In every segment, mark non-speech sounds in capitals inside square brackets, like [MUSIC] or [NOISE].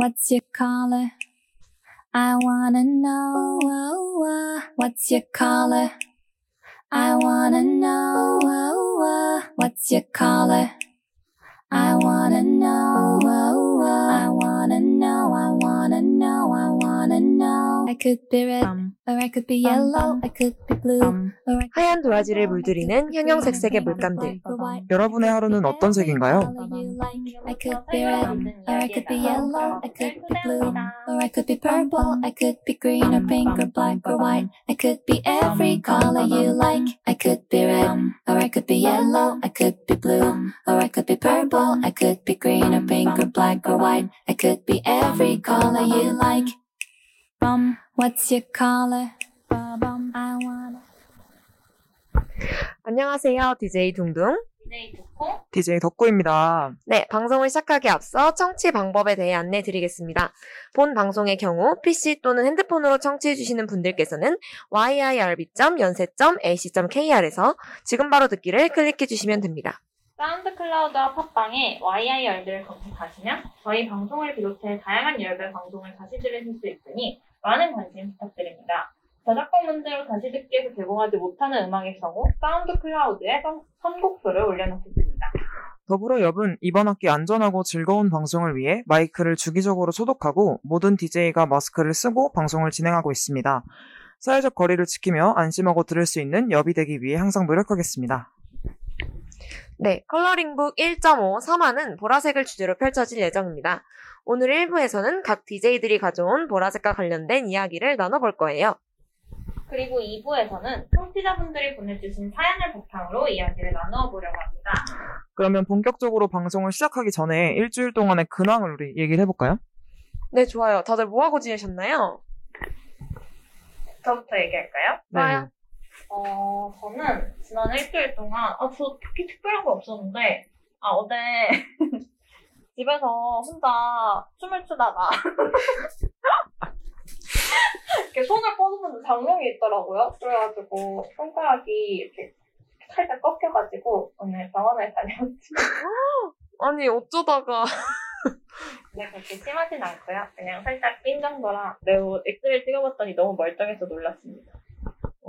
What's your color? I wanna know. What's your color? I wanna know. What's your color? I wanna know. I wanna I could be red, or I could be yellow. I could be blue, or I 하얀 도화지를 물들이는 형형색색의 물감들. 여러분의 하루는 어떤 색인가요? I could be red, or I could be yellow, I could be blue, or I could be purple, I could be green or pink or black or white. I could be every color you like. I could be red, or I could be yellow, I could be blue, or I could be purple, I could be green or pink or black or white. I could be every color you like. Bum, What's your color? Bum, I wanna. 안녕하세요. DJ 둥둥. DJ 덕구입니다. 네, 방송을 시작하기 앞서 청취 방법에 대해 안내 드리겠습니다. 본 방송의 경우 PC 또는 핸드폰으로 청취해 주시는 분들께서는 yirb.yonsei.ac.kr에서 지금 바로 듣기를 클릭해 주시면 됩니다. 사운드 클라우드와 팟빵에 YIRB를 검색하시면 저희 방송을 비롯해 다양한 YIRB 방송을 다시 들으실 수 있으니 많은 관심 부탁드립니다. 저작권 문제로 다시 듣기에서 제공하지 못하는 음악의 경우 사운드 클라우드에 선- 선곡표를 올려놓겠습니다. 더불어 여분 이번 학기 안전하고 즐거운 방송을 위해 마이크를 주기적으로 소독하고 모든 DJ가 마스크를 쓰고 방송을 진행하고 있습니다. 사회적 거리를 지키며 안심하고 들을 수 있는 여비 되기 위해 항상 노력하겠습니다. 네, 컬러링북 1.5 3화는 보라색을 주제로 펼쳐질 예정입니다. 오늘 1부에서는 각 DJ들이 가져온 보라색과 관련된 이야기를 나눠볼 거예요. 그리고 2부에서는 청취자분들이 보내주신 사연을 바탕으로 이야기를 나누어 보려고 합니다. 그러면 본격적으로 방송을 시작하기 전에 일주일 동안의 근황을 우리 얘기를 해볼까요? 네, 좋아요. 다들 뭐하고 지내셨나요? 저부터 얘기할까요? 좋아요. 어, 저는 지난 일주일 동안, 아, 저 특히 특별한 거 없었는데, 아, 어제 [LAUGHS] 집에서 혼자 춤을 추다가, [LAUGHS] 이렇게 손을 뻗었는데 장롱이 있더라고요. 그래가지고 손가락이 이렇게 살짝 꺾여가지고 오늘 병원에 다녀왔습니다. [LAUGHS] 아니, 어쩌다가. 근데 그렇게 심하진 않고요. 그냥 살짝 삔 정도라 매우 엑스레이 찍어봤더니 너무 멀쩡해서 놀랐습니다.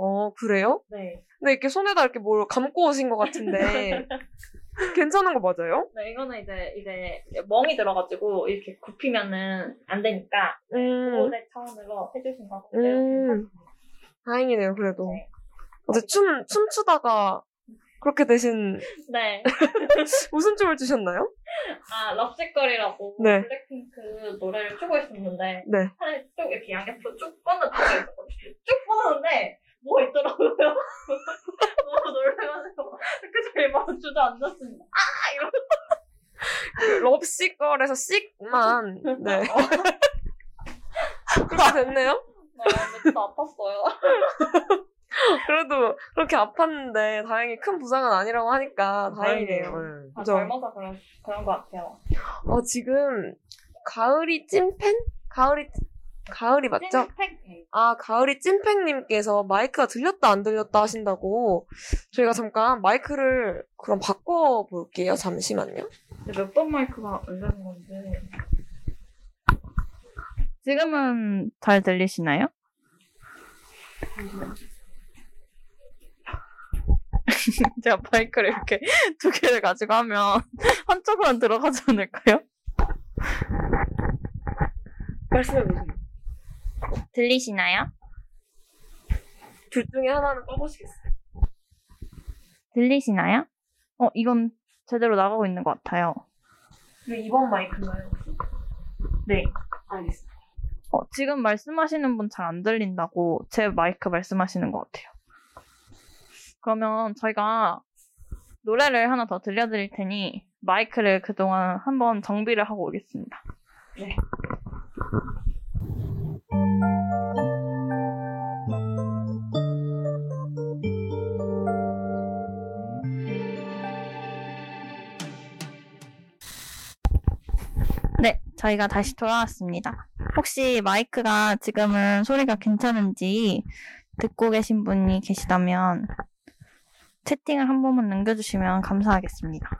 어, 그래요? 네. 근데 이렇게 손에다 이렇게 뭘 감고 오신 것 같은데. [LAUGHS] 괜찮은 거 맞아요? 네, 이거는 이제, 이제, 멍이 들어가지고, 이렇게 굽히면은 안 되니까, 음, 보호대 차원으로 해주신 거 같아요. 음. 다행이네요, 그래도. 네. 어제 춤, 춤추다가 그렇게 되신, 네. [LAUGHS] 무슨 춤을 추셨나요? 아, 럽식걸이라고, 네. 블랙핑크 노래를 추고 있었는데, 네. 팔을 쭉 이렇게 양옆으로 쭉 뻗는. 쭉 뻗었는데, 뭐가 있더라고요. [LAUGHS] 너무 놀라가지고, 그 자리에 바로 주저앉았습니다. 아! 이러고. 럽시걸에서 씩만, 네. [LAUGHS] 그렇게 됐네요? 네, 근데 진짜 아팠어요. [LAUGHS] 그래도 그렇게 아팠는데 다행히 큰 부상은 아니라고 하니까 다행이네요. 네. 아, 그죠? 젊어서 그런, 그런 것 같아요. 어, 지금 가을이 찐팬? 가을이, 가을이 맞죠? 찐팩. 아, 가을이 찐팬님께서 마이크가 들렸다 안 들렸다 하신다고 저희가 잠깐 마이크를 그럼 바꿔볼게요. 잠시만요. 몇 번 마이크가 안 되는 건데. 지금은 잘 들리시나요? [LAUGHS] 제가 마이크를 이렇게 [LAUGHS] 두 개를 가지고 하면 한쪽으로는 들어가지 않을까요? 말씀해보세요. 들리시나요? 둘 중에 하나는 꺼보시겠어요? 들리시나요? 어, 이건 제대로 나가고 있는 것 같아요. 그리고 이번 마이크인가요? 네. 알겠습니다. 어, 지금 말씀하시는 분 잘 안 들린다고 제 마이크 말씀하시는 것 같아요. 그러면 저희가 노래를 하나 더 들려드릴 테니 마이크를 그동안 한번 정비를 하고 오겠습니다. 네, 저희가 다시 돌아왔습니다. 혹시 마이크가 지금은 소리가 괜찮은지 듣고 계신 분이 계시다면 채팅을 한 번만 남겨주시면 감사하겠습니다.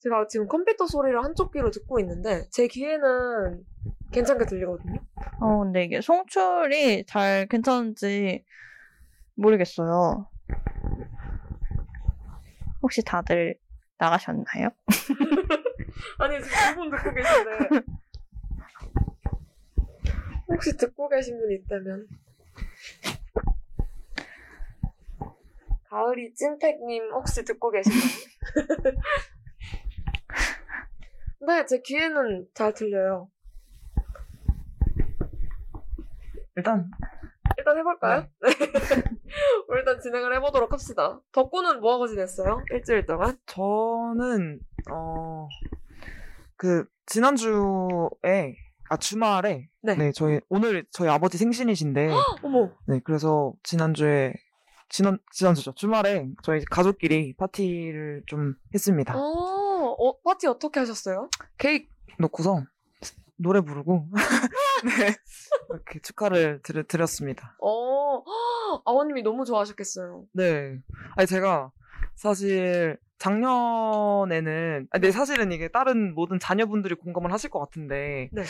제가 지금 컴퓨터 소리를 한쪽 귀로 듣고 있는데 제 귀에는 괜찮게 들리거든요. 어, 근데 이게 송출이 잘 괜찮은지 모르겠어요. 혹시 다들 나가셨나요? [LAUGHS] 아니 지금 두 분 듣고 계신데 혹시 듣고 계신 분 있다면 가을이 찐택님 혹시 듣고 계신가요? [LAUGHS] [LAUGHS] 네, 제 귀에는 잘 들려요. 일단 일단 해볼까요? [LAUGHS] 네. 일단 진행을 해보도록 합시다. 덕구는 뭐하고 지냈어요? 일주일 동안? 저는 어 그 지난주에 아 주말에 네. 네 저희 오늘 저희 아버지 생신이신데 [GASPS] 어머, 네 그래서 지난주에 지난 지난주죠 주말에 저희 가족끼리 파티를 좀 했습니다 어, 어, 파티 어떻게 하셨어요? 케이크 넣고서 노래 부르고 [LAUGHS] 네 이렇게 축하를 드려, 드렸습니다 어, 아버님이 너무 좋아하셨겠어요. 네 아니 제가 사실 작년에는 아니 근데 사실은 이게 다른 모든 자녀분들이 공감을 하실 것 같은데 네.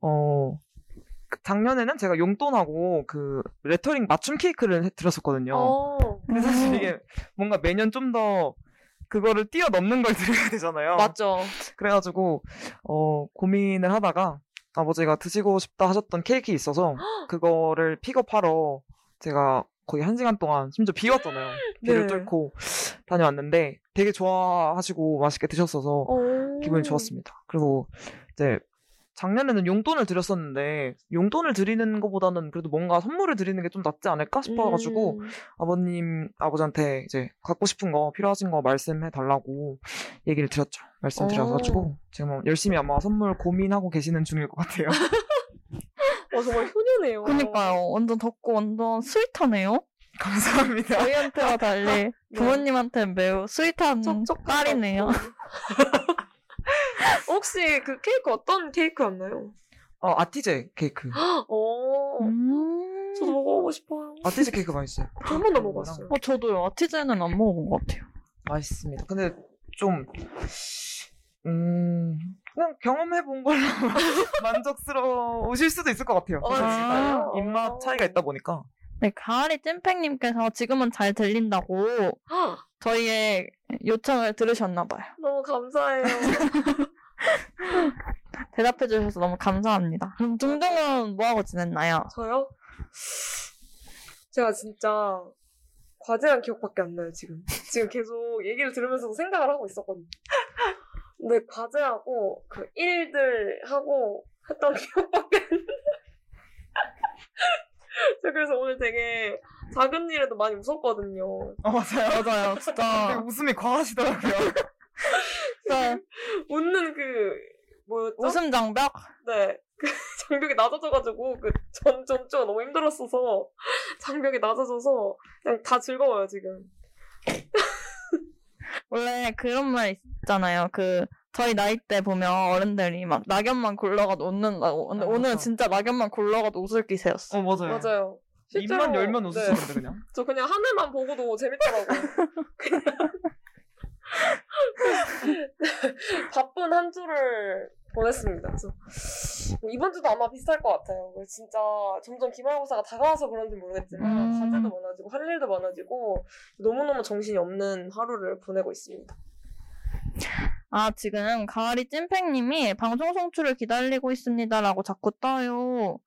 어그 작년에는 제가 용돈하고 그 레터링 맞춤 케이크를 해- 드렸었거든요. 어, 근데 사실 이게 뭔가 매년 좀더 그거를 뛰어넘는 걸 [LAUGHS] 드려야 되잖아요. 맞죠. 그래가지고 어 고민을 하다가 아버지가 드시고 싶다 하셨던 케이크 있어서 [GASPS] 그거를 픽업하러 제가 거의 한 시간 동안 심지어 비 왔잖아요. [GASPS] 비를 네. 뚫고 다녀왔는데 되게 좋아하시고 맛있게 드셨어서 어. 기분이 좋았습니다. 그리고 이제 작년에는 용돈을 드렸었는데 용돈을 드리는 것보다는 그래도 뭔가 선물을 드리는 게 좀 낫지 않을까 싶어가지고 음. 아버님 아버지한테 이제 갖고 싶은 거 필요하신 거 말씀해 달라고 얘기를 드렸죠. 말씀드려가지고 지금 열심히 아마 선물 고민하고 계시는 중일 것 같아요. [LAUGHS] 어, 정말 효녀네요. 그니까요. 완전 덕구 완전 sweet하네요. 감사합니다. 저희한테와 달리 [LAUGHS] 부모님한테 매우 sweet한 촉촉 딸이네요. [LAUGHS] [LAUGHS] 혹시 그 케이크 어떤 케이크였나요? 어 아티제 케이크. [GASPS] 어, 음. 저도 먹어보고 싶어요. 아티제 케이크 맛있어요. 한 번도 못 먹었어요. 어, 저도요. 아티제는 안 먹어본 것 같아요. 맛있습니다. 근데 좀, 음, 그냥 경험해본 걸로 [LAUGHS] 만족스러우실 수도 있을 것 같아요. 어. 진짜요? 입맛 차이가 있다 보니까. 네, 가을이 찐팽님께서 지금은 잘 들린다고 저희의 요청을 들으셨나봐요. 너무 감사해요. [LAUGHS] 대답해주셔서 너무 감사합니다. 그럼 둥둥은 뭐하고 지냈나요? 저요? 제가 진짜 과제한 기억밖에 안 나요, 지금. 지금 계속 얘기를 들으면서도 생각을 하고 있었거든요. 근데 과제하고 그 일들 하고 했던 기억밖에 안 나요. [LAUGHS] 제가 그래서 오늘 되게 작은 일에도 많이 웃었거든요. 어, 맞아요. 맞아요, 진짜. [LAUGHS] 웃음이 과하시더라고요. 진짜 [LAUGHS] 웃는 그, 뭐였죠? 웃음 장벽? 네. 그 장벽이 낮아져가지고 그 전 전주가 너무 힘들었어서 장벽이 낮아져서 그냥 다 즐거워요 지금. 원래 그런 말 있잖아요. 그 저희 나이 때 보면 어른들이 막 낙엽만 굴러가도 웃는다고. 근데 아, 오늘은 맞아. 진짜 낙엽만 굴러가도 웃을 기세였어. 어, 맞아요. 맞아요. 입만 열면 네. 웃으시는데, 그냥. [LAUGHS] 저 그냥 하늘만 보고도 재밌더라고요. [LAUGHS] 바쁜 한 주를 보냈습니다. 그래서 이번 주도 아마 비슷할 것 같아요. 진짜 점점 기말고사가 다가와서 그런지 모르겠지만 음. 과제도 많아지고 할 일도 많아지고 너무너무 정신이 없는 하루를 보내고 있습니다. 아, 지금 가을이 찐팽님이 방송 송출을 기다리고 있습니다라고 자꾸 떠요.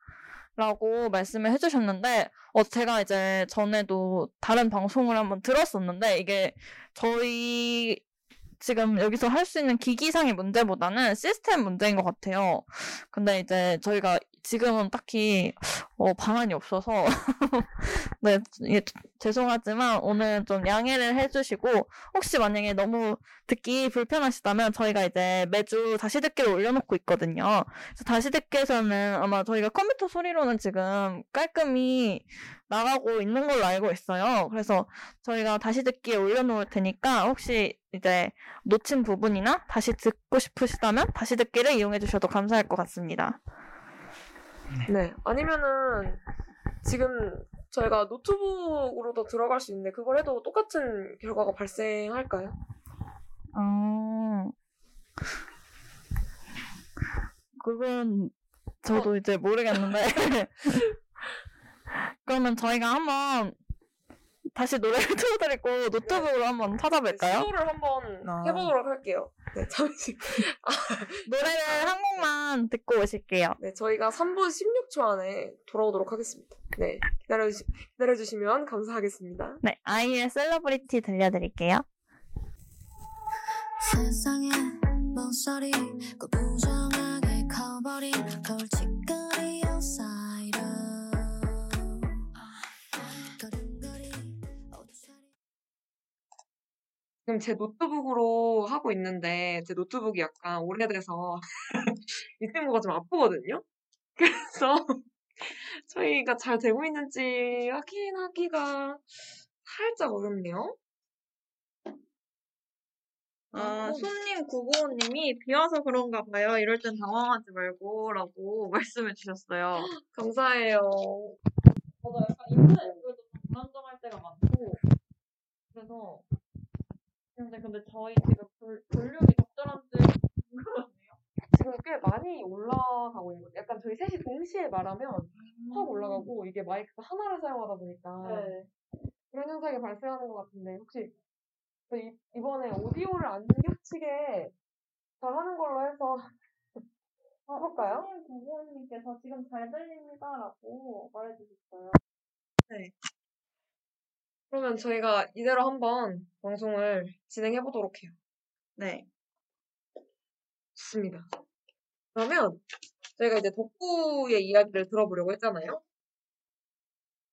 라고 말씀을 해주셨는데, 어, 제가 이제 전에도 다른 방송을 한번 들었었는데, 이게 저희 지금 여기서 할 수 있는 기기상의 문제보다는 시스템 문제인 것 같아요. 근데 이제 저희가 지금은 딱히 어, 방안이 없어서 [LAUGHS] 네 이게 죄송하지만 오늘 좀 양해를 해주시고 혹시 만약에 너무 듣기 불편하시다면 저희가 이제 매주 다시 듣기를 올려놓고 있거든요. 그래서 다시 듣기에서는 아마 저희가 컴퓨터 소리로는 지금 깔끔히 나가고 있는 걸로 알고 있어요. 그래서 저희가 다시 듣기에 올려놓을 테니까 혹시 이제 놓친 부분이나 다시 듣고 싶으시다면 다시 듣기를 이용해 주셔도 감사할 것 같습니다. 네. 아니면은 지금 저희가 노트북으로도 들어갈 수 있는데 그걸 해도 똑같은 결과가 발생할까요? 음, 그건 저도 이제 모르겠는데. [LAUGHS] 그러면 저희가 한번 다시 노래를 [LAUGHS] 틀어드리고 노트북으로 한번 찾아볼까요? 시도를 한번 아. 해보도록 할게요. 네, 잠시. [LAUGHS] 노래를 한 곡만 듣고 오실게요. 네, 저희가 3분 16초 안에 돌아오도록 하겠습니다. 네, 기다려주시, 기다려주시면 감사하겠습니다. 네, 아이의 셀러브리티 들려드릴게요. 세상에 모서리 꼭 부정하게 커버린 골칫거리 지금 제 노트북으로 하고 있는데 제 노트북이 약간 오래돼서 [LAUGHS] 이 친구가 좀 아프거든요. 그래서 [LAUGHS] 저희가 잘 되고 있는지 확인하기가 살짝 어렵네요. 아, 어. 손님 995님이 비 와서 그런가 봐요. 이럴 땐 당황하지 말고 라고 [LAUGHS] 말씀해 주셨어요. [GASPS] 감사해요. 맞아, 약간 인터넷 연결도 좀 불안정할 때가 많고 그래서 근데 근데 저희 지금 볼, 볼륨이 적절한지 궁금하네요. 지금 꽤 많이 올라가고 있는 것 같아요. 약간 저희 셋이 동시에 말하면 확 올라가고 이게 마이크가 하나를 사용하다 보니까 네. 그런 현상이 발생하는 것 같은데 혹시 저희 이번에 오디오를 안 겹치게 잘 하는 걸로 해서 [LAUGHS] 해볼까요? 손님 구구원님께서 지금 잘 들립니다라고 말해주셨어요. 그러면 저희가 이대로 한번 방송을 진행해 보도록 해요. 네. 좋습니다. 그러면 저희가 이제 덕구의 이야기를 들어보려고 했잖아요.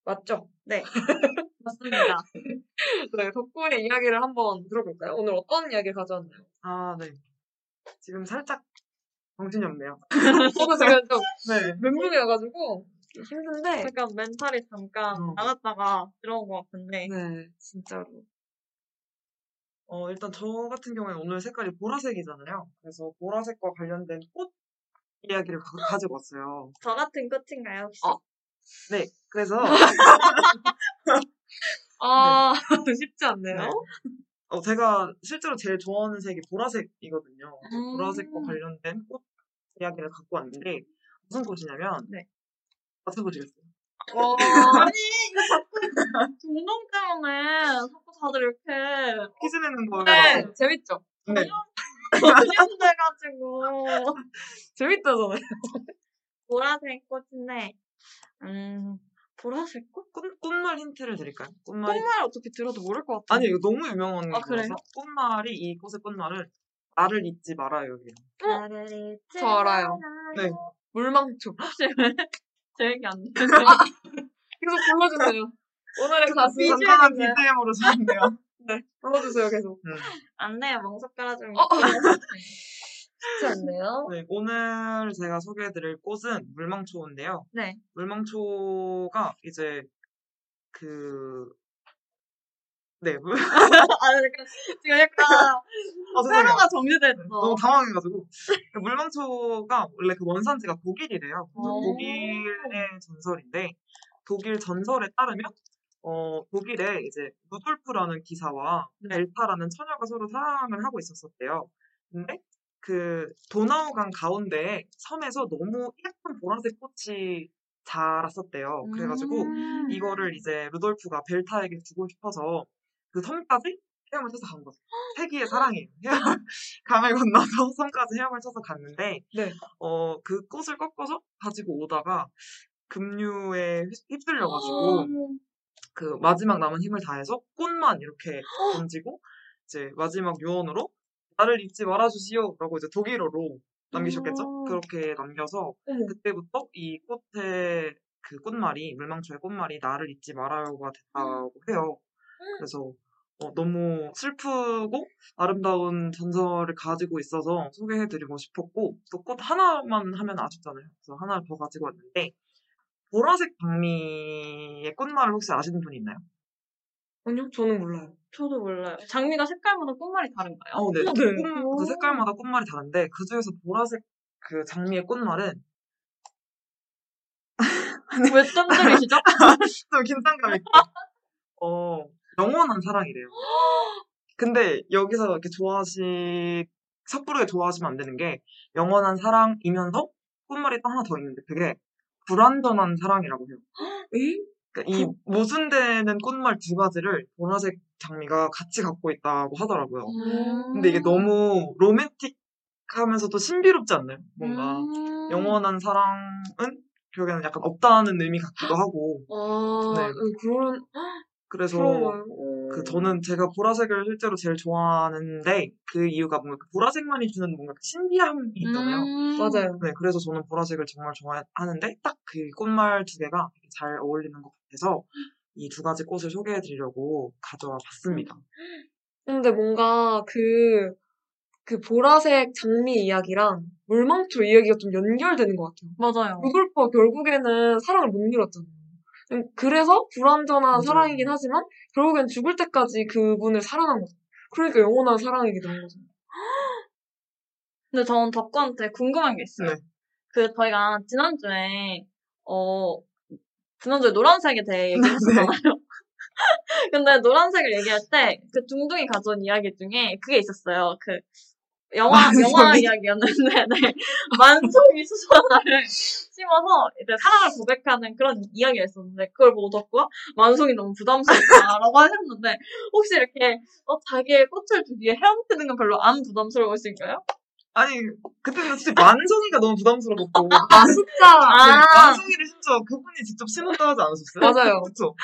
맞죠? 네. [LAUGHS] 맞습니다. 네, 덕구의 이야기를 한번 들어볼까요? 오늘 어떤 이야기를 가져왔나요? 아, 네. 지금 살짝 정신이 없네요. [LAUGHS] 저도 지금 좀 [LAUGHS] 네. 멘붕이 와가지고 힘든데 약간 멘탈이 잠깐 어. 나갔다가 들어온 것 같은데. 네, 진짜로. 어, 일단 저 같은 경우에는 오늘 색깔이 보라색이잖아요. 그래서 보라색과 관련된 꽃 이야기를 가, 지고 왔어요. 저 같은 끝인가요, 혹시? 어. 네. 그래서 아, [LAUGHS] [LAUGHS] 쉽지 않네요. 네. 어, 제가 실제로 제일 좋아하는 색이 보라색이거든요. 음. 보라색과 관련된 꽃 이야기를 갖고 왔는데 무슨 꽃이냐면 네. 맞춰보시겠어요? 와, 아니, 이거 자꾸 운동 때문에 자꾸 다들 이렇게 퀴즈 내는 거예요. 네, 재밌죠? 네. 훈련돼가지고. [LAUGHS] 재밌다잖아요. 보라색 꽃인데, 음, 보라색 꽃? 꽃, 꽃말 힌트를 드릴까요? 꽃말이 꽃말 어떻게 들어도 모를 것 같아. 아니 이거 너무 유명한 아, 그래요? 거라서 꽃말이 이 꽃의 꽃말을 나를 잊지 말아요. 이래요. 나를 잊지 저 알아요. 네. 물망초. 혹시 제 얘기 안 [LAUGHS] 돼? 계속 불러주세요. 오늘의 가수. 간단한 BGM으로 주는데요. 네, 불러주세요, 계속. 안 돼요, 멍석 깔아주면. 어, 쉽지 않네요. [LAUGHS] 네, 오늘 제가 소개해드릴 꽃은 물망초인데요. 네. 물망초가 이제 그 네, 물... 아, 약간, 지금 약간, 아, 죄송해요. 회로가 정리됐어. 너무 당황해가지고 그 물망초가 원래 그 원산지가 독일이래요. 오. 독일의 전설인데 독일 전설에 따르면 어 독일에 이제 루돌프라는 기사와 벨타라는 처녀가 서로 사랑을 하고 있었었대요. 근데 그 도나우강 가운데 섬에서 너무 예쁜 보라색 꽃이 자랐었대요. 그래가지고 음. 이거를 이제 루돌프가 벨타에게 주고 싶어서 그 섬까지 헤엄을 쳐서 간 거죠. 세기의 사랑이에요. [LAUGHS] 헤엄, 강을 건너서 [LAUGHS] 섬까지 헤엄을 쳐서 갔는데, 네. 어, 그 꽃을 꺾어서 가지고 오다가 급류에 휩- 휩쓸려가지고, 그 마지막 남은 힘을 다해서 꽃만 이렇게 던지고, 이제 마지막 유언으로, 나를 잊지 말아주시오. 라고 이제 독일어로 남기셨겠죠? 오. 그렇게 남겨서, 어머. 그때부터 이 꽃의 그 꽃말이 물망초의 꽃말이 나를 잊지 말아요가 됐다고 해요. 그래서 어, 너무 슬프고 아름다운 전설을 가지고 있어서 소개해드리고 싶었고 또 꽃 하나만 하면 아쉽잖아요. 그래서 하나를 더 가지고 왔는데 보라색 장미의 꽃말을 혹시 아시는 분 있나요? 아니요, 저는 몰라요. 저도 몰라요. 장미가 색깔마다 꽃말이 다른가요? 어, 네. 어, 네. 꽃- 그 색깔마다 꽃말이 다른데 그 중에서 보라색 그 장미의 꽃말은 왜 뜸들이시죠? [LAUGHS] 좀 긴장감 있고 [LAUGHS] 어 영원한 사랑이래요. 근데 여기서 이렇게 좋아하시 섣부르게 좋아하시면 안 되는 게 영원한 사랑이면서 꽃말이 또 하나 더 있는데 그게 불완전한 사랑이라고 해요. 그러니까 이 모순되는 꽃말 두 가지를 보라색 장미가 같이 갖고 있다고 하더라고요. 음. 근데 이게 너무 로맨틱하면서도 신비롭지 않나요? 뭔가 음. 영원한 사랑은 결국에는 약간 없다는 의미 같기도 하고 아, 네. 음, 그런, 그래서 그런가요? 그 저는 제가 보라색을 실제로 제일 좋아하는데 그 이유가 뭔가 그 보라색만이 주는 뭔가 그 신비함이 있잖아요. 음. 맞아요. 네, 그래서 저는 보라색을 정말 좋아하는데 딱 그 꽃말 두 개가 잘 어울리는 것 같아서 이 두 가지 꽃을 소개해 드리려고 가져와 봤습니다. 근데 뭔가 그, 그 보라색 장미 이야기랑 물망초 이야기가 좀 연결되는 것 같아요. 맞아요. 루돌프가 결국에는 사랑을 못 이뤘잖아요. 음, 그래서 불완전한 맞아요. 사랑이긴 하지만 결국엔 죽을 때까지 그분을 사랑한 거죠. 그러니까 영원한 사랑이기도 한 거죠. [GASPS] 근데 저는 덕구한테 궁금한 게 있어요. 네. 그 저희가 지난주에 어 지난주에 노란색에 대해 [LAUGHS] 얘기했었잖아요. [LAUGHS] 근데 노란색을 얘기할 때 그 둥둥이 가져온 이야기 중에 그게 있었어요. 그 영화 영화 이야기였는데 네. 만송이 수선화를 심어서 이제 사랑을 고백하는 그런 이야기가 있었는데 그걸 보고 덕구가 만송이 너무 부담스럽다라고 [LAUGHS] 하셨는데 혹시 이렇게 어, 자기의 꽃을 주기에 헤엄치는 건 별로 안 부담스러우신가요? 아니 그때는 솔직히 만송이가 너무 부담스럽고 [LAUGHS] 아, 숫자! 네, 아. 만송이를 심지어 그분이 직접 심었다 하지 않으셨어요? 맞아요. [LAUGHS] 그쵸?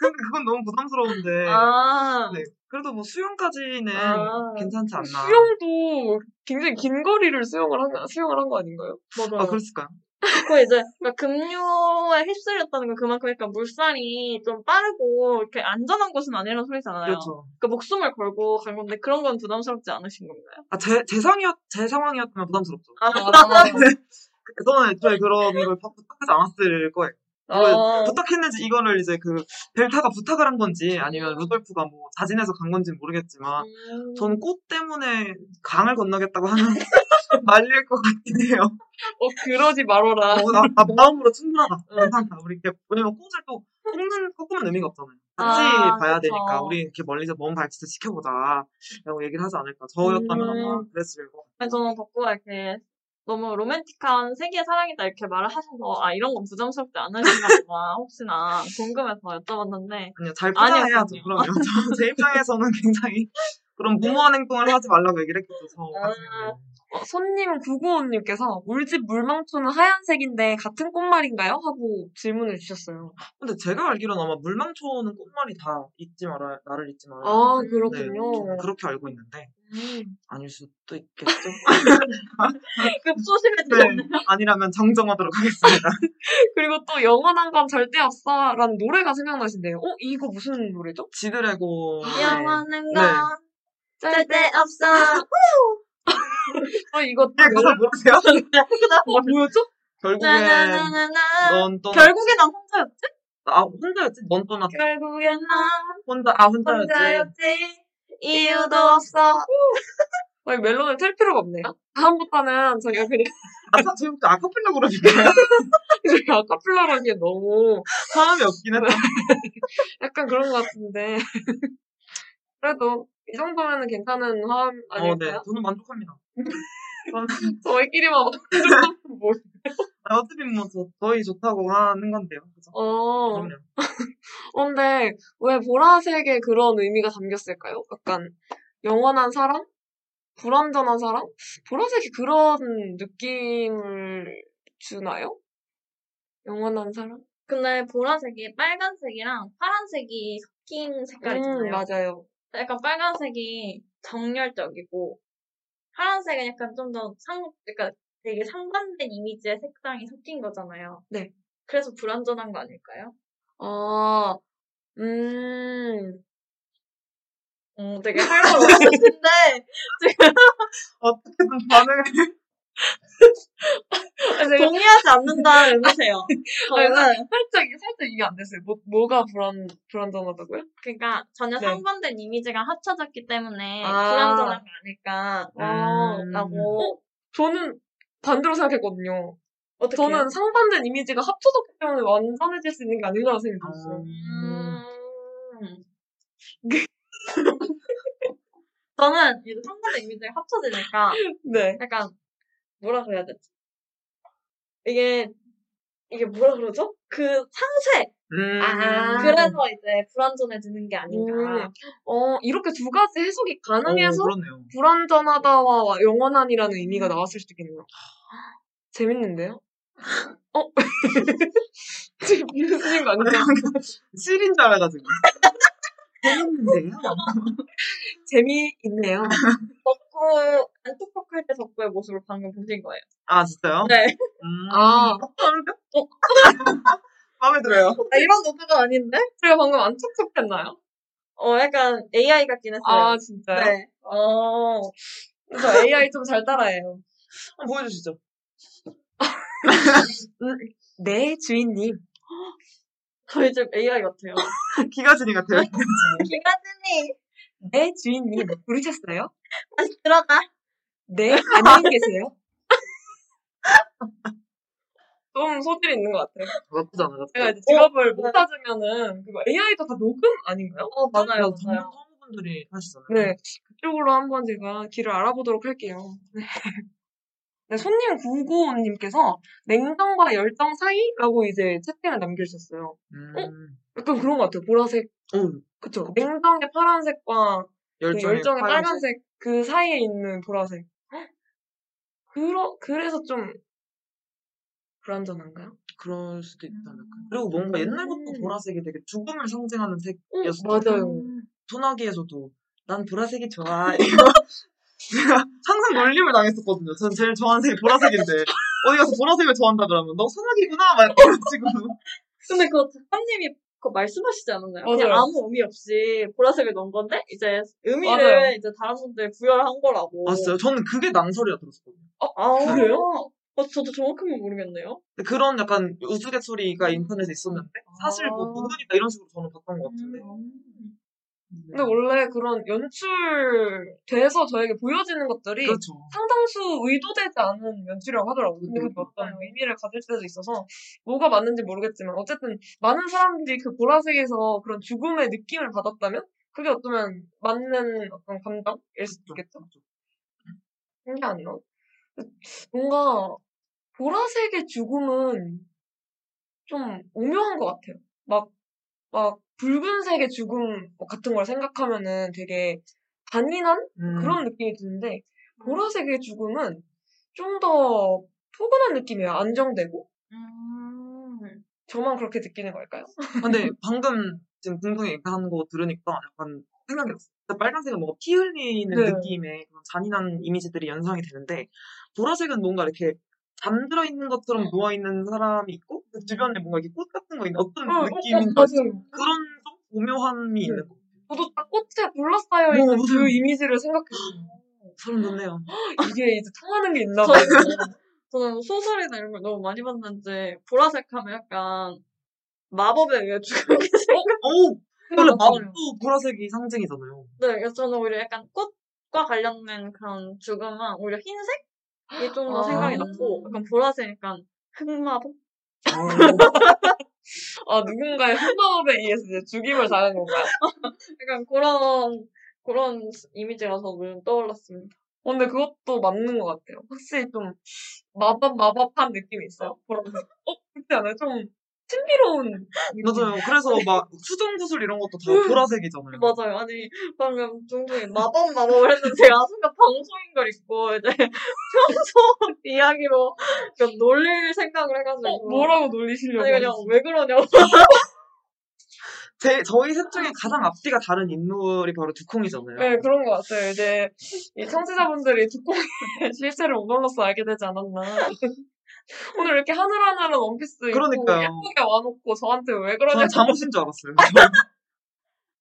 근데 그건 너무 부담스러운데 아, 네. 그래도 뭐 수영까지는 아. 괜찮지 않나. 수영도 굉장히 긴 거리를 수영을 한, 수영을 한 거 아닌가요? 맞아요. 아, 그랬을까요? 그 이제 그러니까 금류에 휩쓸렸다는 건 그만큼 그러니까 물살이 좀 빠르고 이렇게 안전한 곳은 아니라는 소리잖아요. 그렇죠. 그 목숨을 걸고 간 건데 그런 건 부담스럽지 않으신 건가요? 아, 제, 제 상이었, 제 상황이었다면 부담스럽죠. 아, 저는 저희 [LAUGHS] 그런 걸 부- 부탁하지 않았을 거예요. 어. 부탁했는지 이거를 이제 그 벨타가 부탁을 한 건지 아니면 루돌프가 뭐 자진해서 간 건지는 모르겠지만 음. 저는 꽃 때문에 강을 건너겠다고 하는 [LAUGHS] 말릴 것 같긴 해요. 어, 그러지 말어라. 어, 나, 나 마음으로 충분하다. 괜찮다. 우리 이렇게 왜냐면 꽃을 또 꽂는 꽂으면 의미가 없잖아요. 같이 아, 봐야 그쵸. 되니까 우리 이렇게 멀리서 먼 발치도 지켜보자 라고 얘기를 하지 않을까. 저였다면 아마 음. 그랬을 것 같아요. 저는 덕구가 이렇게 너무 로맨틱한 세계의 사랑이다 이렇게 말을 하셔서 아 이런 건 부담스럽지 않으신가 봐 [LAUGHS] 혹시나 궁금해서 여쭤봤는데 아니요, 잘. 포장해야죠. 그럼요. [LAUGHS] 저- 제 입장에서는 굉장히 그런 무모한 행동을 하지 말라고 얘기를 했겠죠. 저 같은. 어, 손님 995님께서 울집 물망초는 하얀색인데 같은 꽃말인가요? 하고 질문을 주셨어요. 근데 제가 알기로는 아마 물망초는 꽃말이 다 잊지 말아, 나를 잊지 말아. 아, 네, 그렇군요. 저는 그렇게 알고 있는데 음. 아닐 수도 있겠죠. [LAUGHS] 급소심해지셨네요. 네, 아니라면 정정하도록 하겠습니다. [LAUGHS] 그리고 또 영원한 건 절대 없어라는 노래가 생각나신대요. 어, 이거 무슨 노래죠? 지드래곤 영원한 네. 건 절대 없어. [LAUGHS] [LAUGHS] [LAUGHS] 아, 이거 네, 가사 모르세요? 뭐, 뭐였죠? 결국엔 나나나나나. 넌 떠나 결국엔 난 혼자였지? 아 혼자였지? 넌 떠나 결국엔 난 혼자 아 혼자였지. 혼자였지. 이유도 없어. [LAUGHS] 아, 이 멜론을 틀 필요가 없네요. 다음부터는 저희가 그냥 아까 저희 혹시 아카펠라 아카펠라로 하기에 너무 사람이 없긴 했다. 약간 그런 것 같은데. 그래도 이 정도면은 괜찮은 화음 어, 네, 아닐까요? 저는 만족합니다. 저는 [LAUGHS] 저희끼리만 뭐. 아, 어차피 뭐 저, 저희 좋다고 하는 건데요. 그죠? 어. 그럼요. [LAUGHS] 어, 근데 왜 보라색에 그런 의미가 담겼을까요? 약간 영원한 사랑? 불완전한 사랑? 보라색이 그런 느낌을 주나요? 영원한 사랑? 근데 보라색이 빨간색이랑 파란색이 섞인 색깔이잖아요. 음, 맞아요. 약간 빨간색이 정열적이고 파란색은 약간 좀 더 상, 그러니까 되게 상반된 이미지의 색상이 섞인 거잖아요. 네. 그래서 불완전한 거 아닐까요? 아, 음, 어, 되게 할 말 없으신데 어떻게든 반응을 동의하지 [LAUGHS] 않는다 이러세요. 저는 살짝, 살짝 이게 안 됐어요. 뭐, 뭐가 불안, 불안정하다고요? 그러니까 전혀 네. 상반된 이미지가 합쳐졌기 때문에 아. 불완전한 거 아닐까 어, 음. 라고 저는 반대로 생각했거든요. 어떻게 저는 상반된 이미지가 합쳐졌기 때문에 완전해질 수 있는 게 아닌가 생각했어요. 음. [LAUGHS] 저는 이제 상관의 이미지가 합쳐지니까 네. 약간 뭐라 그래야 되지? 이게 이게 뭐라 그러죠? 그 상쇄 음. 아. 그래서 이제 불안전해지는 게 아닌가. 음, 어, 이렇게 두 가지 해석이 어, 가능해서 그렇네요. 불완전하다와 영원한이라는 의미가 나왔을 수도 있겠네요. 재밌는데요? 어? [LAUGHS] 지금 비웃으신 거 [LAUGHS] 아니죠? 실인 줄 알아가지고. [LAUGHS] 재밌는데요? 재미있네요. 덕구 안토팍할 때 덕구의 모습을 방금 보신 거예요. 아, 진짜요? 네. 음. 아, 어떤데? [LAUGHS] 마음에 들어요. 아, 이런 노트가 아닌데? 제가 방금 안 촉촉했나요? 어, 약간 AI 같긴 했어요. 아, 진짜요? 네. 어, 저 AI 좀 잘 따라해요. 한번 보여주시죠. [LAUGHS] 네, 주인님. 저희 집 AI 같아요. [LAUGHS] 기가진이 같아요. 김가진이 네, 주인님. 부르셨어요? 다시 들어가. 네, 안녕히 계세요. [LAUGHS] 좀 소질이 있는 것 같아요. 나쁘지 않아, 나쁘지 제가. 이제 직업을 네. 못 찾으면은 그거 AI도 다 녹음 아닌가요? 어, 맞아요, 전문 맞아요. 성우분들이 하시잖아요. 네, 그쪽으로 한번 제가 길을 알아보도록 할게요. 네. 네, 손님 995님께서 냉정과 열정 사이라고 이제 채팅을 남겨주셨어요. 음. 약간 그런 것 같아요. 보라색, 어, 그쵸? 냉정의 파란색과 그 열정의, 열정의 파란색. 빨간색 그 사이에 있는 보라색. 헉? 그러, 그래서 좀 불안전한가요? 그럴 수도 있지 않을까. 그리고 뭔가 옛날부터 음. 보라색이 되게 죽음을 상징하는 어, 색이었어요. 맞아요. 소나기에서도 난 보라색이 좋아. [LAUGHS] 이거 제가 항상 놀림을 당했었거든요. 전 제일 좋아하는 색이 보라색인데 어디 가서 보라색을 좋아한다 그러면 너 소나기구나 막 이래가지고 근데 그거 작가님이 그거 말씀하시지 않았나요? 맞아요. 그냥 아무 의미 없이 보라색을 넣은 건데 이제 의미를 맞아요. 이제 다른 분들이 부여를 한 거라고. 맞어요. 저는 그게 낭설이라 들었거든요. 아, 그래요? 어, 저도 정확하게 모르겠네요. 그런 약간 우스갯소리가 인터넷에 있었는데 사실 뭐 아. 누구니까 이런 식으로 저는 봤던 것 같은데. 근데 원래 그런 연출돼서 저에게 보여지는 것들이 그렇죠. 상당수 의도되지 않은 연출이라고 하더라고요. 근데 그게 어떤 의미를 가질 때도 있어서 뭐가 맞는지 모르겠지만 어쨌든 많은 사람들이 그 보라색에서 그런 죽음의 느낌을 받았다면 그게 어쩌면 맞는 어떤 감정일 수도 있겠죠. 신기하네요. 뭔가 보라색의 죽음은 좀 오묘한 것 같아요. 막, 막 붉은색의 죽음 같은 걸 생각하면은 되게 잔인한 음. 그런 느낌이 드는데 보라색의 죽음은 좀 더 포근한 느낌이에요. 안정되고 음. 저만 그렇게 느끼는 걸까요? 근데 [LAUGHS] 방금 지금 궁둥이 얘기한 거 들으니까 약간 생각이 났어요. 근데 빨간색은 뭔가 피 흘리는 네. 느낌의 잔인한 이미지들이 연상이 되는데 보라색은 뭔가 이렇게 잠들어 있는 것처럼 누워 있는 사람이 있고 그 주변에 뭔가 이렇게 꽃 같은 거 있는 어떤 어, 어, 느낌인지 맞아요. 그런 좀 오묘함이 있는 거. 저도 딱 꽃에 둘러싸여 있는 어, 그. 이미지를 생각했어요. 소름 돋네요. [GASPS] 이게 이제 통하는 게 있나 봐요. 저는 소설이나 이런 걸 너무 많이 봤는지 보라색 하면 약간 마법에 의해 죽은 게 생각. 오, 원래 맞아요. 마법도 보라색이 상징이잖아요. 네, 그래서 저는 오히려 약간 꽃과 관련된 그런 죽음은 오히려 흰색 이좀더 아. 생각이 났고, 약간 보라색 약간 흑마법? [LAUGHS] 아, 누군가의 흑마법에 의해서 이제 죽임을 당한 건가요? [LAUGHS] 약간 그런 그런 이미지가 저는 떠올랐습니다. 어, 근데 그것도 맞는 것 같아요. 확실히 좀 마법 마법한 느낌이 있어요. 보라색. 어, 그렇지 않아요? 좀 신비로운. 맞아요. 그래서 막 수정 구슬 이런 것도 다 보라색이잖아요. 맞아요. 아니 방금 종종이 마법 마법을 했는데 제가 순간 방송인 걸 잊고 이제 [LAUGHS] 평소 이야기로 그러니까 놀릴 생각을 해가지고 어, 뭐라고 놀리시려고 아니 그냥? 왜 그러냐고 [LAUGHS] 제, 저희 셋 중에 가장 앞뒤가 다른 인물이 바로 두콩이잖아요. 네, 그런 것 같아요. 이제 이 청취자분들이 두콩의 [LAUGHS] 실체를 오늘로써 알게 되지 않았나. 오늘 이렇게 하늘하늘한 원피스 입고 그러니까요. 예쁘게 와놓고 저한테 왜 그러냐고 저는 잠옷인 줄 알았어요. [LAUGHS]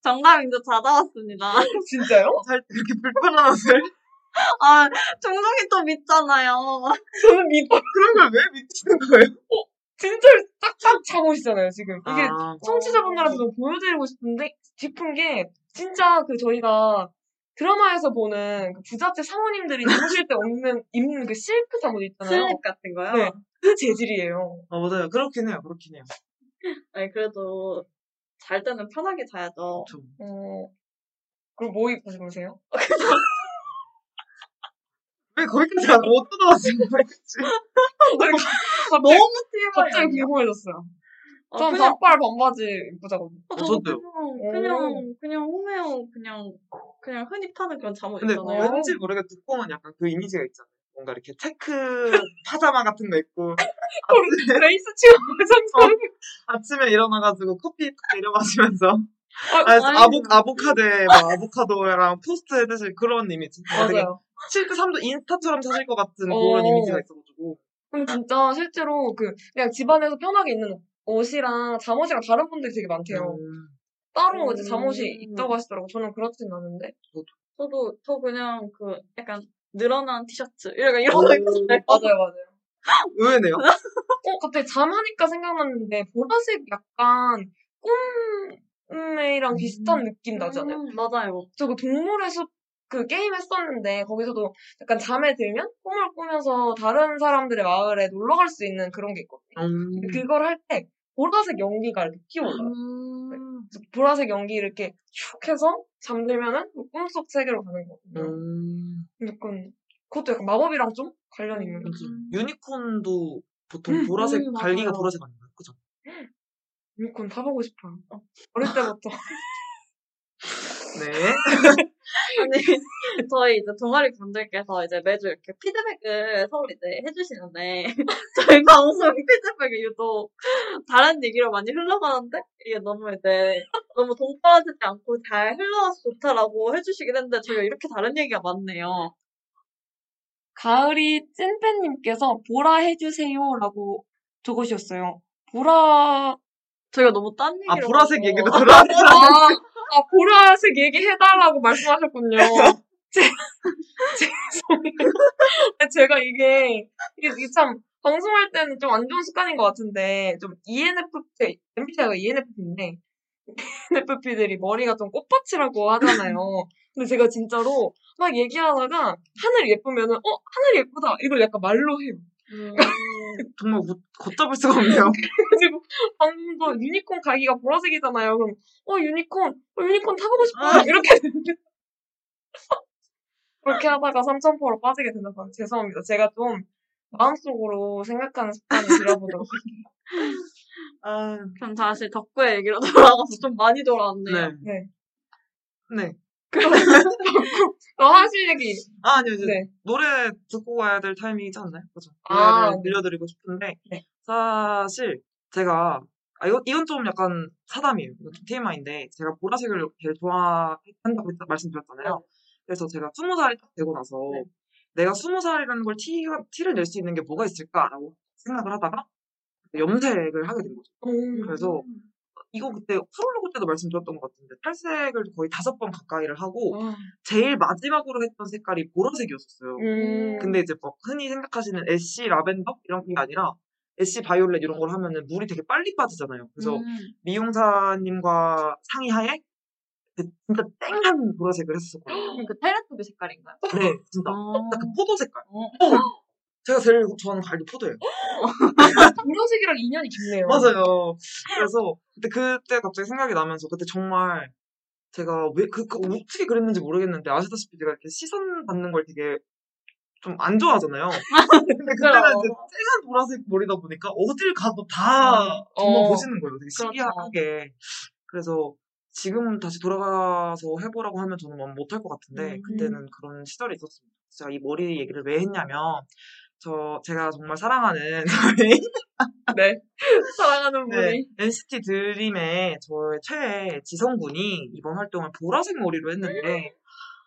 정답인데 찾아왔습니다. 진짜요? [LAUGHS] 살 그렇게 불편한 옷을 아 종종이 또 믿잖아요. 저는 믿어. 그런 걸 왜 믿으시는 거예요? 진짜 딱딱 잠옷이잖아요, 지금. 이게 아, 청취자분들한테 좀 보여드리고 싶은데, 싶은 게, 진짜 그 저희가 드라마에서 보는 그 부잣집 사모님들이 입으실 때 없는, 입는 그 실크 잠옷 있잖아요. 슬립 같은 거요. 네. 그 재질이에요. 아, 맞아요. 그렇긴 해요. 그렇긴 해요. 아니 그래도 잘 때는 편하게 자야죠. 좀. 어, 그럼 뭐 입고 주무세요? [LAUGHS] 왜 거기까지 안- 못 그랬지? [LAUGHS] [LAUGHS] 너무 갑자기 궁금해졌어요. 아, 전 그냥- 반팔 반바지 입고자거든요. 어, 저도요. 저도 그냥, 그냥, 그냥 홈웨어, 그냥, 그냥 흔히 파는 그런 잠옷 근데 있잖아요. 왠지 모르게 두꺼운 약간 그 이미지가 있잖아요. 뭔가 이렇게 체크 [LAUGHS] 파자마 같은 거 입고 레이스 치고 상상. 아침에 일어나가지고 커피 딱 내려 마시면서 아, 아, 아이고. 아보, 아보카도에 막 아보카도랑 토스트 해드실 그런 이미지. 되게 맞아요. 실제 삶도 인스타처럼 사실 것 같은 어. 그런 이미지가 있어가지고. 근데 진짜 실제로 그 그냥 집안에서 편하게 입는 옷- 옷이랑 잠옷이랑 다른 분들이 되게 많대요. 음, 따로 이제 음. 잠옷이 있다고 하시더라고. 저는 그렇진 않은데. 저도, 저 그냥 그, 약간, 늘어난 티셔츠. 약간 이런 거 오. 있잖아요. 맞아요, 맞아요. [LAUGHS] 의외네요. 어, 갑자기 잠 하니까 생각났는데 보라색 약간 꿈이랑 비슷한 느낌 나잖아요. 음, 맞아요. 저그 동물의 숲 그 게임 했었는데 거기서도 약간 잠에 들면 꿈을 꾸면서 다른 사람들의 마을에 놀러 갈 수 있는 그런 게 있거든요. 음. 그걸 할 때 보라색 연기가 이렇게 피어올라요. 음. 그래서 보라색 연기 이렇게 슉 해서 잠들면은 그 꿈속 세계로 가는 거거든요. 음. 약간 그것도 약간 마법이랑 좀 관련이 있는 거죠. 그치. 유니콘도 보통 음, 보라색, 음, 갈기가 맞아요. 보라색 아닌가요? 그죠? 유니콘 타보고 싶어요. 어릴 때부터. [LAUGHS] [LAUGHS] 네. 아니, [LAUGHS] 저희 이제 동아리 분들께서 이제 매주 이렇게 피드백을 서로 이제 해주시는데, [LAUGHS] 저희 방송 피드백이 유독 다른 얘기로 많이 흘러가는데, 이게 너무 이제, 너무 동떨어지지 않고 잘 흘러가서 좋다라고 해주시긴 했는데, 저희가 이렇게 다른 얘기가 많네요. 가을이 찐팬님께서 보라 해주세요라고 적으셨어요. 보라 저희가 너무 딴 아, 얘기로. 보라색 얘기도 들어왔어. 아, 아, 보라색 얘기해달라고 말씀하셨군요. 제, 죄송해요. 제가 이게, 이게, 이게 참, 방송할 때는 좀 안 좋은 습관인 것 같은데, 좀 ENFP, MBTI가 ENFP인데, ENFP들이 머리가 좀 꽃밭이라고 하잖아요. 근데 제가 진짜로 막 얘기하다가 하늘 예쁘면은, 어, 하늘 예쁘다. 이걸 약간 말로 해요. 음, 정말 못, 걷잡을 수가 없네요. [LAUGHS] 그리고 방금 도 유니콘 가기가 보라색이잖아요. 그럼 어 유니콘, 어, 유니콘 타보고 싶어. 이렇게 [LAUGHS] 그렇게 하다가 삼천포로 빠지게 된다고 죄송합니다. 제가 좀 마음속으로 생각하는 습관을 들여보도록 할게요. 아, 그럼 다시 덕구의 얘기로 [LAUGHS] 돌아가서 좀 많이 돌아왔네요. 네. 네. 네. 어, 하실 얘기. 아, 아니요, 이제 네. 노래 듣고 가야 될 타이밍이지 않나요? 그죠? 아, 노래를 네. 들려드리고 싶은데, 네. 사실, 제가, 아, 이건, 이건 좀 약간 사담이에요. 이건 좀 TMI인데, 제가 보라색을 제일 좋아한다고 했- 말씀드렸잖아요. 그래서 제가 스무 살이 딱 되고 나서, 네. 내가 스무 살이라는 걸 티, 티를 낼 수 있는 게 뭐가 있을까라고 생각을 하다가, 염색을 하게 된 거죠. 음, 그래서, 이거 그때 프롤로그 때도 말씀드렸던 것 같은데, 탈색을 거의 다섯 번 가까이를 하고, 아, 제일 마지막으로 했던 색깔이 보라색이었었어요. 음, 근데 이제 뭐 흔히 생각하시는 ash 라벤더 이런 게 아니라 ash 바이올렛 이런 걸 하면은 물이 되게 빨리 빠지잖아요. 그래서 음. 미용사님과 상의하에 그 진짜 땡한 보라색을 했었거든요. 그 텔레토비 색깔인가요? 네, 진짜 어. 딱 그 포도 색깔. 어. 제가 제일 좋아하는 과일도 포도예요. [GASPS] 보라색이랑 인연이 깊네요. 맞아요. 그래서 그때 그때 갑자기 생각이 나면서 그때 정말 제가 왜그그 어떻게 그랬는지 모르겠는데 아시다시피 제가 이렇게 시선 받는 걸 되게 좀 안 좋아하잖아요. [LAUGHS] 근데 그때는 그럼. 이제 쨍한 보라색 머리다 보니까 어딜 가도 다 정말 어. 보시는 거예요. 되게 그렇죠. 신기하게. 그래서 지금 다시 돌아가서 해보라고 하면 저는 뭐 못할 것 같은데 음. 그때는 그런 시절이 있었습니다. 제가 이 머리 얘기를 왜 했냐면 저 제가 정말 사랑하는 [LAUGHS] 저희 네. 사랑하는 분이. 네, NCT 드림의 저의 최애 지성 군이 이번 활동을 보라색 머리로 했는데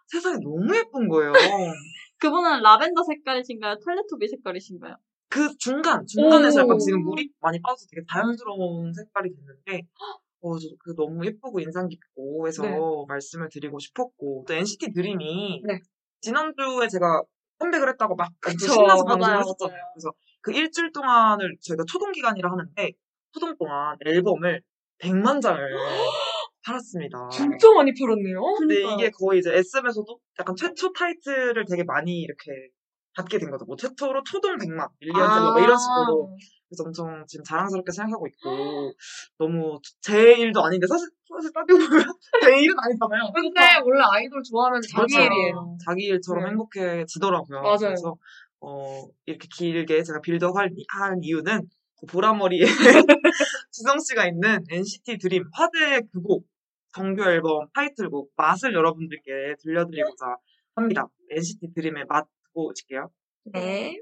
세상에 너무 예쁜 거예요. [LAUGHS] 그분은 라벤더 색깔이신가요? 텔레토비 색깔이신가요? 그 중간 중간에서 오. 약간 지금 물이 많이 빠져서 되게 자연스러운 색깔이 됐는데 어, 저, 그 너무 예쁘고 인상 깊고 해서 네. 말씀을 드리고 싶었고 또 NCT 드림이 네. 지난주에 제가 컴백을 했다고 막 그쵸. 신나서 방송을 맞아요, 했었잖아요. 맞아요. 그래서 그 일주일 동안을 저희가 초동 기간이라 하는데 초동 동안 앨범을 100만 장을 [GASPS] 팔았습니다. 진짜 많이 팔았네요. 근데 그러니까요. 이게 거의 이제 SM에서도 약간 최초 타이틀을 되게 많이 이렇게 받게 된 거죠. 뭐 최초로 초동 100만, 밀리언 셀러 뭐 이런 식으로 그래서 엄청 지금 자랑스럽게 생각하고 있고 너무 제 일도 아닌데 사실 사실 따지고 보면 [LAUGHS] 제 일은 아니잖아요. 근데 원래 아이돌 좋아하면 자기 맞아요. 일이에요. 자기 일처럼 네. 행복해지더라고요. 맞아요. 그래서 어, 이렇게 길게 제가 빌드업 할, 한 이유는 그 보라머리에 [LAUGHS] 지성 씨가 있는 NCT 드림 화제의 그곡 정규 앨범 타이틀곡 맛을 여러분들께 들려드리고자 합니다. NCT 드림의 맛 듣고 오실게요. 네.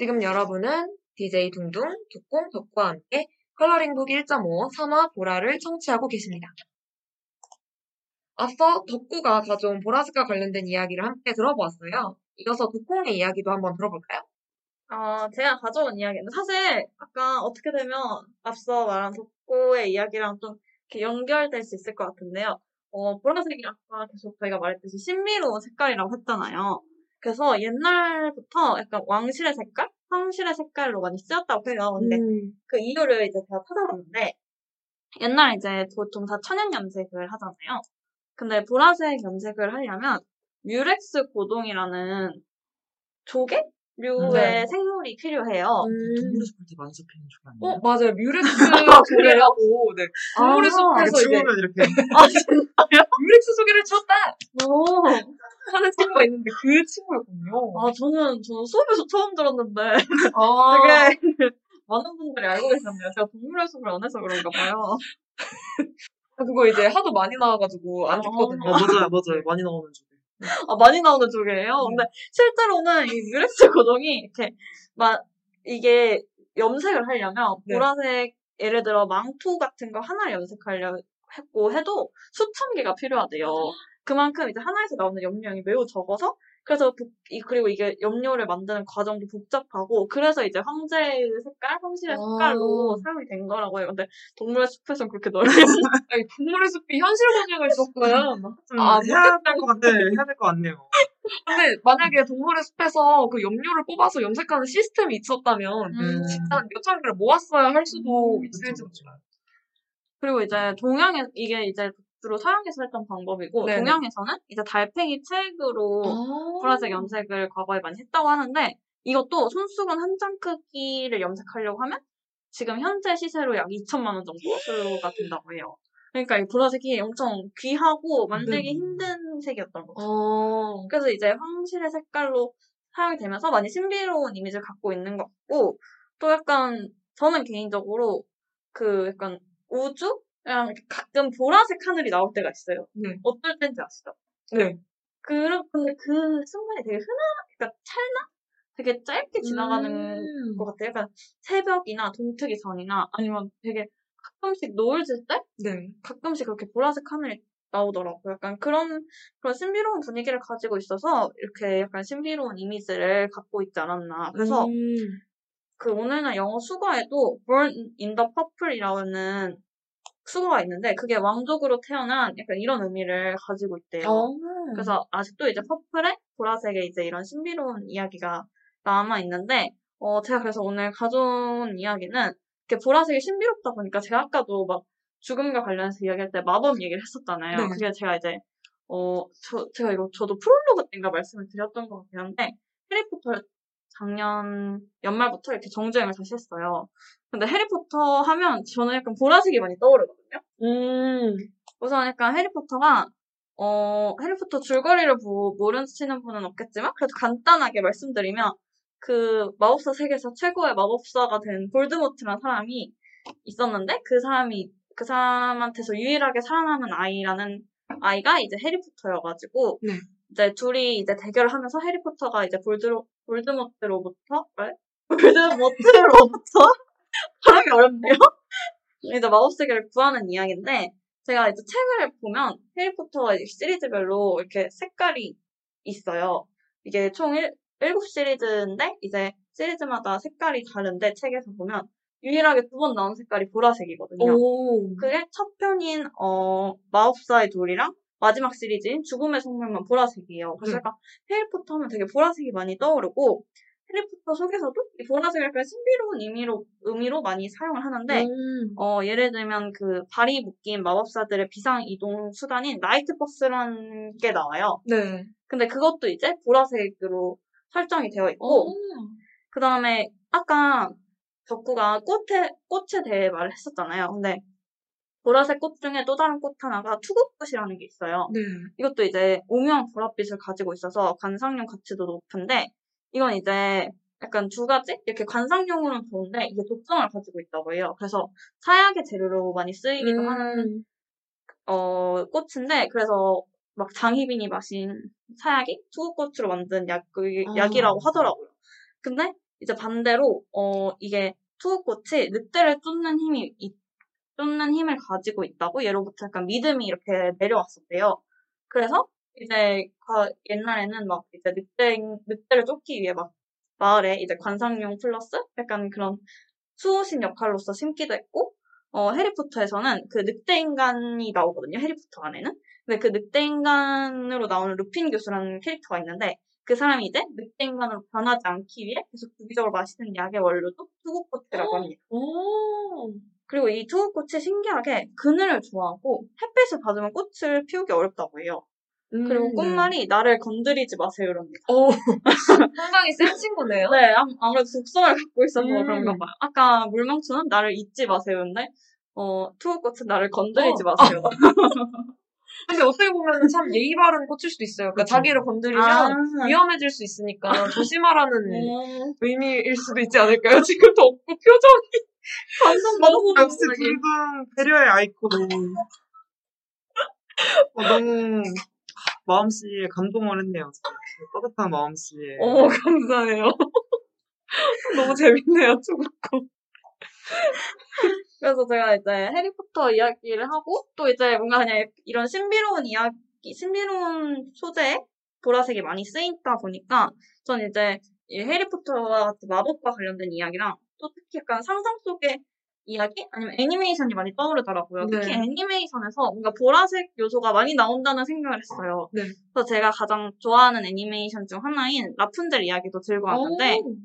지금 여러분은 DJ 둥둥, 덕공, 덕과 함께 컬러링북 1.5 3화 보라를 청취하고 계십니다. 앞서 덕구가 가져온 보라색과 관련된 이야기를 함께 들어보았어요. 이어서 덕공의 이야기도 한번 들어볼까요? 어, 제가 가져온 이야기는 사실 아까 어떻게 되면 앞서 말한 덕고의 이야기랑 좀 이렇게 연결될 수 있을 것 같은데요. 어, 보라색이 아까 계속 저희가 말했듯이 신비로운 색깔이라고 했잖아요. 그래서 옛날부터 약간 왕실의 색깔, 황실의 색깔로 많이 쓰였다고 해요. 근데 그 이유를 이제 제가 찾아봤는데 옛날 이제 보통 다 천연 염색을 하잖아요. 근데 보라색 염색을 하려면 뮤렉스 고동이라는 조개? 류의 네. 생물이 필요해요. 동물의 숲을 때 많이 잡히는 줄 아니에요? 어, 맞아요. 뮤렉스 조개라고. [LAUGHS] 네. 동물의 아, 숲에서 이제 죽으면 이렇게 아, 진짜요? 뮤렉스 조개를 쳤다! 오. 하는 친구가 있는데 그 친구였군요. 아, 저는, 저는 수업에서 처음 들었는데 아, 되게 많은 분들이 알고 계셨네요. 제가 동물의 숲을 안 해서 그런가 봐요. [LAUGHS] 그거 이제 하도 많이 나와가지고 안 듣거든요. 어, 맞아요, 맞아요. 많이 나오는 조개. [LAUGHS] 아, 많이 나오는 조개예요. 근데 실제로는 이 뮤렉스 [LAUGHS] 고동이 이렇게 막 이게 염색을 하려면 네. 보라색 예를 들어 망토 같은 거 하나 염색하려 했고 해도 수천 개가 필요하대요. 그만큼 이제 하나에서 나오는 염료량이 매우 적어서 그래서 복- 이- 그리고 이게 염료를 만드는 과정도 복잡하고 그래서 이제 황제의 색깔, 황실의 아. 색깔로 사용이 된 거라고 해요. 근데 동물의 숲에서는 그렇게 넓게 [LAUGHS] 아니, 동물의 숲이 현실 번역을 썼어요. 좀 아, 해야 될 것 같네. 해야 될 것 같네요. 근데 만약에 동물의 숲에서 그 염료를 뽑아서 염색하는 시스템이 있었다면 음. 진짜 한 몇천 개를 모았어야 할 수도 음, 있을지. 몰라요. 그리고 이제 동양에 이게 이제 주로 서양에서 했던 방법이고 네네. 동양에서는 이제 달팽이 책으로 아. 보라색 염색을 과거에 많이 했다고 하는데 이것도 손수건 한 장 크기를 염색하려고 하면 지금 현재 시세로 약 2천만 원 정도 수요가 된다고 해요. 그러니까 이 보라색이 엄청 귀하고 만들기 네. 힘든 색이었던 거죠. 어. 그래서 이제 황실의 색깔로 사용이 되면서 많이 신비로운 이미지를 갖고 있는 것 같고 또 약간 저는 개인적으로 그 약간 우주 랑 이렇게 가끔 보라색 하늘이 나올 때가 있어요. 네. 어떨 때인지 아시죠? 네. 그런 근데 그 순간이 되게 흔한 그러니까 찰나 되게 짧게 지나가는 음. 것 같아요. 약간 새벽이나 동트기 전이나 아니면 되게 가끔씩 노을 질 때 네. 가끔씩 그렇게 보라색 하늘이 나오더라고요. 약간 그런, 그런 신비로운 분위기를 가지고 있어서 이렇게 약간 신비로운 이미지를 갖고 있지 않았나. 그래서 음. 그 오늘날 영어 수거에도 Born in the Purple이라는 수거가 있는데 그게 왕족으로 태어난 약간 이런 의미를 가지고 있대요. 어. 그래서 아직도 이제 퍼플에 보라색에 이제 이런 신비로운 이야기가 남아 있는데, 어, 제가 그래서 오늘 가져온 이야기는 이렇게 보라색이 신비롭다 보니까 제가 아까도 막 죽음과 관련해서 이야기할 때 마법 얘기를 했었잖아요. 네. 그게 제가 이제, 어, 저, 제가 이거 저도 프롤로그 때인가 말씀을 드렸던 것 같긴 한데, 해리포터 작년 연말부터 이렇게 정주행을 다시 했어요. 근데 해리포터 하면 저는 약간 보라색이 많이 떠오르거든요. 음. 우선 약간 해리포터가 어 해리포터 줄거리를 보, 모르시는 분은 없겠지만 그래도 간단하게 말씀드리면 그 마법사 세계에서 최고의 마법사가 된 볼드모트라는 사람이 있었는데 그 사람이 그 사람한테서 유일하게 살아남은 아이라는 아이가 이제 해리포터여가지고 네. 이제 둘이 이제 대결을 하면서 해리포터가 이제 볼드로 볼드모트로부터 왜? [LAUGHS] 볼드모트로부터 발음이 어렵네요. [LAUGHS] 이제 마법 세계를 구하는 이야기인데 제가 이제 책을 보면 해리포터가 이제 시리즈별로 이렇게 색깔이 있어요. 이게 총 1, 7시리즈인데 이제 시리즈마다 색깔이 다른데 책에서 보면 유일하게 두 번 나온 색깔이 보라색이거든요. 오. 그게 첫 편인 어 마법사의 돌이랑 마지막 시리즈인 죽음의 성물만 보라색이에요. 그래서 네. 약간 해리포터 하면 되게 보라색이 많이 떠오르고 해리포터 속에서도 이 보라색을 약간 신비로운 의미로, 의미로 많이 사용을 하는데, 음. 어, 예를 들면 그 발이 묶인 마법사들의 비상 이동 수단인 나이트버스라는 게 나와요. 네. 근데 그것도 이제 보라색으로 설정이 되어 있고, 그 다음에 아까 덕구가 꽃에, 꽃에 대해 말을 했었잖아요. 근데 보라색 꽃 중에 또 다른 꽃 하나가 투구꽃이라는 게 있어요. 네. 이것도 이제 오묘한 보랏빛을 가지고 있어서 관상용 가치도 높은데, 이건 이제 약간 두 가지? 이렇게 관상용으로는 좋은데, 이게 독성을 가지고 있다고 해요. 그래서 사약의 재료로 많이 쓰이기도 하는 음. 어, 꽃인데, 그래서 막 장희빈이 마신 사약이 투구꽃으로 만든 약, 그 아. 약이라고 하더라고요. 근데 이제 반대로, 어, 이게 투구꽃이 늑대를 쫓는 힘이, 이- 쫓는 힘을 가지고 있다고 예로부터 약간 믿음이 이렇게 내려왔었대요. 그래서 이제 가- 옛날에는 막 이제 늑대, 늑대를 쫓기 위해 막 마을에 이제 관상용 플러스 약간 그런 수호신 역할로서 심기도 했고, 어, 해리포터에서는 그 늑대 인간이 나오거든요. 해리포터 안에는. 근데 그 늑대 인간으로 나오는 루핀 교수라는 캐릭터가 있는데 그 사람이 이제 늑대 인간으로 변하지 않기 위해 계속 주기적으로 마시는 약의 원료도 투구꽃이라고 합니다. 오. 그리고 이 투구꽃이 신기하게 그늘을 좋아하고 햇빛을 받으면 꽃을 피우기 어렵다고 해요. 그리고 음, 꽃말이 나를 건드리지 마세요 이럽니다. 오. [LAUGHS] 상당히 센 친구네요. 네, 아무- 아무래도 독성을 갖고 있어서 음. 그런가 봐요. 아까 물망초는 나를 잊지 마세요인데 어, 투구꽃은 나를 건드리지 어. 마세요. [LAUGHS] 근데 어떻게 보면 참 예의 바른 꽃일 수도 있어요. 그러니까 그쵸. 자기를 건드리면 아. 위험해질 수 있으니까 조심하라는 음, 의미일 수도 있지 않을까요? [LAUGHS] 지금 덕구 표정이 방송 너무 역시 갑자기. 둘다 배려의 아이콘. 어, 너무 마음씨에 감동을 했네요. 진짜. 그 따뜻한 마음씨에. 어 감사해요. [LAUGHS] 너무 재밌네요, 초국고. [LAUGHS] 그래서 제가 이제 해리포터 이야기를 하고 또 이제 뭔가 그냥 이런 신비로운 이야기, 신비로운 소재에 보라색이 많이 쓰인다 보니까 전 이제 이 해리포터와 마법과 관련된 이야기랑 또 특히 약간 상상 속의 이야기 아니면 애니메이션이 많이 떠오르더라고요. 네. 특히 애니메이션에서 뭔가 보라색 요소가 많이 나온다는 생각을 했어요. 네. 그래서 제가 가장 좋아하는 애니메이션 중 하나인 라푼젤 이야기도 들고 왔는데 오.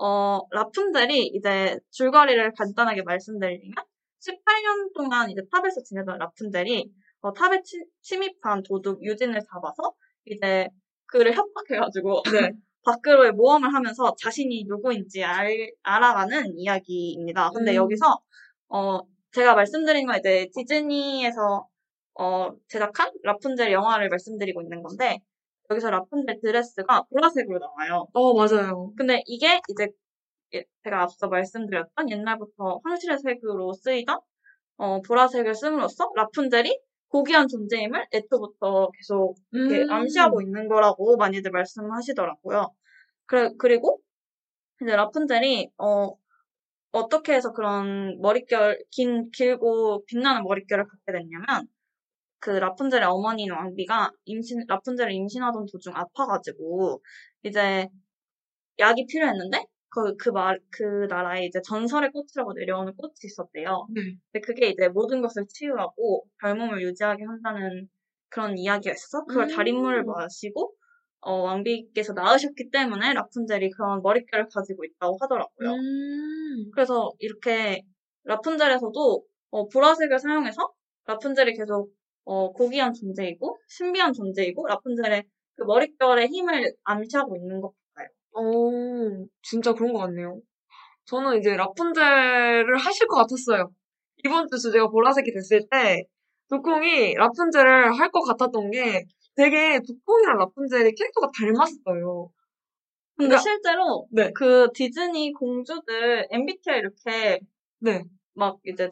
어, 라푼젤이 이제 줄거리를 간단하게 말씀드리면 18년 동안 이제 탑에서 지내던 라푼젤이 어, 탑에 치- 침입한 도둑 유진을 잡아서 이제 그를 협박해가지고 네. [LAUGHS] 밖으로의 모험을 하면서 자신이 누구인지 알, 알아가는 이야기입니다. 근데 음. 여기서 어, 제가 말씀드린 건 이제 디즈니에서 어, 제작한 라푼젤 영화를 말씀드리고 있는 건데 여기서 라푼젤 드레스가 보라색으로 나와요. 어 맞아요. 근데 이게 이제 예- 제가 앞서 말씀드렸던 옛날부터 황실의 색으로 쓰이던 어, 보라색을 씀으로써 라푼젤이 고귀한 존재임을 애초부터 계속 이렇게 음. 암시하고 있는 거라고 많이들 말씀하시더라고요. 그래, 그리고 이제 라푼젤이 어, 어떻게 해서 그런 머릿결, 긴, 길고 빛나는 머릿결을 갖게 됐냐면 그 라푼젤의 어머니인 왕비가 임신, 라푼젤을 임신하던 도중 아파가지고 이제 약이 필요했는데 그, 그 말, 그 나라에 이제 전설의 꽃이라고 내려오는 꽃이 있었대요. 네. 근데 그게 이제 모든 것을 치유하고 별몸을 유지하게 한다는 그런 이야기가 있어서 그걸 음. 달인물을 마시고 어, 왕비께서 낳으셨기 때문에 라푼젤이 그런 머릿결을 가지고 있다고 하더라고요. 음. 그래서 이렇게 라푼젤에서도 어, 보라색을 사용해서 라푼젤이 계속 어, 고귀한 존재이고 신비한 존재이고 라푼젤의 그 머릿결의 힘을 암시하고 있는 것. 어, 진짜 그런 것 같네요. 저는 이제 라푼젤을 하실 것 같았어요. 이번 주 주제가 보라색이 됐을 때, 두콩이 라푼젤을 할 것 같았던 게 되게 두콩이랑 라푼젤이 캐릭터가 닮았어요. 근데 그러니까- 실제로 네. 그 디즈니 공주들 MBTI 이렇게 네. 막 이제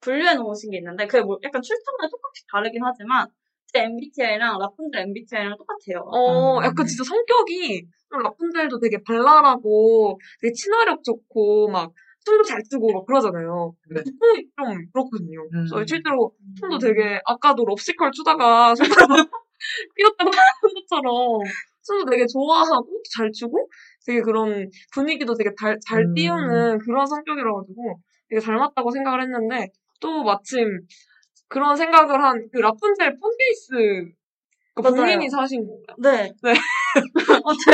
분류해 놓으신 게 있는데 그게 뭐 약간 출처마다 조금씩 다르긴 하지만 제 MBTI랑 라푼젤 MBTI랑 똑같아요. 어, 음. 약간 진짜 성격이 좀 라푼젤도 되게 발랄하고 되게 친화력 좋고 막 춤도 잘 추고 막 그러잖아요. 네. 두콩이 좀 그렇거든요. 음. 그래서 실제로 춤도 되게 아까도 럽시컬 추다가 삐었다고 하는 것처럼 춤도 되게 좋아하고 잘 추고 되게 그런 분위기도 되게 잘, 잘 음. 띄우는 그런 성격이라 가지고 되게 닮았다고 생각을 했는데 또 마침 그런 생각을 한 그 라푼젤 폰케이스 그 맞아요. 본인이 사신 건가요? 네. 네. [LAUGHS] 어, 제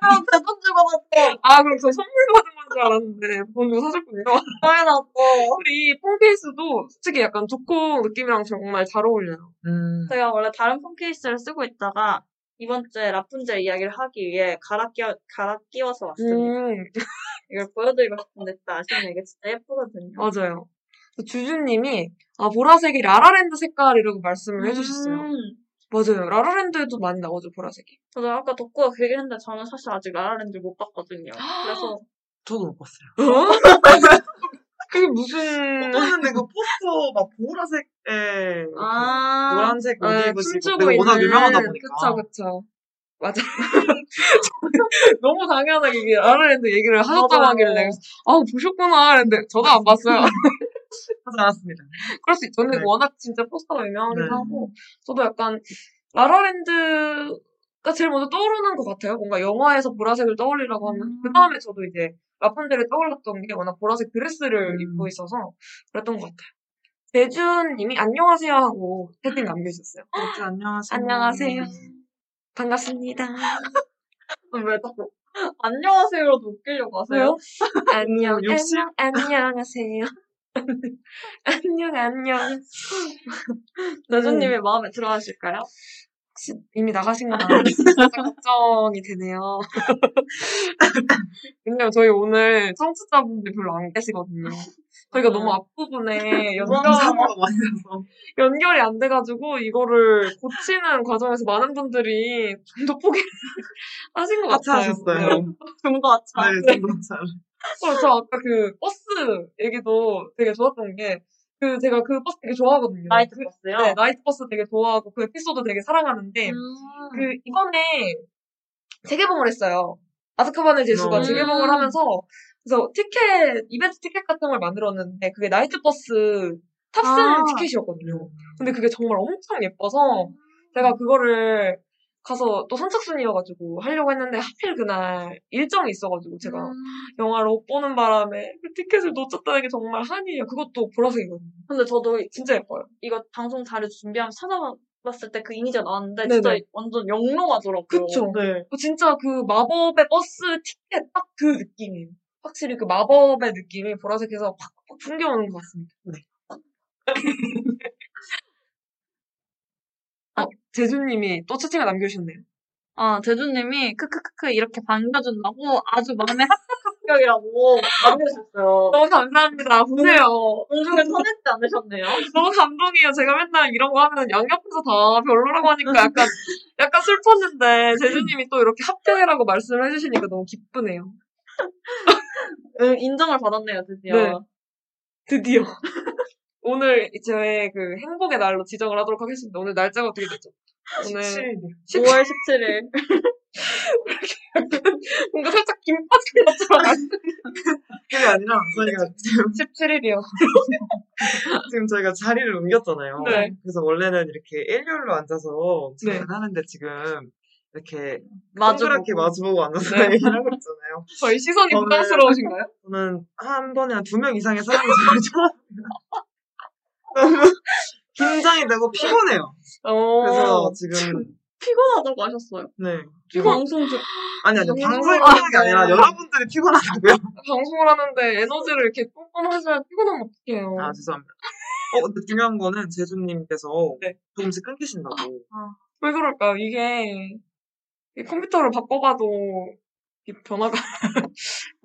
그럼 대돈 주고 났어. 아, 그럼 저 선물 받은 건 줄 알았는데, 본거 사셨군요. 당연하고. 우리 이 폰케이스도 솔직히 약간 조코 느낌이랑 정말 잘 어울려요. 음. 제가 원래 다른 폰 케이스를 쓰고 있다가 이번 주에 라푼젤 이야기를 하기 위해 갈아 끼워, 갈아 끼워서 왔습니다. 음, 이걸 보여드리고 싶은데 아시네. 이게 진짜 예쁘거든요. 맞아요. 주주님이, 아, 보라색이 라라랜드 색깔이라고 말씀을 해주셨어요. 음. 맞아요. 라라랜드에도 많이 나오죠, 보라색이. 저도 아까 덕구가 그 얘기를 했는데 저는 사실 아직 라라랜드 못 봤거든요. [GASPS] 그래서 저도 못 봤어요. [LAUGHS] 그게 무슨, 봤는데 그 포스터 막 보라색에 아 노란색 옷 아, 입으시고 춤추고 되게 워낙 있는- 유명하다 보니까. 그쵸, 그쵸. 맞아요. [LAUGHS] 너무 당연하게 이게 라라랜드 얘기를 하셨다고. 하길래, 아, 보셨구나. 했는데, 저도 안 봤어요. [LAUGHS] 하지 않았습니다. 그럴 수 있죠. 근데 네. 워낙 진짜 포스터가 유명하기도 네. 하고, 저도 약간, 라라랜드가 제일 먼저 떠오르는 것 같아요. 뭔가 영화에서 보라색을 떠올리라고 하면. 음. 그 다음에 저도 이제, 라푼젤을 떠올랐던 게 워낙 보라색 드레스를 음. 입고 있어서, 그랬던 것 같아요. 대준님이 안녕하세요 하고 채팅 남겨주셨어요. 그렇지, 안녕하세요. 안녕하세요. 반갑습니다. [LAUGHS] 왜 자꾸 안녕하세요로도 웃기려고 하세요? 안녕? [LAUGHS] 안녕, 안녕하세요. [LAUGHS] 안녕, 안녕. 대준님이 마음에 들어 하실까요? 이미 나가신 건 아닌지 살짝 걱정이 되네요. [LAUGHS] 왜냐면 저희 오늘 청취자분들 별로 안 계시거든요. 저희가 너무 앞부분에 [LAUGHS] 연결. 연결이 안 돼가지고 이거를 고치는 과정에서 많은 분들이 좀더 포기를 하신 것 같아요. 하차하셨어요. 좀더 아차. 네, 저도 잘. 어, 저 아까 그 버스 얘기도 되게 좋았던 게, 그 제가 그 버스 되게 좋아하거든요. Knight 그, 버스요? 네, Knight 버스 되게 좋아하고 그 에피소드 되게 사랑하는데, 음. 그 이번에 재개봉을 했어요. 아즈카반의 죄수가 음. 재개봉을 하면서 그래서 티켓 이벤트 티켓 같은 걸 만들었는데 그게 Knight 버스 탑승 아. 티켓이었거든요. 근데 그게 정말 엄청 예뻐서 제가 그거를 가서 또 선착순이어가지고 하려고 했는데 하필 그날 일정이 있어가지고 제가 음. 영화를 못 보는 바람에 그 티켓을 놓쳤다는 게 정말 한이에요. 그것도 보라색이거든요. 근데 저도 진짜 예뻐요. 이거 방송 자료 준비하면서 찾아봤을 때 그 이미지가 나왔는데 네네. 진짜 완전 영롱하더라고요. 그쵸. 네. 그 진짜 그 마법의 버스 티켓 딱 그 느낌이에요. 확실히 그 마법의 느낌이 보라색에서 팍팍 풍겨오는 것 같습니다. 네. [LAUGHS] 어, 제주님이 또 채팅을 남겨주셨네요. 아, 제주님이 크크크크 이렇게 반겨준다고 아주 마음에 합격합격이라고 [LAUGHS] 남겨주셨어요. 너무 감사합니다. 보세요. 공중에 터내지 않으셨네요. [LAUGHS] 너무 감동이에요. 제가 맨날 이런 거 하면 양옆에서 다 별로라고 하니까 약간, [LAUGHS] 약간 슬펐는데, 제주님이 또 이렇게 합격이라고 말씀을 해주시니까 너무 기쁘네요. 응, 인정을 받았네요, 드디어. 네. 드디어. 오늘 저의 그 행복의 날로 지정을 하도록 하겠습니다. 오늘 날짜가 어떻게 되죠? 오늘 17일. 5월 17일. 뭔가 살짝 김밥 같은 것처럼 그게 아니라 저희가 지금, 17일이요. [LAUGHS] 지금 저희가 자리를 옮겼잖아요. 네. 그래서 원래는 이렇게 일렬로 앉아서 지금 네. 하는데 지금 이렇게. 동그랗게 마주보고 앉아서 네. 얘기를 하고 있잖아요. 저희 시선이 부담스러우신가요? 저는 한 번에 한 두 명 이상의 사람이 저를 좋아합니다. 너무 [LAUGHS] 긴장이 되고 피곤해요. 어. 그래서 지금 피곤하다고 하셨어요. 네. 방송 중. 아니 아니 음. 방송이 아, 피곤한 게 아니라 네. 여러분들이 피곤하다고요. [LAUGHS] 방송을 하는데 에너지를 이렇게 뿜뿜 하시면 피곤하면 어떡해요. 아 죄송합니다. 어 근데 중요한 거는 제주님께서 네. 조금씩 끊기신다고. 왜 그럴까요? 이게 이 컴퓨터를 바꿔봐도 이 변화가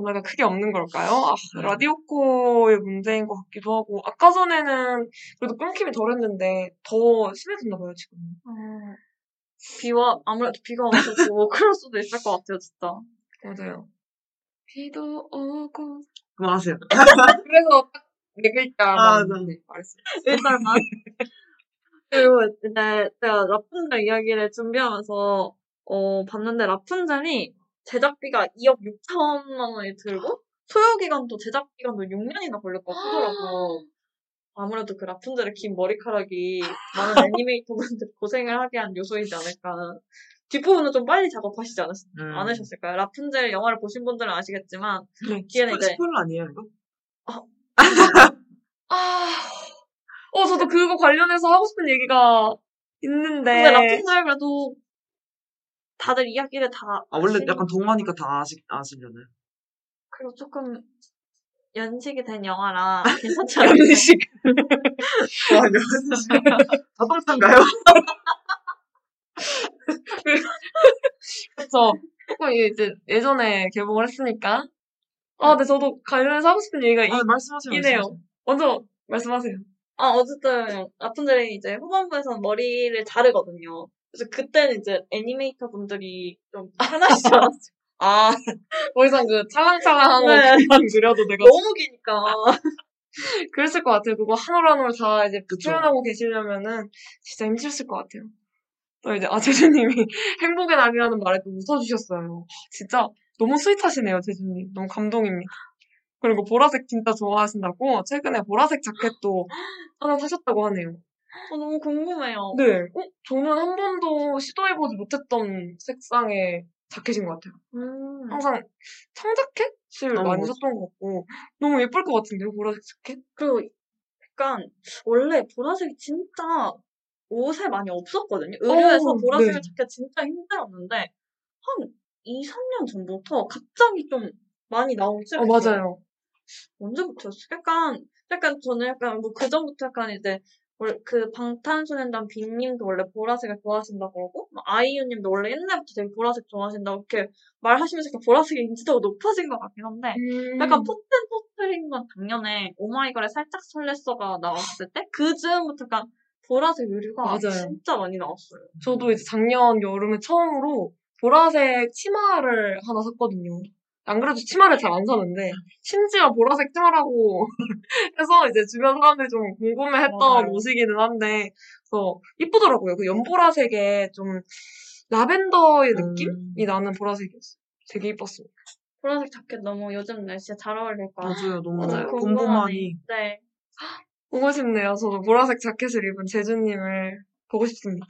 변화가 크게 없는 걸까요? 아, 라디오코의 문제인 것 같기도 하고 아까 전에는 그래도 끊김이 덜했는데 더 심해졌나 봐요 지금. 비와, 아무래도 비가 와가지고 그럴 수도 있을 것 같아요, 진짜. 맞아요. 비도 오고 그만하세요. [LAUGHS] 그래서 딱네 글자만 아, 네. 네, 말했어요. 일단만. [LAUGHS] 그리고 이제 제가 라푼젤 이야기를 준비하면서 어, 봤는데 라푼젤이 제작비가 2억 6천만 원이 들고 소요 기간도 제작 기간도 6년이나 걸렸다고 하더라고요. [GASPS] 아무래도 그 라푼젤의 긴 머리카락이 [LAUGHS] 많은 애니메이터분들 고생을 하게 한 요소이지 않을까. 뒷부분은 좀 빨리 작업하시지 않았, 음. 않으셨을까요? 라푼젤 영화를 보신 분들은 아시겠지만 네. 뒤에는 이제 스포일러 아니에요 이거? 아, 어 저도 그거 관련해서 하고 싶은 얘기가 있는데 근데 라푼젤 그래도 다들 이야기를 다 아, 원래 아시는 약간 동화니까 다 아시, 아시려나요? 그리고 조금 연식이 된 영화라 [LAUGHS] 괜찮지 않나요? 연식. 와, 연식. 자동차인가요? 그래서 조금 이제 예전에 개봉을 했으니까 아, 근데 저도 관련해서 하고 싶은 얘기가 아, 말씀하세요. 있네요. 말씀하세요. 먼저 말씀하세요. 아, 어쨌든, 라푼젤이 이제 후반부에서는 머리를 자르거든요. 그래서 그때는 이제 애니메이터 분들이 좀 화나시지 않았어요. 아, 더 이상 그 찰랑찰랑한 거 네. 그만 그려도 내가 너무 기니까. [LAUGHS] 그랬을 것 같아요. 그거 한 올 한 올 다 이제. 표현하고 계시려면은 진짜 힘드실 것 같아요. 또 이제 아 제주님이 [LAUGHS] 행복의 날이라는 말에 또 웃어주셨어요. 진짜 너무 스윗하시네요, 제주님. 너무 감동입니다. 그리고 보라색 진짜 좋아하신다고 최근에 보라색 자켓도 [GASPS] 하나 사셨다고 하네요. 어, 너무 궁금해요. 네, 어? 저는 한 번도 시도해보지 못했던 색상의 자켓인 것 같아요. 음. 항상 청자켓을 어, 많이 맞아. 샀던 것 같고 너무 예쁠 것 같은데요, 보라색 자켓? 그리고 약간, 원래 보라색이 진짜 옷에 많이 없었거든요. 의류에서 어, 보라색을 네. 찾기가 진짜 힘들었는데, 한 2, 3년 전부터 갑자기 좀 많이 나오기 어, 시작했어요. 맞아요. 언제부터였어? 약간, 약간 저는 약간 뭐 그전부터 약간 이제 월- 그 방탄소년단 빈님도 원래 보라색을 좋아하신다고 그러고 뭐 아이유님도 원래 옛날부터 되게 보라색 좋아하신다고 이렇게 말하시면서 보라색의 인지도가 높아진 것 같긴 한데 음. 약간 포텐 포트린 건 작년에 오마이걸의 살짝 설렜어가 나왔을 때 그 즈음부터 약간 보라색 의류가 맞아요. 진짜 많이 나왔어요. 저도 이제 작년 여름에 처음으로 보라색 치마를 하나 샀거든요. 안 그래도 치마를 잘 안 사는데 심지어 보라색 치마라고 [LAUGHS] 해서 이제 주변 사람들이 좀 궁금해했던 맞아요. 옷이기는 한데 그래서 이쁘더라고요. 그 연보라색에 좀 라벤더의 음. 느낌이 나는 보라색이었어요. 되게 이뻤습니다. 보라색 자켓 너무 요즘 날씨에 잘 어울릴 것 같아요. 맞아요. 너무 맞아요. 봄봄하니. 네. 보고 싶네요. 저도 보라색 자켓을 입은 제주님을 보고 싶습니다.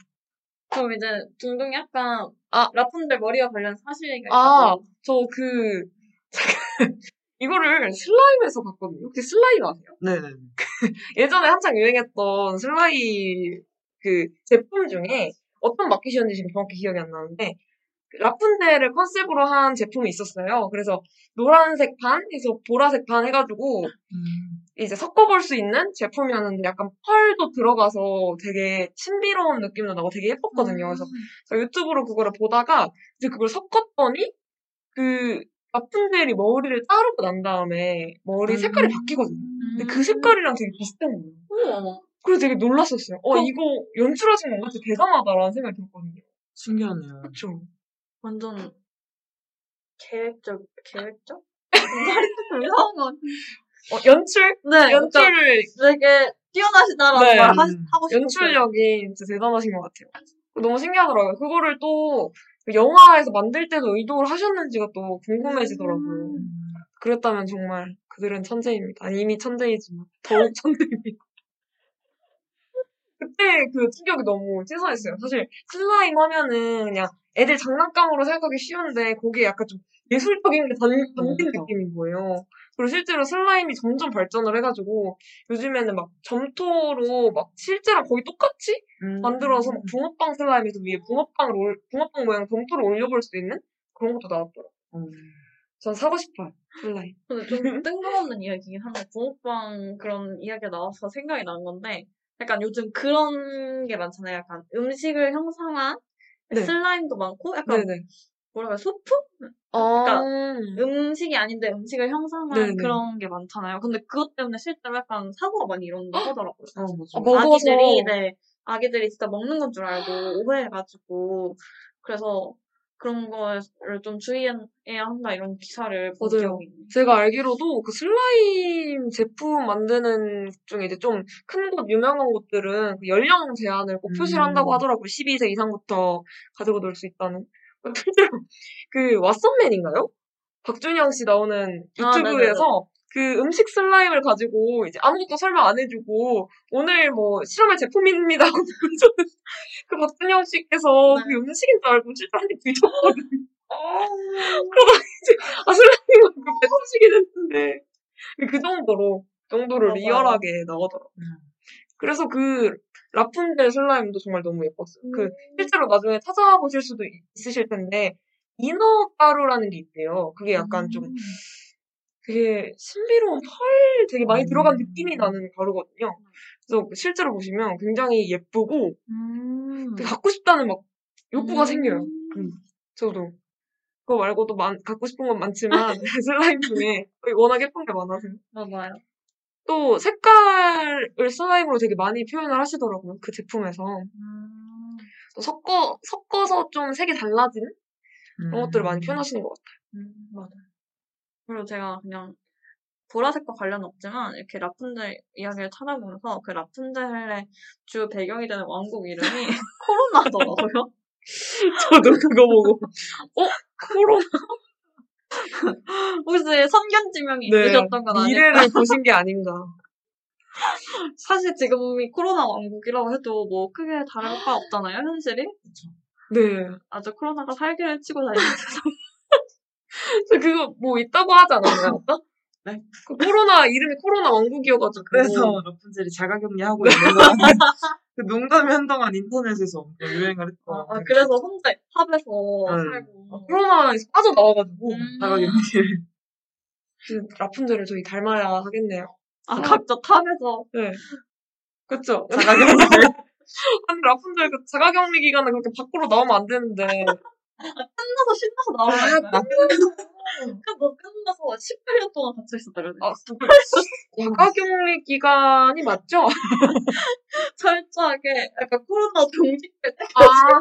그럼 이제 둥둥이 약간 아. 라푼델 머리와 관련 사실 얘기가 아, 있다고. 저 그, [LAUGHS] 이거를 슬라임에서 봤거든요. 혹시 슬라임 아세요? 네네. [LAUGHS] 예전에 한창 유행했던 슬라임 그 제품 중에 어떤 마켓이었는지 지금 정확히 기억이 안 나는데 그 라푼델을 컨셉으로 한 제품이 있었어요. 그래서 노란색 반에서 보라색 반 해가지고 이제 섞어볼 수 있는 제품이었는데 약간 펄도 들어가서 되게 신비로운 느낌도 나고 되게 예뻤거든요. 그래서 제가 유튜브로 그거를 보다가 이제 그걸 섞었더니 그 라푼델이 머리를 자르고 난 다음에 머리 색깔이 바뀌거든요. 근데 그 색깔이랑 되게 비슷한 거예요. 그래서 되게 놀랐었어요. 어, 이거 연출하신 건가? 진짜 대단하다라는 생각이 들었거든요. 신기하네요. 그쵸. 완전 계획적, 계획적? 말이 조금 이상한 것 같아. 어, 연출? 네, 연출을, 되게 뛰어나시다라는 네. 말 하, 하고 싶었어요. 연출력이 진짜 대단하신 것 같아요. 너무 신기하더라고요. 그거를 또그 영화에서 만들 때도 의도를 하셨는지가 또 궁금해지더라고요. 음. 그랬다면 정말 그들은 천재입니다. 아니, 이미 천재이지만 더욱 [LAUGHS] 천재입니다. 그때 그 충격이 너무 신선했어요. 사실 슬라임 하면은 그냥 애들 장난감으로 생각하기 쉬운데 거기에 약간 좀 예술적인 게 담, 담긴 그쵸. 느낌인 거예요. 그리고 실제로 슬라임이 점점 발전을 해가지고 요즘에는 막 점토로 막 실제랑 거의 똑같이 음. 만들어서 막 붕어빵 슬라임에서 위에 붕어빵을 올, 붕어빵 모양 점토를 올려볼 수 있는 그런 것도 나왔더라고요. 음. 전 사고 싶어요. 슬라임. [LAUGHS] 근데 좀 뜬금없는 이야기긴 한데 붕어빵 그런 이야기가 나와서 생각이 난 건데 약간 요즘 그런 게 많잖아요. 약간 음식을 형상한 네. 슬라임도 많고 약간 네네. 뭐라 그래 소품? 아, 음식이 아닌데 음식을 형상한 네네. 그런 게 많잖아요. 근데 그것 때문에 실제로 약간 사고가 많이 일어난다고 하더라고요. 아, 맞아. 아, 먹어서. 아기들이 네 아기들이 진짜 먹는 건 줄 알고 오해해가지고 그래서 그런 거를 좀 주의해야 한다 이런 기사를 본 맞아요. 기억이 있네요. 제가 알기로도 그 슬라임 제품 만드는 곳 중에 이제 좀 큰 곳, 유명한 곳들은 그 연령 제한을 꼭 표시를 음. 한다고 하더라고요. 12세 이상부터 가지고 놀 수 있다는. 실제로 그 왓썸맨인가요? 박준영 씨 나오는 아, 유튜브에서 그 음식 슬라임을 가지고 이제 아무것도 설명 안 해주고 오늘 뭐 실험할 제품입니다 [LAUGHS] 그 박준영 씨께서 네. 그게 음식인 줄 알고 실제 한입 드셨거든요. 그러다 이제 아 슬라임은 그 배송식이 됐는데 그 정도로 그 정도로 맞아요. 리얼하게 나오더라고요. 그래서 그 라푼젤 슬라임도 정말 너무 예뻤어요. 그 실제로 나중에 찾아보실 수도 있- 있으실 텐데 이너 가루라는 게 있대요. 그게 약간 좀 되게 신비로운 펄 되게 많이 들어간 느낌이 나는 가루거든요. 그래서 실제로 보시면 굉장히 예쁘고 음. 되게 갖고 싶다는 막 욕구가 음. 생겨요. 음, 저도. 그거 말고도 많, 갖고 싶은 건 많지만 [LAUGHS] [LAUGHS] 슬라임 중에 워낙 예쁜 게 많아서 맞아요. 또 색깔을 슬라임으로 되게 많이 표현을 하시더라고요. 그 제품에서. 음. 또 섞어, 섞어서 좀 색이 달라지는 그런 음. 것들을 많이 표현하시는 것 같아요. 음, 맞아요. 그리고 제가 그냥 보라색과 관련 없지만 이렇게 라푼젤 이야기를 찾아보면서 그 라푼젤의 주 배경이 되는 왕국 이름이 [LAUGHS] 코로나더라고요. [LAUGHS] 저도 그거 보고, 어? 코로나 혹시 선견지명이 네, 있으셨던 건 아닐까? 미래를 보신 게 아닌가. 사실 지금이 코로나 왕국이라고 해도 뭐 크게 다를 바 없잖아요, 현실이. 네. 아주 코로나가 살기를 치고 다니는 세상. 저 그거 뭐 있다고 하지 않았나요? 아까? 네. 그 코로나, 이름이 코로나 왕국이어가지고. 그래서 라푼젤이 자가격리하고 있는 거그 [LAUGHS] 농담이 한동안 인터넷에서 유행을 했던 아, 아, 그래서 혼자 탑에서 네. 살고. 코로나에서 빠져나와가지고. 음. 자가격리. 그 라푼젤을 저희 닮아야 하겠네요. 아, 각자 탑에서. 네. 그쵸? [LAUGHS] 자가격리. 아니, 라푼젤 그 자가격리 기간에 그렇게 밖으로 나오면 안 되는데. 끝나서 신나서 나오는 거야. 그뭐 끝나서 18년 동안 갇혀 있었다 그러네. 아, 자가격리 기간이 맞죠? [LAUGHS] 철저하게 약간 코로나 동식될 때 아.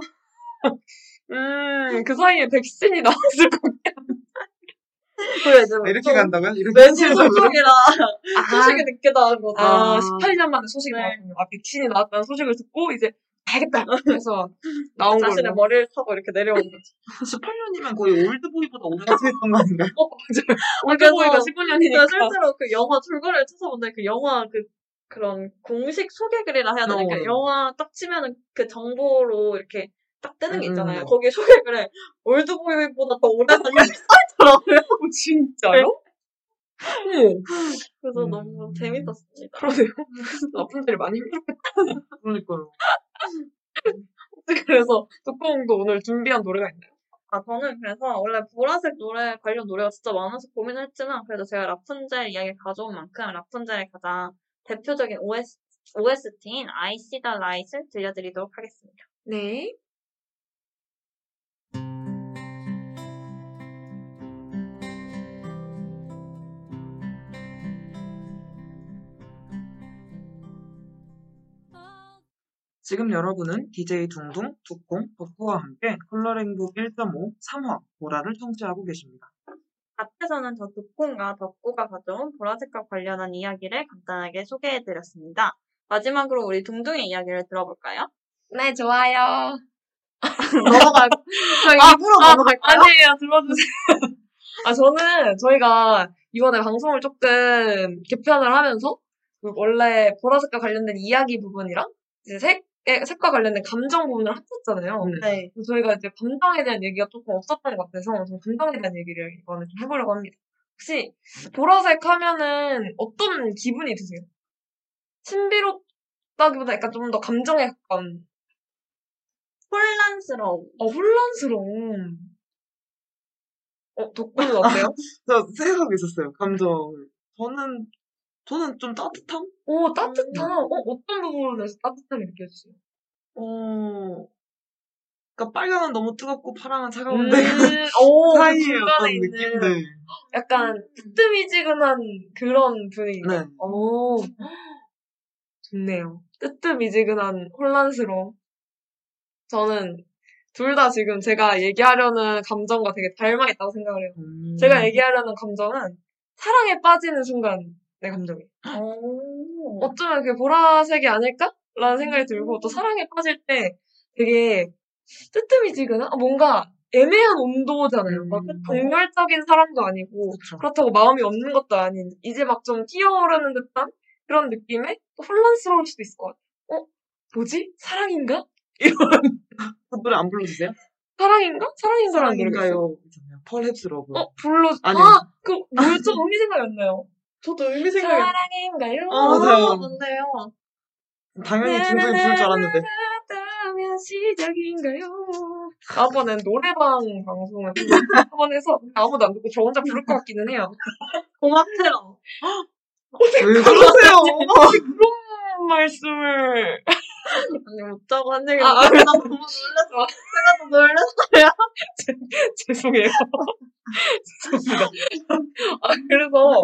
음, 그 사이에 백신이 나왔을 것 같아요. 그래 이제 이렇게 간다고요? 이렇게 현실적으로? 소식이라 소식이 늦게 나온. 아, 아. 18년 만에 소식이 네. 나왔군요. 아, 백신이 나왔다는 소식을 듣고, 이제, 알겠다! 해서, [LAUGHS] 나온 자신의 걸로. 머리를 타고 이렇게 내려온 거지. 18년이면 거의 올드보이보다 오래 했던 거 아닌가요? 어, 맞아요. 그래서 올드보이가 제가 15년이니까. 실제로 그 영화 줄거리를 찾아본데 그 영화 그 그런 공식 소개글이라 해야 되나? 어. 그 영화 딱 치면은 그 정보로 이렇게 딱 뜨는 게 음, 있잖아요. 음. 거기 소개글에 올드보이보다 더 오래 다니는 써있더라고요. 어, 진짜요? 어머, [LAUGHS] 그래서 음. 너무 재밌었습니다. 그러네요. [LAUGHS] 라푼젤이 많이 힘들었겠다. [LAUGHS] 그러니까요. 그래서, 독공도 오늘 준비한 노래가 있나요? 아, 저는 그래서 원래 보라색 노래 관련 노래가 진짜 많아서 고민을 했지만 그래도 제가 라푼젤 이야기 가져온 만큼 라푼젤의 가장 대표적인 OS, OST인 I See the Light을 들려드리도록 하겠습니다. 네. 지금 여러분은 DJ 둥둥, 두콩, 덕후와 함께 컬러링북 1.5 3화 보라를 청취하고 계십니다. 앞에서는 저 두콩과 덕구가 가져온 보라색과 관련한 이야기를 간단하게 소개해드렸습니다. 마지막으로 우리 둥둥의 이야기를 들어볼까요? 네, 좋아요. [LAUGHS] 넘어갈, 저희 아, 입으로 아, 넘어갈까요? 아니에요, 들어주세요. [LAUGHS] 아, 저는 저희가 이번에 방송을 조금 개편을 하면서 그 원래 보라색과 관련된 이야기 부분이랑 이제 색, 색과 관련된 감정 부분을 합쳤잖아요. 음. 네. 그래서 저희가 이제 감정에 대한 얘기가 조금 없었던 것 같아서 좀 감정에 대한 얘기를 이번에 좀 해보려고 합니다. 혹시 보라색 하면은 어떤 기분이 드세요? 신비롭다기보다 약간 좀 더 감정에 가까운 혼란스러움. 어, 혼란스러움. 어, 덕분은 어때요? [LAUGHS] 저 생각하고 있었어요, 감정을. 저는, 저는 좀 따뜻함? 오, 따뜻함. 어, 어떤 부분에서 따뜻함이 느껴지세요? 어, 그니까 빨강은 너무 뜨겁고 파랑은 음, 차가운데 [LAUGHS] 오, 그 사이에 어떤 느낌들. 약간 뜨뜨미지근한 그런 분위기. 네. 오, 좋네요. 뜨뜨미지근한 혼란스러움. 저는 둘 다 지금 제가 얘기하려는 감정과 되게 닮아 있다고 생각을 해요. 음. 제가 얘기하려는 감정은 사랑에 빠지는 순간 의 감정이에요. 오. 어쩌면 그게 보라색이 아닐까? 라는 생각이 들고 또 사랑에 빠질 때 되게 뜨뜨미지근한 아, 뭔가 애매한 온도잖아요. 막 음. 정열적인 사람도 아니고 그쵸. 그렇다고 마음이 없는 것도 아닌 이제 막 좀 뛰어오르는 듯한 그런 느낌에 또 혼란스러울 수도 있을 것 같아요. 어? 뭐지? 사랑인가? [LAUGHS] 이런 그 노래 안 불러주세요? 사랑인가? 사랑인 사람 노래가 있어요. 사랑인가요? 있잖아요. Perhaps Love. 어? 불러 아니요. 아! 그 뭐였죠? 음이 생각이 안 나요. 저도 음이 생각이 안 사랑인가요? 아, 맞아요. 맞네요. 당연히 김동희 부를 줄 알았는데. 시작인가요? 다음번엔 노래방 방송을 한번 해서 아무도 안 듣고 저 혼자 부를 것 같기는 해요. 고맙테라. 왜 그러세요? 그런 말씀을 아니, 웃자고 한 얘기. 아, 아, 아, 나 너무 놀랐어. 내가 더 놀랐어요. 죄송해요. [LAUGHS] 죄송합니다. 아, 그래서,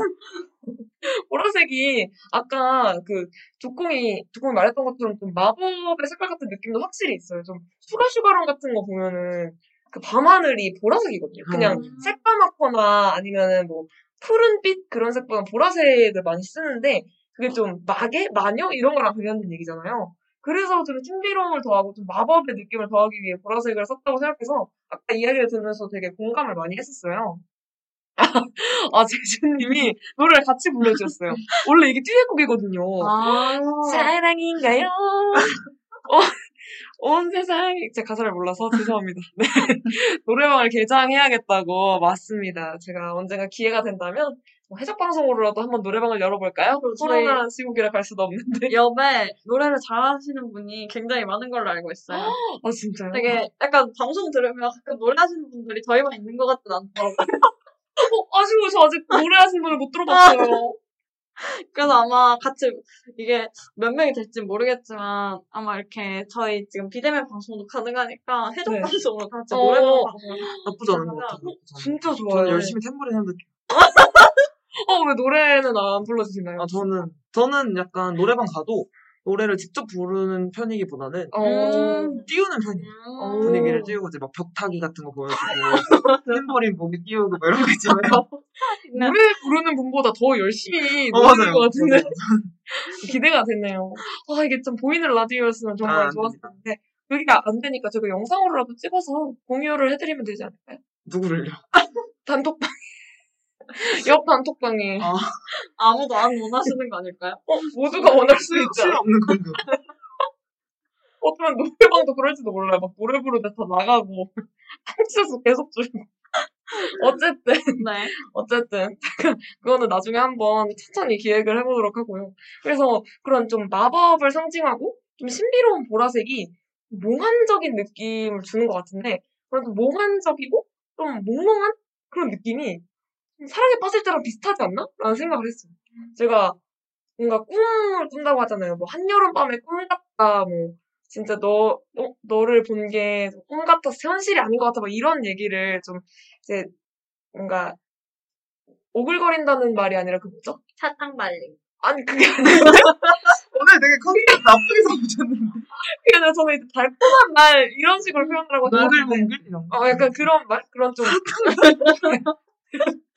보라색이, 아까 그, 두콩이, 두콩이 말했던 것처럼 좀 마법의 색깔 같은 느낌도 확실히 있어요. 좀, 슈가슈가룬 같은 거 보면은, 그 밤하늘이 보라색이거든요. 그냥 음. 새까맣거나 아니면은 뭐, 푸른빛 그런 색보다 보라색을 많이 쓰는데, 그게 좀 마계? 마녀? 이런 거랑 관련된 얘기잖아요. 그래서 좀 신비로움을 더하고 좀 마법의 느낌을 더하기 위해 보라색을 썼다고 생각해서 아까 이야기를 들으면서 되게 공감을 많이 했었어요. [LAUGHS] 아, 제주님이 노래를 같이 불러주셨어요. 원래 이게 듀엣곡이거든요. 아. 사랑인가요? [LAUGHS] 어, 온 세상이 제 가사를 몰라서 죄송합니다. 네. [LAUGHS] 노래방을 개장해야겠다고 맞습니다. 제가 언젠가 기회가 된다면 뭐 해적 방송으로라도 한번 노래방을 열어볼까요? 그럼 저희- 코로나 시국이라 갈 수도 없는데. 옆에 노래를 잘하시는 분이 굉장히 많은 걸로 알고 있어요. 아 진짜요? 되게 약간 방송 들으면 가끔 노래하시는 분들이 저희만 있는 것 같진 않더라고요. 어, 아쉬워 저 아직 노래하시는 분을 못 들어봤어요. [LAUGHS] 그래서 아마 같이 이게 몇 명이 될지 모르겠지만 아마 이렇게 저희 지금 비대면 방송도 가능하니까 해적 네. 방송으로 같이 어. 노래방 방송 나쁘지 않은 것 같아요. 진짜 좋아요. 저는 열심히 탬버린 해볼게요. [LAUGHS] 어, 왜 노래는 안 불러주시나요? 아, 저는, 저는 약간 노래방 가도 노래를 직접 부르는 편이기보다는 어, 음. 띄우는 편이에요. 어. 분위기를 띄우고 이제 막 벽타기 같은 거 보여주고 탬버린 목에 띄우고 뭐 이런 거 있잖아요. 노래 부르는 분보다 더 열심히 어, 맞아요. 것 같은데. [LAUGHS] 기대가 되네요. 아 이게 좀 보이는 라디오였으면 정말 아, 안 좋았을 텐데 여기가 안 되니까 저거 영상으로라도 찍어서 공유를 해드리면 되지 않을까요? 누구를요? [LAUGHS] 단톡방 옆 단톡방에 아. [LAUGHS] 아무도 안 원하시는 거 아닐까요? 어, 모두가 원할 수실 있죠. 없는 건가? 어쩌면 노래방도 그럴지도 몰라요. 막 노래 부르다 다 나가고 [LAUGHS] 탕치에서 계속 줄고 [LAUGHS] 어쨌든 네. 어쨌든 그거는 나중에 한번 천천히 기획을 해보도록 하고요. 그래서 그런 좀 마법을 상징하고 좀 신비로운 보라색이 몽환적인 느낌을 주는 것 같은데 그런 좀 몽환적이고 좀 몽롱한 그런 느낌이 좀 사랑에 빠질 때랑 비슷하지 않나? 라는 생각을 했어요. 제가 뭔가 꿈을 꾼다고 하잖아요. 뭐 한여름 밤에 꿈 같다, 뭐 진짜 너, 어, 너를 본 게 꿈 같아서 현실이 아닌 것 같아, 막 이런 얘기를 좀 이제 뭔가 오글거린다는 말이 아니라 그 뭐죠? 사탕 발림. 아니 그게 아니라 [LAUGHS] 오늘 되게 컨셉 나쁘게 잡으셨는데. 아니라 저는 이제 달콤한 말 이런 식으로 표현을 하고 몽글몽글? 이런 거. 어 약간 그런 말 그런 좀 [LAUGHS]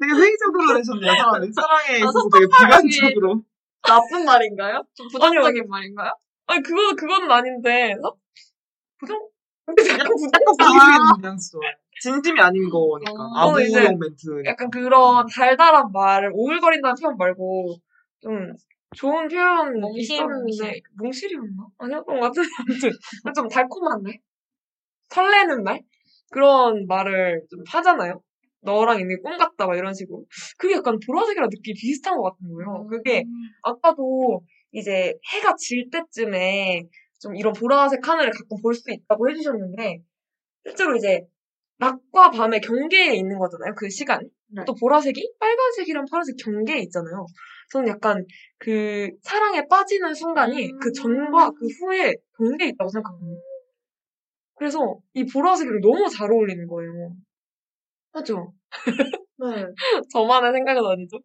되게 회의적으로 내셨네요, 사람이. 사랑에 아, 있어서 되게 손가락이- 비관적으로. 나쁜 말인가요? 좀 부정적인 아니요. 말인가요? 아니 그거 그건 아닌데 어? 부정 근데 약간 부정 부정적인 뉘앙스 좋아요. 진심이 아닌 거니까. 어, 아부용 이제 멘트. 약간 그런 달달한 말을 오글거린다는 표현 말고 좀 좋은 표현 몽실, 있었는데 몽실이었나? 아니었던 것 같은데 아무튼 좀 달콤한 말 설레는 말 그런 말을 좀 하잖아요. 너랑 있는 꿈 같다 막 이런 식으로 그게 약간 보라색이랑 느낌이 비슷한 것 같은 거예요. 그게 아까도 이제 해가 질 때쯤에 좀 이런 보라색 하늘을 가끔 볼 수 있다고 해주셨는데 실제로 이제 낮과 밤의 경계에 있는 거잖아요. 그 시간. 네. 또 보라색이 빨간색이랑 파란색 경계에 있잖아요. 저는 약간 그 사랑에 빠지는 순간이 음. 그 전과 그 후에 경계에 있다고 생각하거든요. 그래서 이 보라색이랑 너무 잘 어울리는 거예요. 맞죠? 네. [LAUGHS] 저만의 생각은 아니죠?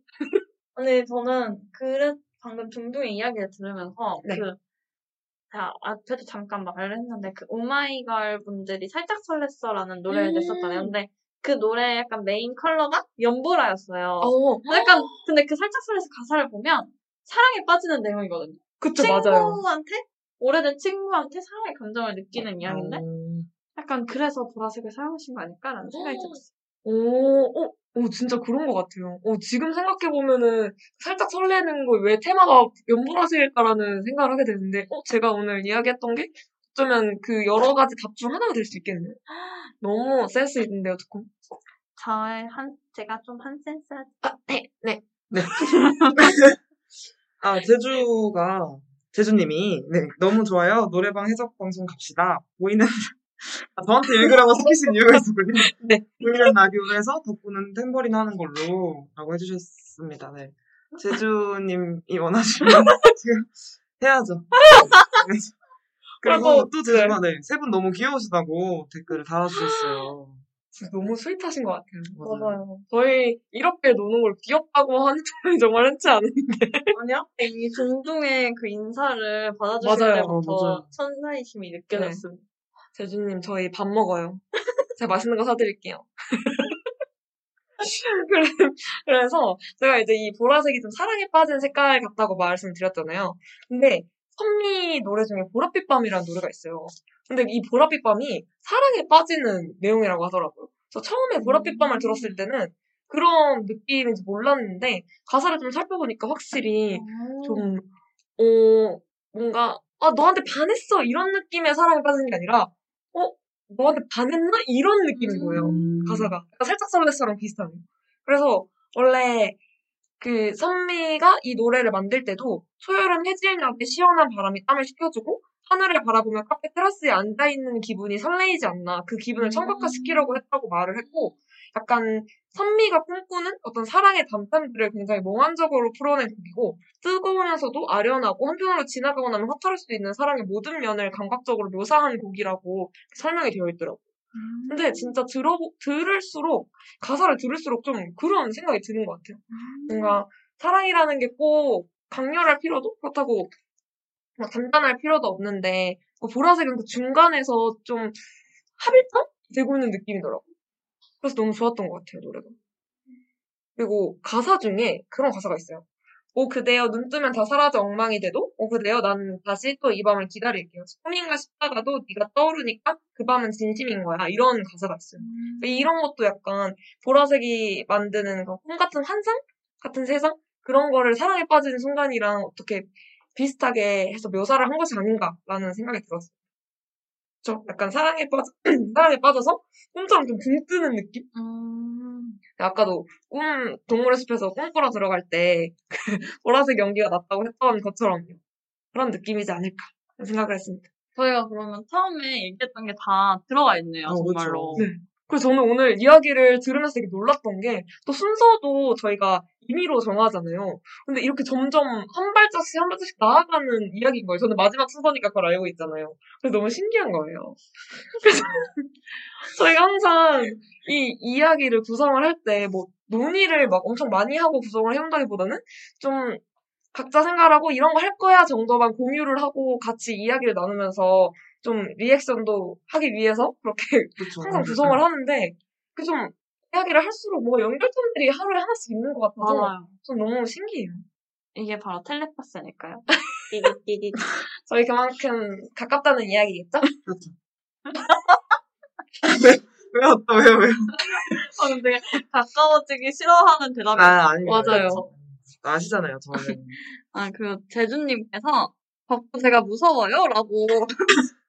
아니, 저는, 그래, 방금 둥둥이 이야기를 들으면서, 네. 그, 자, 앞에도 잠깐 말을 했는데, 그, 오마이걸 분들이 살짝 설렜어라는 노래를 음. 냈었잖아요. 근데, 그 노래 약간 메인 컬러가 연보라였어요. 어, 약간, 근데 그 살짝 설렜어 가사를 보면, 사랑에 빠지는 내용이거든요. 그쵸, 맞아요. 친구한테, 오래된 친구한테 사랑의 감정을 느끼는 이야기인데, 음, 약간 그래서 보라색을 사용하신 거 아닐까라는 생각이 들었어요. 오, 어, 오, 진짜 그런 것 같아요. 어, 지금 생각해보면은 살짝 설레는 거 왜 테마가 연보라색일까라는 생각을 하게 되는데, 어, 제가 오늘 이야기했던 게 어쩌면 그 여러 가지 답 중 하나가 될 수 있겠네요. [GASPS] 너무 센스 있는데요, 두콩? 저의 한, 제가 좀 한 센스 아, 네, 네. 네. [LAUGHS] [LAUGHS] 아, 제주가, 제주님이, 네, 너무 좋아요. 노래방 해적 방송 갑시다. 보이는, 아, 저한테 읽으라고 시키신 이유가 있었군요. [LAUGHS] 네. 보이는 라디오에서 덕분은 탬버린 하는 걸로, 라고 해주셨습니다. 네. 제주님이 원하시면, [LAUGHS] 지금, 해야죠. 네. 그리고 또 제주가, 네, 세 분 너무 귀여우시다고 댓글을 달아주셨어요. 너무 스윗하신 것 같아요. 맞아요. 저희 이렇게 노는 걸 귀엽다고 하는 사람이 정말 흔치 않은데. 아니야? 이 종종의 그 인사를 맞아요. 받아주실 때부터 어, 맞아요. 천사이심이 느껴졌습니다. 제주님, 저희 밥 먹어요. [LAUGHS] 제가 맛있는 거 사드릴게요. [LAUGHS] 그래, 그래서 제가 이제 이 보라색이 좀 사랑에 빠진 색깔 같다고 말씀드렸잖아요. 근데 선미 노래 중에 보랏빛 밤이라는 노래가 있어요. 근데 이 보랏빛 밤이 사랑에 빠지는 내용이라고 하더라고요. 그래서 처음에 보랏빛 밤을 들었을 때는 그런 느낌인지 몰랐는데 가사를 좀 살펴보니까 확실히 좀, 어, 뭔가, 아, 너한테 반했어. 이런 느낌의 사랑에 빠지는 게 아니라, 어, 너한테 반했나? 이런 느낌인 거예요. 음. 가사가. 약간 살짝 설렜어랑 비슷하네요. 그래서, 원래, 그, 선미가 이 노래를 만들 때도, 초여름 해질녘에 시원한 바람이 땀을 식혀주고, 하늘을 바라보며 카페 테라스에 앉아있는 기분이 설레이지 않나. 그 기분을 청각화시키려고 했다고 말을 했고, 약간 선미가 꿈꾸는 어떤 사랑의 담담들을 굉장히 몽환적으로 풀어낸 곡이고 뜨거우면서도 아련하고 한편으로 지나가고 나면 허탈할 수도 있는 사랑의 모든 면을 감각적으로 묘사한 곡이라고 설명이 되어 있더라고요. 근데 진짜 들어 들을수록 가사를 들을수록 좀 그런 생각이 드는 것 같아요. 뭔가 사랑이라는 게 꼭 강렬할 필요도 그렇다고 막 단단할 필요도 없는데 그 보라색은 그 중간에서 좀 합일점 되고 있는 느낌이더라고. 그래서 너무 좋았던 것 같아요 노래가. 그리고 가사 중에 그런 가사가 있어요. 오 그대여 눈 뜨면 다 사라져 엉망이 돼도 오 그대여 난 다시 또 이 밤을 기다릴게요. 꿈인가 싶다가도 네가 떠오르니까 그 밤은 진심인 거야. 이런 가사가 있어요. 이런 것도 약간 보라색이 만드는 그꿈 같은 환상 같은 세상 그런 거를 사랑에 빠지는 순간이랑 어떻게 비슷하게 해서 묘사를 한 것이 아닌가라는 생각이 들었어요. 저 약간 사랑에 빠져 [CLEARS THROAT] 사랑에 빠져서 꿈처럼 좀 붕 뜨는 느낌? 음. 아까도 꿈 동물의 숲에서 꿈꾸러 들어갈 때그 [LAUGHS] 보라색 연기가 났다고 했던 것처럼요. 그런 느낌이지 않을까 생각을 했습니다. 저희가 그러면 처음에 얘기했던 게 다 들어가 있네요, 어, 정말로. 그쵸. 네. 그래서 저는 오늘 이야기를 들으면서 되게 놀랐던 게 또 순서도 저희가 임의로 정하잖아요. 근데 이렇게 점점 한 발짝씩 한 발짝씩 나아가는 이야기인 거예요. 저는 마지막 순서니까 그걸 알고 있잖아요. 그래서 너무 신기한 거예요. [LAUGHS] 그래서 저희가 항상 이 이야기를 구성을 할 때 뭐 논의를 막 엄청 많이 하고 구성을 해온다기보다는 좀 각자 생각하고 이런 거 할 거야 정도만 공유를 하고 같이 이야기를 나누면서 좀 리액션도 하기 위해서 그렇게 [LAUGHS] 그쵸. 항상 구성을 하는데 그 좀 이야기를 할수록 뭔가 연결점들이 하루에 하나씩 있는 것 같아서 맞아요. 좀 너무 신기해요. 이게 바로 텔레파스니까요. 띠디띠디. [LAUGHS] 저희 그만큼 가깝다는 이야기겠죠? 왜요? 또 왜요? 왜요? 아, 근데 가까워지기 싫어하는 대답이 아, 아니에요. 맞아요. 아시잖아요, 저는. 아, 그, 제주님께서, 덕분 제가 무서워요? 라고. [LAUGHS]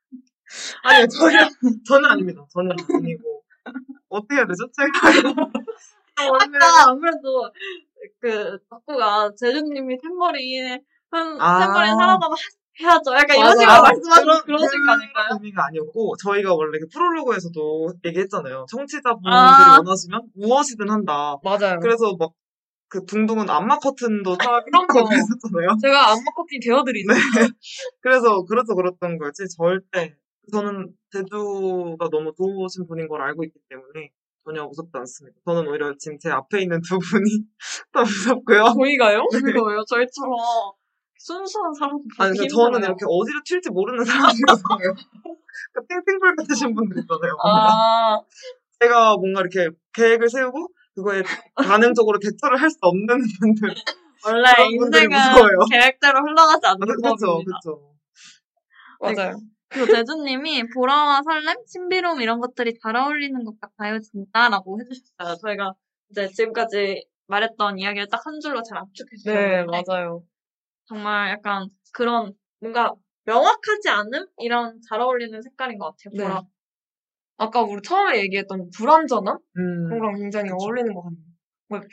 아니, 전혀, [LAUGHS] 전혀 아닙니다. 전혀 아니고. 어떻게 해야 되죠? 제가. 원래. 아까 아무래도, 그, 덕구가 제주님이 탬버린, 한, 아. 탬버린 사랑하면 해야죠. 약간 이런. 식으로 말씀하시는 그런- 그런 식 아닐까요? 의미가 아니었고, 저희가 원래 그 프롤로그에서도 얘기했잖아요. 청취자분들이 아. 원하시면 무엇이든 한다. 맞아요. 그래서 막, 그 둥둥은 안마 커튼도 아, 그런 거. 했었잖아요. 제가 안마 커피 되어드리죠. 그래서, 그래서 그랬던 거지. 절대. 저는 제주가 너무 좋으신 분인 걸 알고 있기 때문에 전혀 무섭지 않습니다. 저는 오히려 지금 제 앞에 있는 두 분이 [LAUGHS] 더 무섭고요. 저희가요? 그거예요. 저희처럼 순수한 사람 아니, 근데 저는 이렇게 어디로 튈지 모르는 사람이라서요. 그 띵띵불 같으신 분들 있잖아요. 아, 제가 뭔가 이렇게 계획을 세우고 그거에 반응적으로 대처를 할 수 없는 분들. 원래 인생은 무서워요. 계획대로 흘러가지 않는 그렇죠, 법입니다. 그렇죠. 맞아요. 그리고 제주님이 보라와 설렘, 신비로움 이런 것들이 잘 어울리는 것 같아요, 진짜라고 해주셨어요. 저희가 이제 지금까지 말했던 이야기를 딱 한 줄로 잘 압축해 네, 주셨는데 맞아요. 정말 약간 그런 뭔가 명확하지 않음 이런 잘 어울리는 색깔인 것 같아요. 네. 보라. 아까 우리 처음에 얘기했던 불안전함? 음, 그런 거랑 굉장히 그쵸. 어울리는 것 같네요.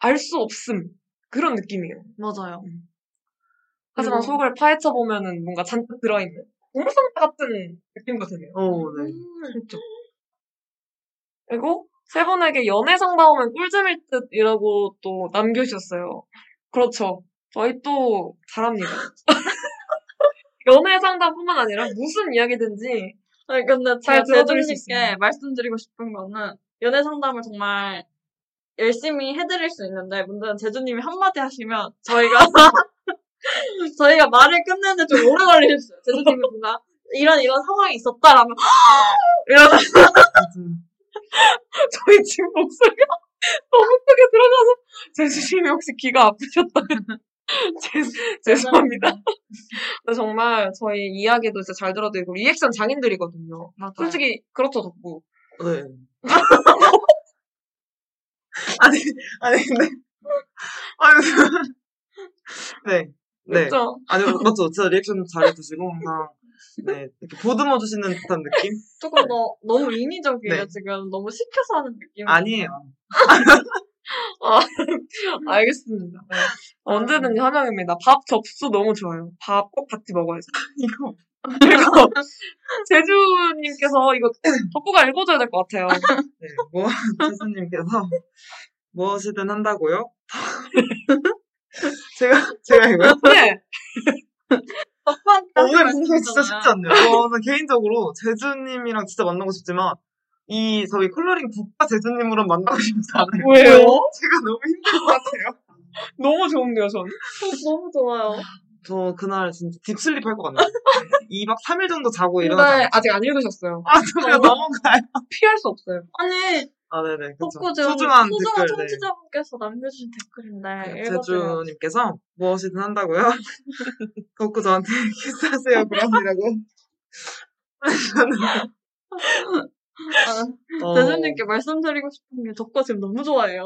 알 수 없음. 그런 느낌이에요. 맞아요. 음. 하지만 그리고- 속을 파헤쳐 보면은 뭔가 잔뜩 들어있는 공상 같은 느낌도 드네요. 어, 네. 그렇죠. 그리고 세 분에게 연애 상담하면 꿀잼일 듯이라고 또 남겨주셨어요. 그렇죠. 저희 또 잘합니다. [LAUGHS] 연애 상담뿐만 아니라 무슨 이야기든지 아니, 근데 잘 제가 들어드릴 수 제주님께 있습니다. 말씀드리고 싶은 거는 연애 상담을 정말 열심히 해드릴 수 있는데 문제는 제주님이 한마디 하시면 저희가 [LAUGHS] 저희가 말을 끝내는데 좀 오래 있어요. 제주님이 뭔가 이런 이런 상황이 있었다라면 [GASPS] 이러면 저희 지금 목소리가 너무 크게 들어가서 제수님이 혹시 귀가 아프셨다면 [LAUGHS] 죄- 죄송합니다. 근데 정말 저희 이야기도 진짜 잘 들어드리고 리액션 장인들이거든요. 솔직히 그렇죠 덕구. 네. [LAUGHS] 아니, 아니, 근데. 아니, [LAUGHS] 네. 네. 그렇죠. 아니, 맞죠. 진짜 리액션 잘해주시고, 항상. 네. 이렇게 보듬어 주시는 듯한 느낌? 조금 더 너무 인위적이에요. 네. 지금 너무 시켜서 하는 느낌. 아니에요. [LAUGHS] 알겠습니다. 네. 언제든지 환영입니다. 밥 접수 너무 좋아요. 밥 꼭 같이 먹어야죠. [LAUGHS] 이거. 그리고 제주님께서 이거 덕구가 읽어줘야 될 것 같아요. 네. 뭐, [LAUGHS] 교수님께서 무엇이든 한다고요? [LAUGHS] 제가, 제가 이거요? 네. [LAUGHS] 어, 하는 오늘 방송 진짜 말씀이잖아요. 쉽지 않네요. 저는 개인적으로 제주님이랑 진짜 만나고 싶지만, 이 저희 coloring book과 제주님으로는 만나고 싶지 않아요. 왜요? [LAUGHS] 제가 너무 힘들 것 같아요. 너무 좋은데요, 전. 너무 좋아요. 저 그날 진짜 deep sleep 할 것 같네요. 2박 3일 정도 자고 근데 일어나서. 아직 안 읽으셨어요. 아, 저요 넘어가요. 피할 수 없어요. 아니 아, 네네. 그쵸. 덕후 지금 소중한 소중한 댓글, 네. 청취자분께서 남겨주신 댓글인데 네. 제주님께서 무엇이든 한다고요? [LAUGHS] 덕후 저한테 [LAUGHS] 키스하세요, 그럼이라고. 어, 대주님께 말씀드리고 싶은 게 덕후 지금 너무 좋아해요.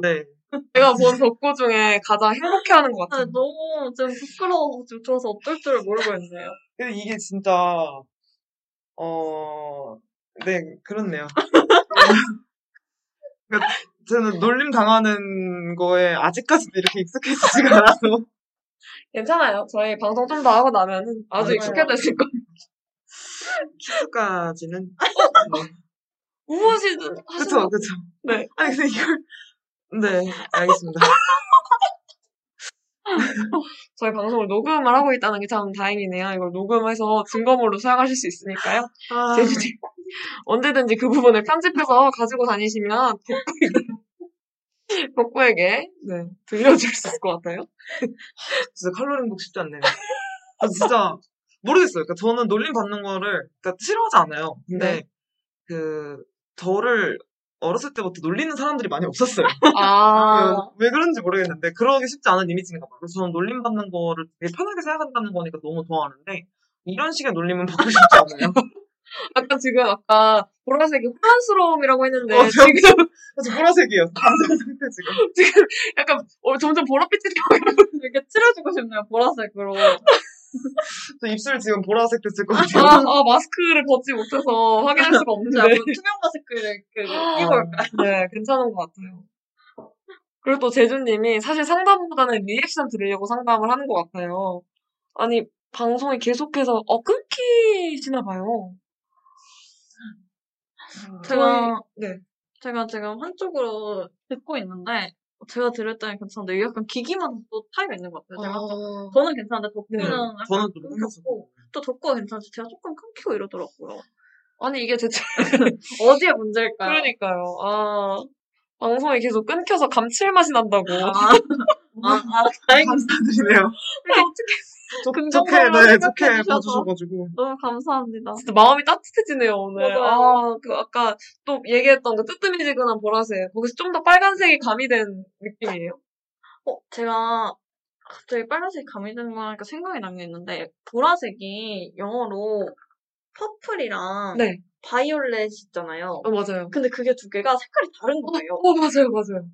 네. 제가 본 덕구 중에 가장 행복해하는 것 아, 같아요. 너무 지금 부끄러워가지고 좋아서 어떨 줄을 모르고 있네요. 근데 이게 진짜, 어, 네, 그렇네요. [LAUGHS] 그러니까 저는 놀림 당하는 거에 아직까지도 이렇게 익숙해지지가 않아서. 괜찮아요. 저희 방송 좀 더 하고 나면은 아주 맞아요. 익숙해졌을 거예요. 키스까지는. 네. [LAUGHS] 무엇이든 그쵸, 하시면 그쵸. 네. 아니, 근데 이걸, [LAUGHS] 네, 알겠습니다. 저희 방송을 녹음을 하고 있다는 게 참 다행이네요. 이걸 녹음해서 증거물로 사용하실 수 있으니까요. 아, 제주님 언제든지 그 부분을 편집해서 가지고 다니시면 덕구에게 덕구에게 네, 들려줄 수 있을 것 같아요. 진짜 칼로리 먹고 싶지 않네요. 아, 진짜, 모르겠어요. 그러니까 저는 놀림 받는 거를, 그러니까 싫어하지 않아요. 근데, 네. 그, 저를 어렸을 때부터 놀리는 사람들이 많이 없었어요. 아, 그, 왜 그런지 모르겠는데, 그러기 쉽지 않은 이미지인가 봐요. 저는 놀림 받는 거를 되게 편하게 생각한다는 거니까 너무 좋아하는데, 이런 식의 놀림은 받고 싶지 않아요. [LAUGHS] 약간 지금 아까 보라색이 혼란스러움이라고 했는데 어, 저- 지금 [LAUGHS] 저 보라색이에요. 감정 상태 [LAUGHS] 지금. 약간 어, 점점 보랏빛이 이렇게 칠해주고 싶네요, 보라색으로. [LAUGHS] 저 입술 지금 보라색 됐을 것 아, 같아요. 아, 마스크를 벗지 못해서 확인할 수가 자, 없는데 뭐 투명 마스크를 그, 끼고 올까요? 네, 괜찮은 것 같아요. 그리고 또 제주님이 사실 상담보다는 리액션 들으려고 상담을 하는 것 같아요. 아니, 방송이 계속해서, 어, 끊기시나 봐요. 제가, 네. 제가 지금 한쪽으로 듣고 있는데, 제가 들을 때는 괜찮은데, 약간 기기만 또 차이가 있는 것 같아요. 제가 아, 저는 괜찮은데, 덕후는 네. 저는 좀 끊겼고, 또 덕후가 괜찮지. 제가 조금 끊기고 이러더라고요. 아니, 이게 대체, [LAUGHS] 어디에 문제일까요? 그러니까요. 아, 방송이 계속 끊겨서 감칠맛이 난다고. 아, [LAUGHS] 아, 아, 다행히 감사드리네요. 어떻게 좋- 좋게, 네, 좋게. 봐주셔가지고. 너무 감사합니다. 진짜 마음이 따뜻해지네요, 오늘. 맞아요. 아, 그, 아까 또 얘기했던 그 뜨뜨미지근한 보라색. 거기서 좀 더 빨간색이 가미된 느낌이에요. 어, 제가 갑자기 빨간색이 가미되는 거 하니까 생각이 난 게 있는데, 보라색이 영어로 purple이랑 네. 바이올렛 있잖아요. 어, 맞아요. 근데 그게 두 개가 색깔이 다른 거예요. 어, 맞아요, 맞아요.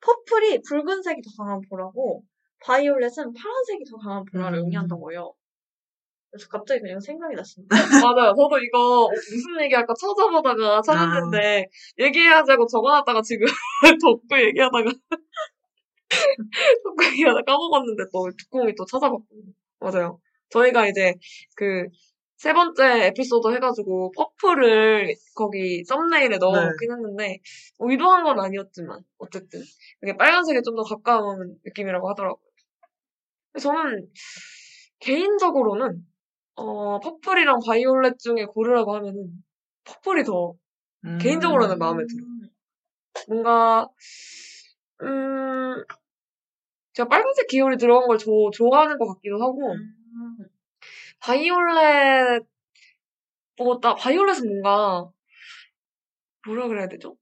퍼플이 붉은색이 더 강한 보라고, violet은 파란색이 더 강한 보라를 음. 의미한다고 해요. 그래서 갑자기 그냥 생각이 났습니다. [LAUGHS] 맞아요. 저도 이거 무슨 얘기할까 찾아보다가 찾았는데, 얘기하자고 적어놨다가 지금 [LAUGHS] 덮고 얘기하다가 [LAUGHS] 톡콩이 하나 까먹었는데 또 두콩이 또 찾아봤거든요. 맞아요. 저희가 이제 그 세 번째 에피소드 해가지고 퍼플을 거기 썸네일에 넣어놓긴 했는데 뭐 의도한 건 아니었지만 어쨌든 이게 빨간색에 좀 더 가까운 느낌이라고 하더라고요. 저는 개인적으로는 어 purple이랑 violet 중에 고르라고 하면은 퍼플이 더 음. 개인적으로는 마음에 들어요. 뭔가 음 제가 빨간색 계열이 들어간 걸 조- 좋아하는 것 같기도 하고 바이올렛 보다 바이올렛은 뭔가 뭐라 그래야 되죠?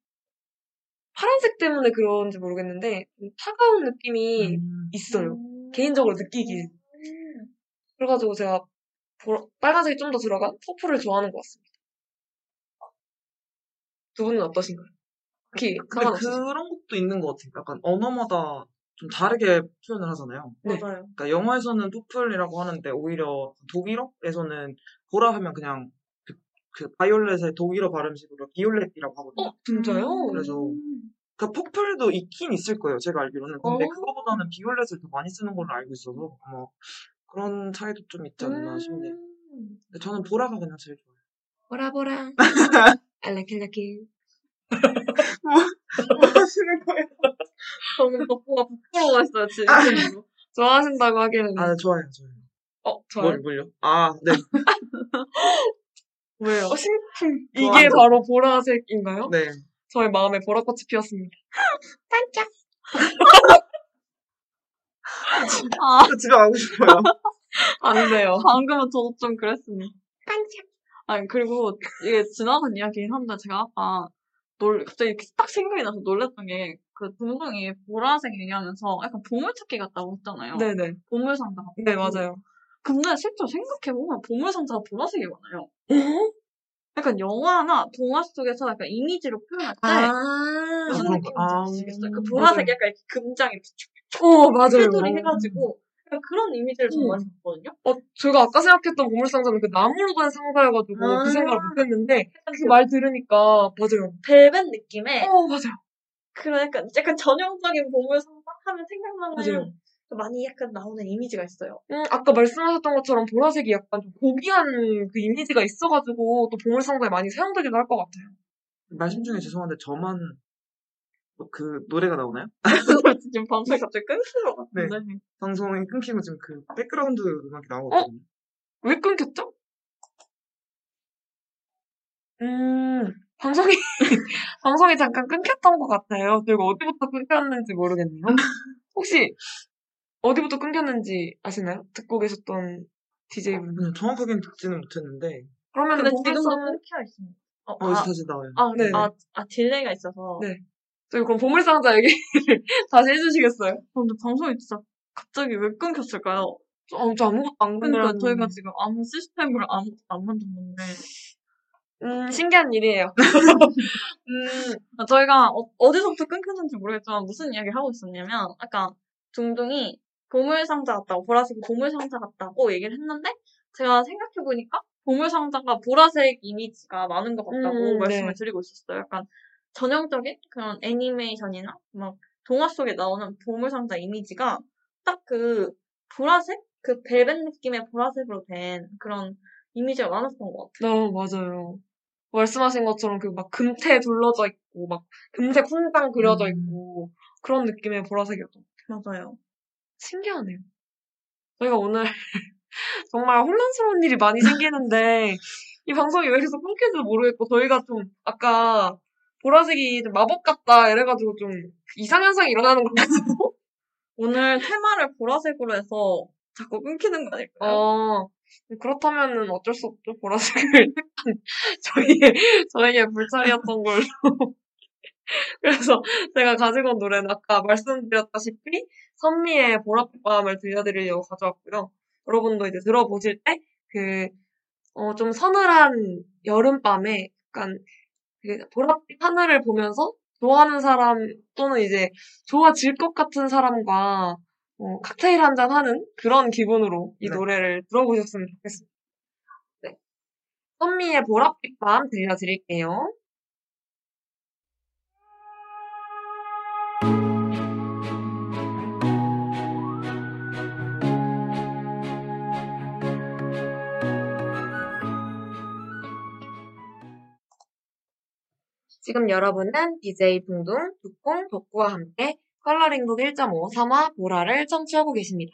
파란색 때문에 그런지 모르겠는데 좀 차가운 느낌이 음. 있어요. 개인적으로 느끼기에. 그래가지고 제가 보라- 빨간색이 좀 더 들어간 퍼플을 좋아하는 것 같습니다. 두 분은 어떠신가요? 특히 근데? 그런 것도 있는 것 같아요. 약간 언어마다 좀 다르게 표현을 하잖아요. 네. 맞아요. 그러니까 영어에서는 purple이라고 하는데 오히려 독일어에서는 보라 하면 그냥 그, 그 violet의 독일어 발음식으로 Violett이라고 하거든요. 어, 진짜요? 그래서 그 purple도 있긴 있을 거예요. 제가 알기로는. 근데 어. 그거보다는 Violett을 더 많이 쓰는 걸로 알고 있어서 아마 그런 차이도 좀 있지 않나 싶네요. 음. 근데 저는 보라가 그냥 제일 좋아요. 보라 보라. [LAUGHS] 알라킬라킬. [LAUGHS] 뭐 하시는 거예요? 저는 덕후가 부끄러워했어요, 지금. 좋아하신다고 하기에는. 아, 좋아요, 좋아요. 어, 좋아요. 뭘, 뭘요? 아, 네. [LAUGHS] 왜요? 어. 이게. 바로 보라색인가요? 네. 저의 마음에 보라꽃이 피었습니다. 반짝. 아, 집에 가고 싶어요. [LAUGHS] 안 돼요. 방금은 저도 좀 그랬습니다. 반짝. 아니, 그리고 이게 지나간 이야기긴 한데, 제가 아까 놀, 갑자기 이렇게 딱 생각이 나서 놀랬던 게, 그 동동이 보라색 얘기하면서 약간 보물찾기 같다고 했잖아요. 네네. 보물상자 같다고. 네, 맞아요. 근데 실제로 생각해보면 보물상자가 보라색이 많아요. 약간 영화나 동화 속에서 약간 이미지로 표현할 때 아. 무슨 그런 느낌인지 거. 아, 아시겠어요? 그 맞아요. 보라색 약간 이렇게 금장 이렇게 어, 맞아요. 테두리 해가지고 약간 그런 이미지를 좀 음. 많이 봤거든요. 어, 제가 아까 생각했던 보물상자는 그 나무로 된 상자여가지고 아. 그 생각을 못했는데 그 말 들으니까 맞아요. 벨벳 느낌의 어, 맞아요. 그런 약간 약간 전형적인 보물상자 하면 생각나는 맞아요. 많이 약간 나오는 이미지가 있어요. 음, 아까 말씀하셨던 것처럼 보라색이 약간 좀 고귀한 그 이미지가 있어가지고 또 보물상자에 많이 사용되기도 할 것 같아요. 말씀 중에 죄송한데 저만 뭐그 노래가 나오나요? [LAUGHS] 지금 방송이 갑자기 끊기는 것 같은데. 방송이 끊기고 지금 그 백그라운드 음악이 나오거든요. 왜 끊겼죠? 음, 방송이, [LAUGHS] 방송이 잠깐 끊겼던 것 같아요. 저희가 어디부터 끊겼는지 모르겠네요. 혹시 어디부터 끊겼는지 아시나요? 듣고 계셨던 DJ분. 그냥 정확하게는 듣지는 못했는데 그러면 근데 지금도 보물상, 끊겨 있습니다. 어, 어, 아, 다시 나와요. 아, 네. 아, 아, 딜레이가 있어서. 네. 저희 그럼 보물상자 얘기를 [LAUGHS] 다시 해주시겠어요? 어, 근데 방송이 진짜 갑자기 왜 끊겼을까요? 저, 어, 저 아무것도 안 그러니까. 저희가 지금 아무 시스템을 아무것도 안 만졌는데. 음, 신기한 일이에요. [LAUGHS] 음, 아, 저희가 어디서부터 끊겼는지 모르겠지만 무슨 이야기를 하고 있었냐면 아까 둥둥이 보물상자 같다고 보라색이 보물상자 같다고 얘기를 했는데 제가 생각해보니까 보물상자가 보라색 이미지가 많은 것 같다고 음, 말씀을 네. 드리고 있었어요. 약간 전형적인 그런 애니메이션이나 막 동화 속에 나오는 보물상자 이미지가 딱 그 보라색? 그 벨벳 느낌의 보라색으로 된 그런 이미지가 많았던 것 같아요. 네, 맞아요. 말씀하신 것처럼 그 막 금태 둘러져 있고, 막 금색 훈장 그려져 음. 있고, 그런 느낌의 보라색이었던 것 같아요. 맞아요. 신기하네요. 저희가 오늘 [LAUGHS] 정말 혼란스러운 일이 많이 생기는데, 이 방송이 왜 계속 끊길지 모르겠고, 저희가 좀 아까 보라색이 좀 마법 같다 이래가지고 좀 이상현상이 일어나는 것 같아요. [LAUGHS] 오늘 테마를 보라색으로 해서 자꾸 끊기는 거 아닐까요? 어, 그렇다면은 어쩔 수 없죠. 보라색을 [LAUGHS] 저희의, 저에게 불찰이었던 걸로. [LAUGHS] 그래서 제가 가지고 온 노래는 아까 말씀드렸다시피 선미의 보랏빛 밤을 들려드리려고 가져왔고요. 여러분도 이제 들어보실 때 그, 어, 좀 서늘한 여름밤에 약간 그 보랏빛 하늘을 보면서 좋아하는 사람 또는 이제 좋아질 것 같은 사람과 어, 칵테일 한 잔 하는 그런 기분으로 이 네. 노래를 들어보셨으면 좋겠습니다. 네. 선미의 보랏빛 밤 들려드릴게요. 지금 여러분은 DJ 붕둥, 두콩, 덕구와 함께 컬러링북 1.5 3화 보라를 청취하고 계십니다.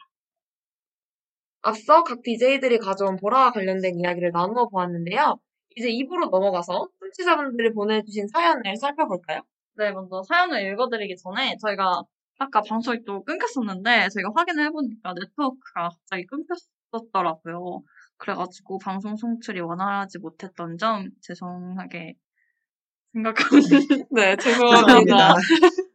앞서 각 DJ들이 가져온 보라와 관련된 이야기를 나누어 보았는데요. 이제 2부로 넘어가서 청취자분들이 보내주신 사연을 살펴볼까요? 네, 먼저 사연을 읽어드리기 전에 저희가 아까 방송이 또 끊겼었는데 저희가 확인을 해보니까 네트워크가 갑자기 끊겼었더라고요. 그래가지고 방송 송출이 원활하지 못했던 점 죄송하게 생각합니다. [LAUGHS] 네, 죄송합니다. [LAUGHS]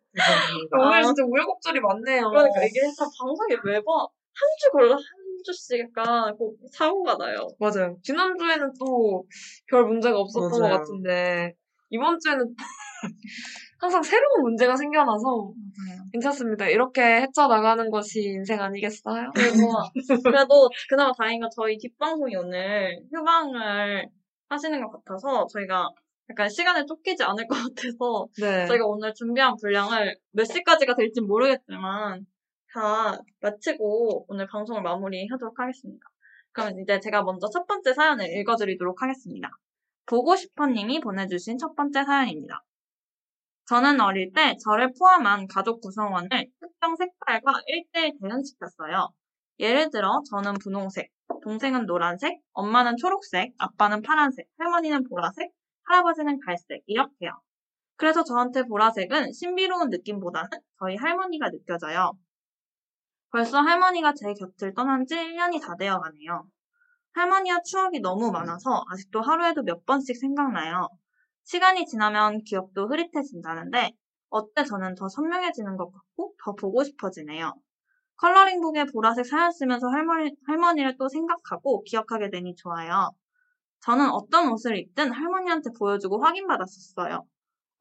오늘 진짜 우여곡절이 많네요. 그러니까 이게 참 방송이 매번 한 주 걸러 한 주씩 약간 꼭 사고가 나요. 맞아요. 지난주에는 또 별 문제가 없었던 것 맞아요. 같은데, 이번 주에는 [LAUGHS] 항상 새로운 문제가 생겨나서 괜찮습니다. 이렇게 헤쳐나가는 것이 인생 아니겠어요? 그래서 그래도 그나마 다행인 건 저희 뒷방송이 오늘 휴방을 하시는 것 같아서 저희가 약간 시간에 쫓기지 않을 [LAUGHS] 것 같아서 네. 저희가 오늘 준비한 분량을 몇 시까지가 될지 모르겠지만 다 마치고 오늘 방송을 마무리하도록 하겠습니다. 그럼 이제 제가 먼저 첫 번째 사연을 읽어드리도록 하겠습니다. 보고 싶어님이 보내주신 첫 번째 사연입니다. 저는 어릴 때 저를 포함한 가족 구성원을 특정 색깔과 1대1 대응시켰어요. 예를 들어 저는 분홍색, 동생은 노란색, 엄마는 초록색, 아빠는 파란색, 할머니는 보라색, 할아버지는 갈색 이렇게요. 그래서 저한테 보라색은 신비로운 느낌보다는 저희 할머니가 느껴져요. 벌써 할머니가 제 곁을 떠난 지 1년이 다 되어 가네요. 할머니와 추억이 너무 많아서 아직도 하루에도 몇 번씩 생각나요. 시간이 지나면 기억도 흐릿해진다는데 어때 저는 더 선명해지는 것 같고 더 보고 싶어지네요. 컬러링북에 보라색 사연 쓰면서 할머니, 할머니를 또 생각하고 기억하게 되니 좋아요. 저는 어떤 옷을 입든 할머니한테 보여주고 확인받았었어요.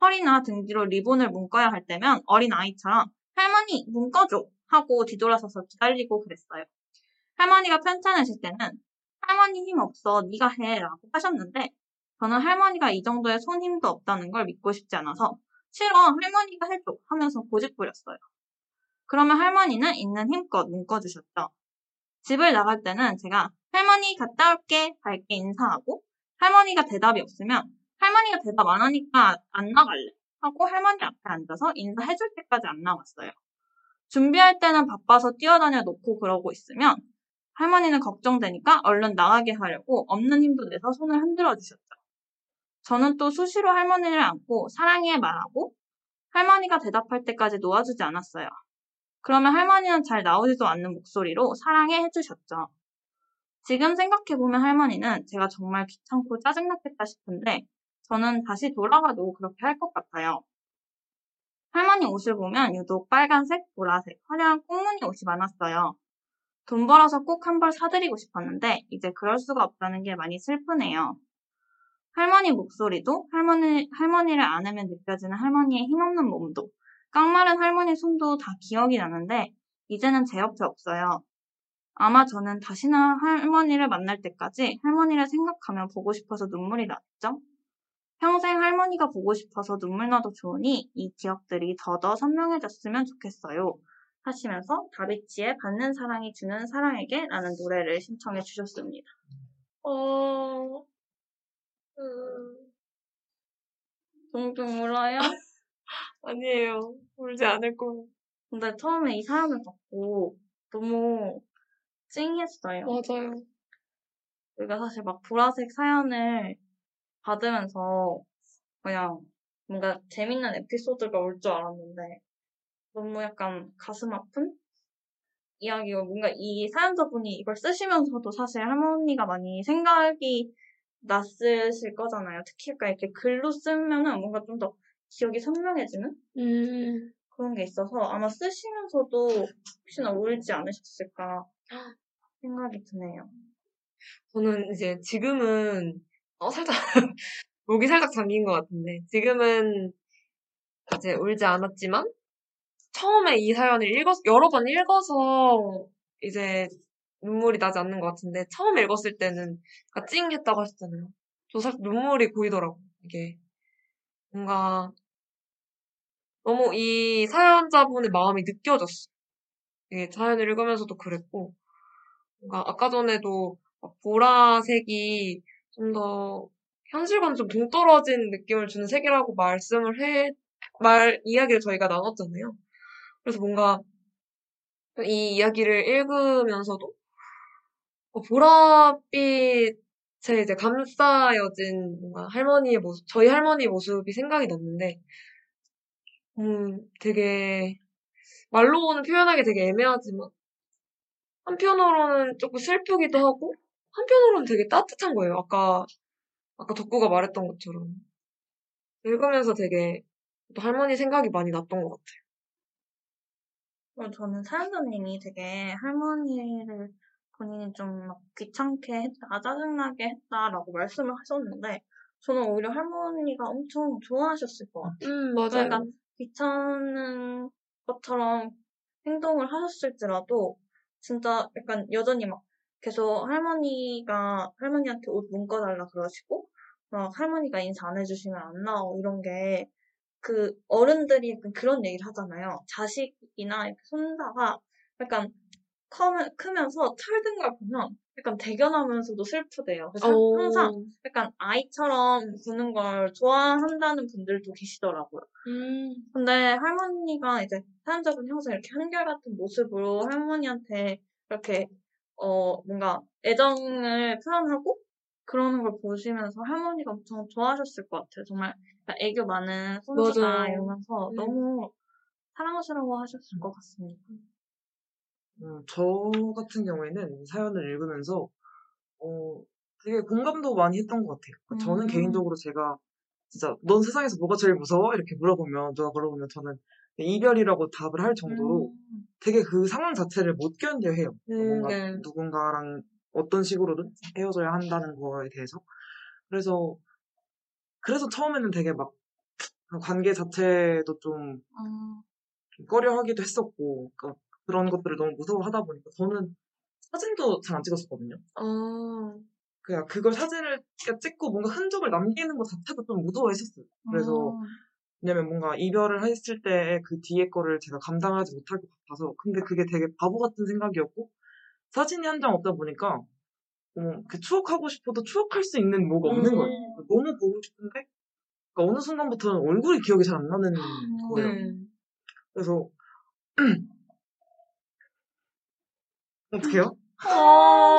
허리나 등 뒤로 리본을 묶어야 할 때면 어린 아이처럼 할머니 묶어줘 하고 뒤돌아서서 기다리고 그랬어요. 할머니가 편찮으실 때는 할머니 힘 없어 네가 해 라고 하셨는데 저는 할머니가 이 정도의 손 힘도 없다는 걸 믿고 싶지 않아서 싫어 할머니가 해줘 하면서 고집 부렸어요. 그러면 할머니는 있는 힘껏 묶어주셨죠. 집을 나갈 때는 제가 할머니 갔다 올게 밝게 인사하고 할머니가 대답이 없으면 할머니가 대답 안 하니까 안 나갈래 하고 할머니 앞에 앉아서 인사해줄 때까지 안 나왔어요. 준비할 때는 바빠서 뛰어다녀 놓고 그러고 있으면 할머니는 걱정되니까 얼른 나가게 하려고 없는 힘도 내서 손을 흔들어 주셨죠. 저는 또 수시로 할머니를 안고 사랑해 말하고 할머니가 대답할 때까지 놓아주지 않았어요. 그러면 할머니는 잘 나오지도 않는 목소리로 사랑해 해주셨죠. 지금 생각해보면 할머니는 제가 정말 귀찮고 짜증났겠다 싶은데 저는 다시 돌아가도 그렇게 할 것 같아요. 할머니 옷을 보면 유독 빨간색, 보라색, 화려한 꽃무늬 옷이 많았어요. 돈 벌어서 꼭 한 벌 사드리고 싶었는데 이제 그럴 수가 없다는 게 많이 슬프네요. 할머니 목소리도 할머니, 할머니를 안으면 느껴지는 할머니의 힘없는 몸도 깡마른 할머니 손도 다 기억이 나는데 이제는 제 옆에 없어요. 아마 저는 다시나 할머니를 만날 때까지 할머니를 생각하며 보고 싶어서 눈물이 났죠. 평생 할머니가 보고 싶어서 눈물 나도 좋으니 이 기억들이 더더 선명해졌으면 좋겠어요. 하시면서 다비치의 받는 사랑이 주는 사랑에게 라는 노래를 신청해 주셨습니다. 어, 음, 둥둥 울어요? [LAUGHS] 아니에요. 울지 않을 거예요. 근데 처음에 이 사연을 듣고 너무 찡했어요. 맞아요. 우리가 사실 막 보라색 사연을 받으면서 그냥 뭔가 재밌는 에피소드가 올 줄 알았는데 너무 약간 가슴 아픈 이야기고 뭔가 이 사연자분이 이걸 쓰시면서도 사실 할머니가 많이 생각이 났으실 거잖아요. 특히 약간 이렇게 글로 쓰면은 뭔가 좀 더 기억이 선명해지는 음, 그런 게 있어서 아마 쓰시면서도 혹시나 울지 않으셨을까 생각이 드네요. 저는 이제 지금은, 어, 살짝, [LAUGHS] 목이 살짝 잠긴 것 같은데, 지금은 이제 울지 않았지만, 처음에 이 사연을 읽었, 여러 번 읽어서 이제 눈물이 나지 않는 것 같은데, 처음 읽었을 때는 아까 찡했다고 하셨잖아요. 저 사실 눈물이 고이더라고, 이게. 뭔가, 너무 이 사연자분의 마음이 느껴졌어. 이게 사연을 읽으면서도 그랬고, 뭔가 아까 전에도 막 보라색이 좀 더 현실과는 좀 동떨어진 느낌을 주는 색이라고 말씀을 해, 말, 이야기를 저희가 나눴잖아요. 그래서 뭔가 이 이야기를 읽으면서도 어, 보랏빛에 이제 감싸여진 뭔가 할머니의 모습, 저희 할머니의 모습이 생각이 났는데, 음, 되게 말로는 표현하기 되게 애매하지만 한편으로는 조금 슬프기도 하고 한편으로는 되게 따뜻한 거예요. 아까 아까 덕구가 말했던 것처럼 읽으면서 되게 또 할머니 생각이 많이 났던 것 같아요. 저는 사연자님이 되게 할머니를 본인이 좀 막 귀찮게 했다, 짜증나게 했다라고 말씀을 하셨는데, 저는 오히려 할머니가 엄청 좋아하셨을 것 같아요. 음 맞아요. 그러니까 귀찮은 것처럼 행동을 하셨을지라도, 진짜 약간 여전히 막 계속 할머니가, 할머니한테 옷 묶어달라 그러시고, 막 할머니가 인사 안 해주시면 안 나오고 이런 게, 그 어른들이 약간 그런 얘기를 하잖아요. 자식이나 손자가 약간 커면, 크면서 철든 걸 보면 약간 대견하면서도 슬프대요. 그래서 오. 항상 약간 아이처럼 구는 걸 좋아한다는 분들도 계시더라고요. 음, 근데 할머니가 이제 사연자분 항상 이렇게 한결같은 모습으로 할머니한테 이렇게 어 뭔가 애정을 표현하고 그러는 걸 보시면서 할머니가 엄청 좋아하셨을 것 같아요. 정말 애교 많은 손주다. 이러면서 음. 너무 사랑스러워 하셨을 것 같습니다. 음, 저 같은 경우에는 사연을 읽으면서 어, 되게 공감도 많이 했던 것 같아요. 그러니까 저는 음. 개인적으로 제가 진짜 넌 세상에서 뭐가 제일 무서워? 이렇게 물어보면 누가 물어보면 저는 이별이라고 답을 할 정도로 음. 되게 그 상황 자체를 못 견뎌해요. 음, 뭔가 네. 누군가랑 어떤 식으로든 헤어져야 한다는 거에 대해서. 그래서 그래서 처음에는 되게 막그 관계 자체도 좀 음. 좀 꺼려하기도 했었고 그러니까 그런 것들을 너무 무서워하다 보니까 저는 사진도 잘 안 찍었었거든요. 아, 그냥 그걸 사진을 찍고 뭔가 흔적을 남기는 것 자체도 좀 무서워했었어요. 그래서 음. 왜냐면 뭔가 이별을 했을 때 그 뒤에 거를 제가 감당하지 못할 것 같아서 근데 그게 되게 바보 같은 생각이었고 사진이 한 장 없다 보니까 어, 그 추억하고 싶어도 추억할 수 있는 뭐가 없는 음. 거예요. 너무 보고 싶은데 그러니까 어느 순간부터는 얼굴이 기억이 잘 안 나는 거예요. 네. 그래서 [CLEARS THROAT] 어떡해요? 아,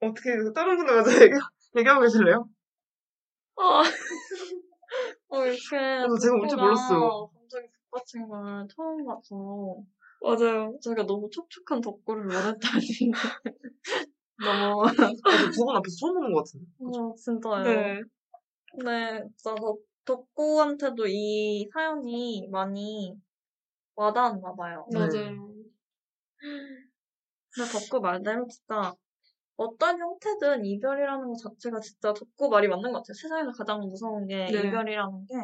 어떻게 다른 분들 가서 얘기, [LAUGHS] 얘기하고 계실래요? 아, [LAUGHS] 어, 이렇게. 그래서 제가 울줄 몰랐어요. 갑자기 북받친 걸 처음 봐서. 맞아요. 제가 너무 촉촉한 덕구를 원했다니. [LAUGHS] 너무. 두분 앞에서 처음 보는 것 같은데. 어, 진짜요. 네. 네, 진짜 덕, 덕구한테도 이 사연이 많이 와닿았나 봐요. 네. 맞아요. 근데 덕구 말대로 진짜 어떤 형태든 이별이라는 것 자체가 진짜 덕구 말이 맞는 것 같아요. 세상에서 가장 무서운 게 네. 이별이라는 게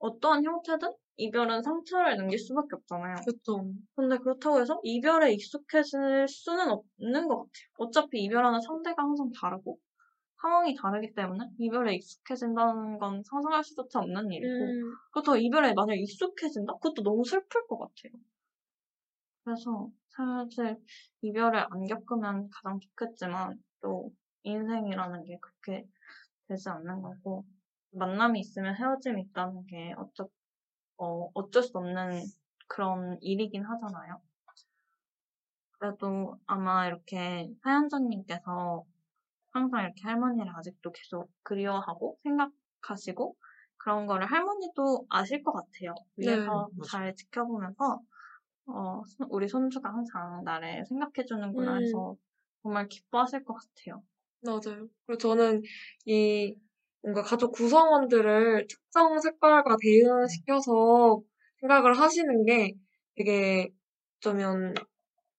어떠한 형태든 이별은 상처를 남길 수밖에 없잖아요. 그쵸. 근데 그렇다고 해서 이별에 익숙해질 수는 없는 것 같아요. 어차피 이별하는 상대가 항상 다르고 상황이 다르기 때문에 이별에 익숙해진다는 건 상상할 수조차 없는 일이고 음, 그렇다고 이별에 만약 익숙해진다? 그것도 너무 슬플 것 같아요. 그래서 사실 이별을 안 겪으면 가장 좋겠지만 또 인생이라는 게 그렇게 되지 않는 거고 만남이 있으면 헤어짐이 있다는 게 어쩌, 어, 어쩔 수 없는 그런 일이긴 하잖아요. 그래도 아마 이렇게 사연자님께서 항상 이렇게 할머니를 아직도 계속 그리워하고 생각하시고 그런 거를 할머니도 아실 것 같아요. 위에서 맞아요. 잘 지켜보면서 어, 손- 우리 손주가 항상 나를 생각해주는구나 음. 해서 정말 기뻐하실 것 같아요. 맞아요. 그리고 저는 이 뭔가 가족 구성원들을 특정 색깔과 대응시켜서 생각을 하시는 게 되게 어쩌면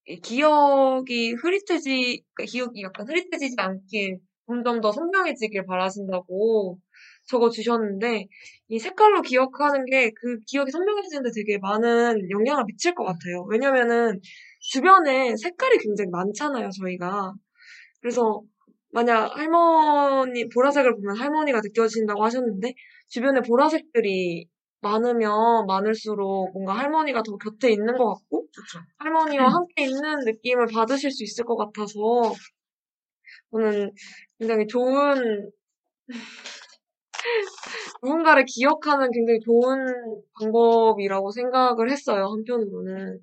이 기억이 흐릿해지, 그러니까 기억이 약간 흐릿해지지 않길 점점 더 선명해지길 바라신다고 적어 주셨는데 이 색깔로 기억하는 게 그 기억이 선명해지는데 되게 많은 영향을 미칠 것 같아요. 왜냐면은 주변에 색깔이 굉장히 많잖아요, 저희가. 그래서 만약 할머니, 보라색을 보면 할머니가 느껴진다고 하셨는데, 주변에 보라색들이 많으면 많을수록 뭔가 할머니가 더 곁에 있는 것 같고, 그쵸. 할머니와 함께 있는 느낌을 받으실 수 있을 것 같아서, 저는 굉장히 좋은 [LAUGHS] 누군가를 기억하는 굉장히 좋은 방법이라고 생각을 했어요, 한편으로는.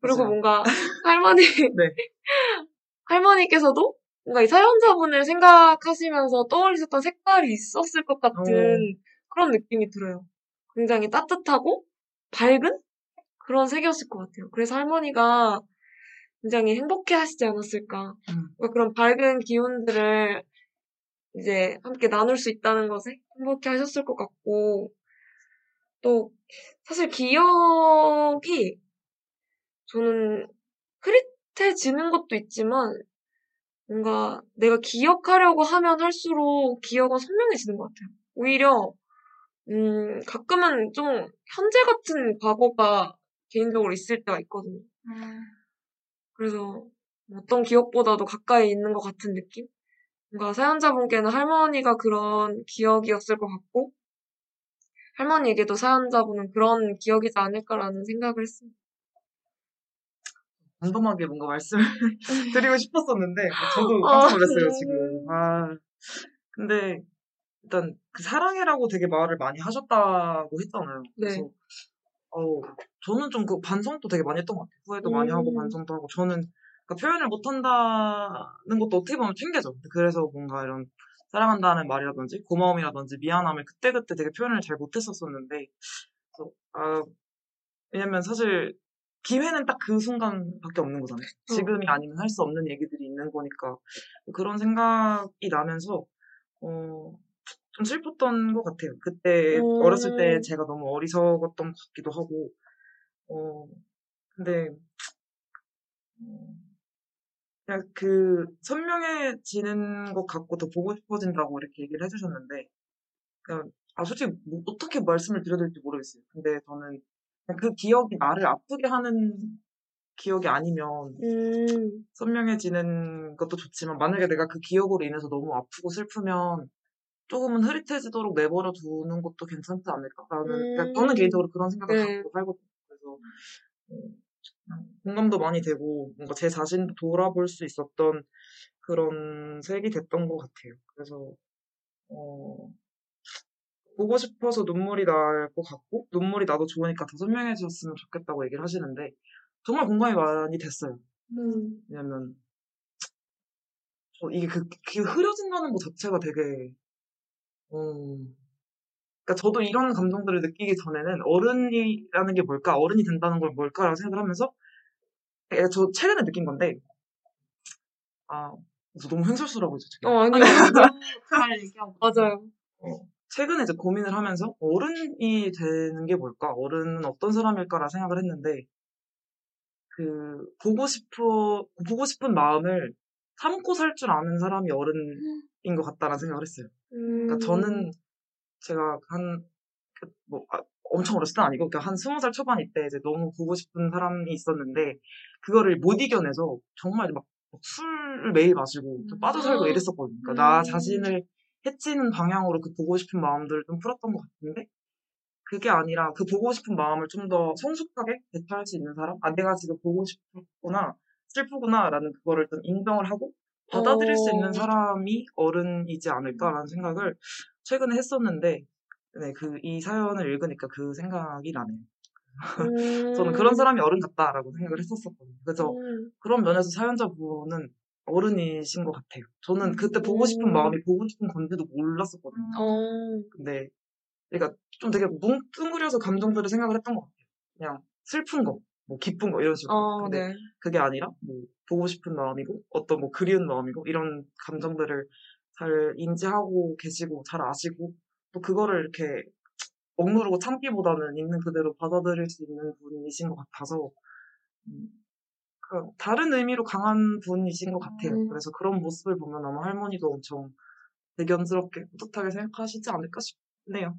그리고 맞아요. 뭔가 [LAUGHS] 할머니, 네. [LAUGHS] 할머니께서도 뭔가 이 사연자분을 생각하시면서 떠올리셨던 색깔이 있었을 것 같은 어. 그런 느낌이 들어요. 굉장히 따뜻하고 밝은 그런 색이었을 것 같아요. 그래서 할머니가 굉장히 행복해 하시지 않았을까. 음. 그런 밝은 기운들을 이제 함께 나눌 수 있다는 것에 행복해 하셨을 것 같고, 또, 사실 기억이 저는 흐릿해지는 것도 있지만, 뭔가 내가 기억하려고 하면 할수록 기억은 선명해지는 것 같아요. 오히려, 음, 가끔은 좀 현재 같은 과거가 개인적으로 있을 때가 있거든요. 그래서 어떤 기억보다도 가까이 있는 것 같은 느낌? 뭔가 사연자분께는 할머니가 그런 기억이었을 것 같고, 할머니에게도 사연자분은 그런 기억이지 않을까라는 생각을 했습니다. 담담하게 뭔가 말씀을 [LAUGHS] 드리고 싶었었는데 저도 아, 깜짝 [LAUGHS] 놀랐어요 음. 지금. 아 근데 일단 그 사랑해라고 되게 말을 많이 하셨다고 했잖아요. 그래서 네. 어 저는 좀 그 반성도 되게 많이 했던 것 같아요. 후회도 많이 하고 음. 반성도 하고 저는 그러니까 표현을 못 한다는 것도 어떻게 보면 핑계죠. 그래서 뭔가 이런 사랑한다는 말이라든지 고마움이라든지 미안함을 그때그때 되게 표현을 잘 못했었었는데 아 왜냐면 사실 기회는 딱 그 순간밖에 없는 거잖아요. 지금이 아니면 할 수 없는 얘기들이 있는 거니까 그런 생각이 나면서 어, 좀 슬펐던 것 같아요. 그때 음. 어렸을 때 제가 너무 어리석었던 것 같기도 하고 어, 근데 어, 그냥 그 선명해지는 것 같고 더 보고 싶어진다고 이렇게 얘기를 해주셨는데 그냥 아 솔직히 뭐 어떻게 말씀을 드려야 될지 모르겠어요. 근데 저는 그 기억이 나를 아프게 하는 기억이 아니면 음, 선명해지는 것도 좋지만 만약에 내가 그 기억으로 인해서 너무 아프고 슬프면 조금은 흐릿해지도록 내버려 두는 것도 괜찮지 않을까라는 그러니까 저는 음. 개인적으로 그런 생각을 네. 갖고 살거든요. 그래서 어, 그냥 공감도 많이 되고 뭔가 제 자신도 돌아볼 수 있었던 그런 색이 됐던 것 같아요. 그래서 어, 보고 싶어서 눈물이 날 것 같고 눈물이 나도 좋으니까 더 선명해졌으면 좋겠다고 얘기를 하시는데 정말 공감이 많이 됐어요. 음, 왜냐면 저 이게 그, 그 흐려진다는 것 자체가 되게 어 그러니까 저도 이런 감정들을 느끼기 전에는 어른이라는 게 뭘까 어른이 된다는 걸 뭘까라고 생각을 하면서 예, 저 최근에 느낀 건데 아저 너무 횡설수라고 지금. 어, 아니요. 잘 얘기하고. [LAUGHS] 맞아요. 어, 최근에 이제 고민을 하면서 어른이 되는 게 뭘까? 어른은 어떤 사람일까라 생각을 했는데 그 보고 싶어 보고 싶은 마음을 참고 살 줄 아는 사람이 어른인 것 같다라는 생각을 했어요. 음, 그러니까 저는 제가 한 뭐 엄청 어렸을 땐 아니고 그러니까 한 스무 살 초반 이때 이제 너무 보고 싶은 사람이 있었는데 그거를 못 이겨내서 정말 막 술을 매일 마시고 좀 빠져 살고 이랬었거든요. 그러니까 나 음. 자신을 해치는 방향으로 그 보고 싶은 마음들을 좀 풀었던 것 같은데 그게 아니라 그 보고 싶은 마음을 좀 더 성숙하게 대처할 수 있는 사람? 아, 내가 지금 보고 싶구나, 슬프구나 라는 그거를 좀 인정을 하고 받아들일 수 있는 어. 사람이 어른이지 않을까라는 생각을 최근에 했었는데, 네, 그, 이 사연을 읽으니까 그 생각이 나네요. 음, [LAUGHS] 저는 그런 사람이 어른 같다라고 생각을 했었었거든요. 그래서 음, 그런 면에서 사연자분은 어른이신 것 같아요. 저는 그때 보고 싶은 음. 마음이 보고 싶은 건지도 몰랐었거든요. 어, 근데 그러니까 좀 되게 뭉뚱그려서 감정들을 생각을 했던 것 같아요. 그냥 슬픈 거, 뭐 기쁜 거 이런 식으로. 어, 근데 네. 그게 아니라 뭐 보고 싶은 마음이고 어떤 뭐 그리운 마음이고 이런 감정들을 잘 인지하고 계시고 잘 아시고 또 그거를 이렇게 억누르고 참기보다는 있는 그대로 받아들일 수 있는 분이신 것 같아서 음, 그 다른 의미로 강한 분이신 것 같아요. 음. 그래서 그런 모습을 보면 아마 할머니도 엄청 대견스럽게 뿌듯하게 생각하시지 않을까 싶네요.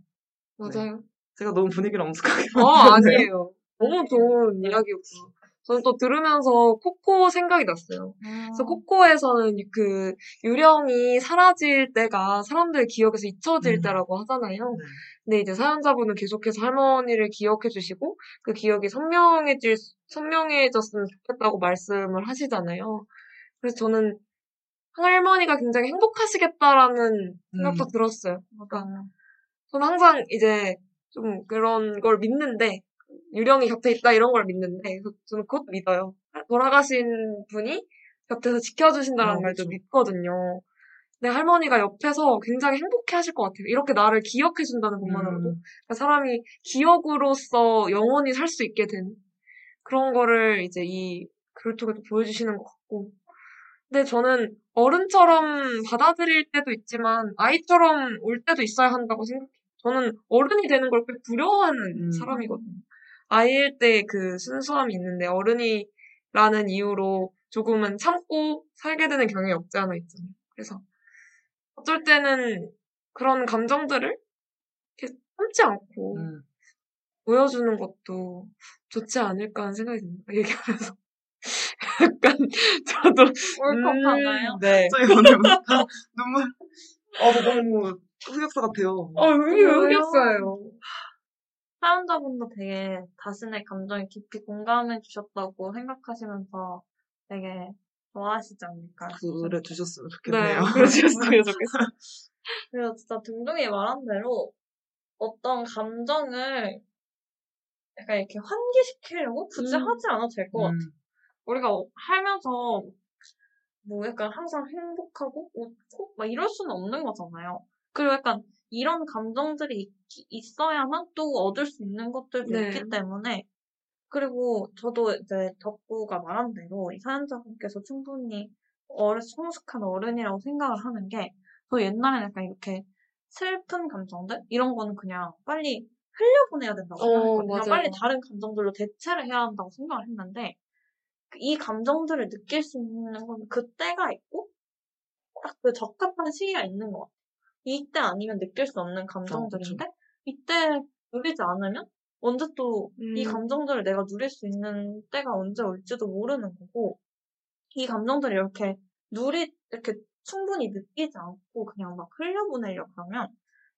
맞아요. 제가 너무 분위기를 엄숙하게 어, 만드는데. 아니에요. [LAUGHS] 너무 좋은 이야기였고. 저는 또 들으면서 코코 생각이 났어요. 그래서 코코에서는 그 유령이 사라질 때가 사람들의 기억에서 잊혀질 음. 때라고 하잖아요. 네. 근데 이제 사연자분은 계속해서 할머니를 기억해 주시고 그 기억이 선명해질, 선명해졌으면 좋겠다고 말씀을 하시잖아요. 그래서 저는 할머니가 굉장히 행복하시겠다라는 생각도 음. 들었어요. 그러니까 저는 항상 이제 좀 그런 걸 믿는데 유령이 곁에 있다 이런 걸 믿는데 그래서 저는 그것도 믿어요. 돌아가신 분이 곁에서 지켜주신다는 어, 말도 그쵸. 믿거든요. 근데 할머니가 옆에서 굉장히 행복해 하실 것 같아요. 이렇게 나를 기억해 준다는 것만으로도. 음. 그러니까 사람이 기억으로서 영원히 살 수 있게 된 그런 거를 이제 이 글을 통해서 보여주시는 것 같고. 근데 저는 어른처럼 받아들일 때도 있지만 아이처럼 올 때도 있어야 한다고 생각해요. 저는 어른이 되는 걸 꽤 두려워하는 음. 사람이거든요. 아이일 때 그 순수함이 있는데 어른이라는 이유로 조금은 참고 살게 되는 경향이 없지 않아 있잖아요. 그래서 어쩔 때는 그런 감정들을 이렇게 참지 않고 음. 보여주는 것도 좋지 않을까 하는 생각이 듭니다. [LAUGHS] 얘기하면서. 약간, 저도. 울컥하나요? 음, 네. 저희 오늘 [LAUGHS] 눈물. 아, 저 너무 흑역사 같아요. 어, 여기 여기였어요. 사연자분도 되게 자신의 감정에 깊이 공감해 주셨다고 생각하시면서 되게 좋아하시지 않을까. 그래 두셨으면 네, 좋겠네요. 그러셨으면 좋겠어요. [LAUGHS] 그래서 진짜 등등이 말한 대로 어떤 감정을 약간 이렇게 환기시키려고 굳이 음. 하지 않아도 될 것 같아. 음. 우리가 살면서 뭐 약간 항상 행복하고 웃고 막 이럴 수는 없는 거잖아요. 그리고 약간 이런 감정들이 있, 있어야만 또 얻을 수 있는 것들도 네. 있기 때문에 그리고 저도 이제 덕구가 말한 대로 이 사연자분께서 충분히 어른, 성숙한 어른이라고 생각을 하는 게, 저 옛날에는 약간 이렇게 슬픈 감정들? 이런 거는 그냥 빨리 흘려보내야 된다고 어, 생각했거든요. 빨리 다른 감정들로 대체를 해야 한다고 생각을 했는데, 이 감정들을 느낄 수 있는 건 그때가 있고, 딱 그 적합한 시기가 있는 것 같아요. 이때 아니면 느낄 수 없는 감정들인데, 이때 누리지 않으면 언제 또이 음. 감정들을 내가 누릴 수 있는 때가 언제 올지도 모르는 거고, 이 감정들을 이렇게 누리, 이렇게 충분히 느끼지 않고 그냥 막 흘려보내려고 하면,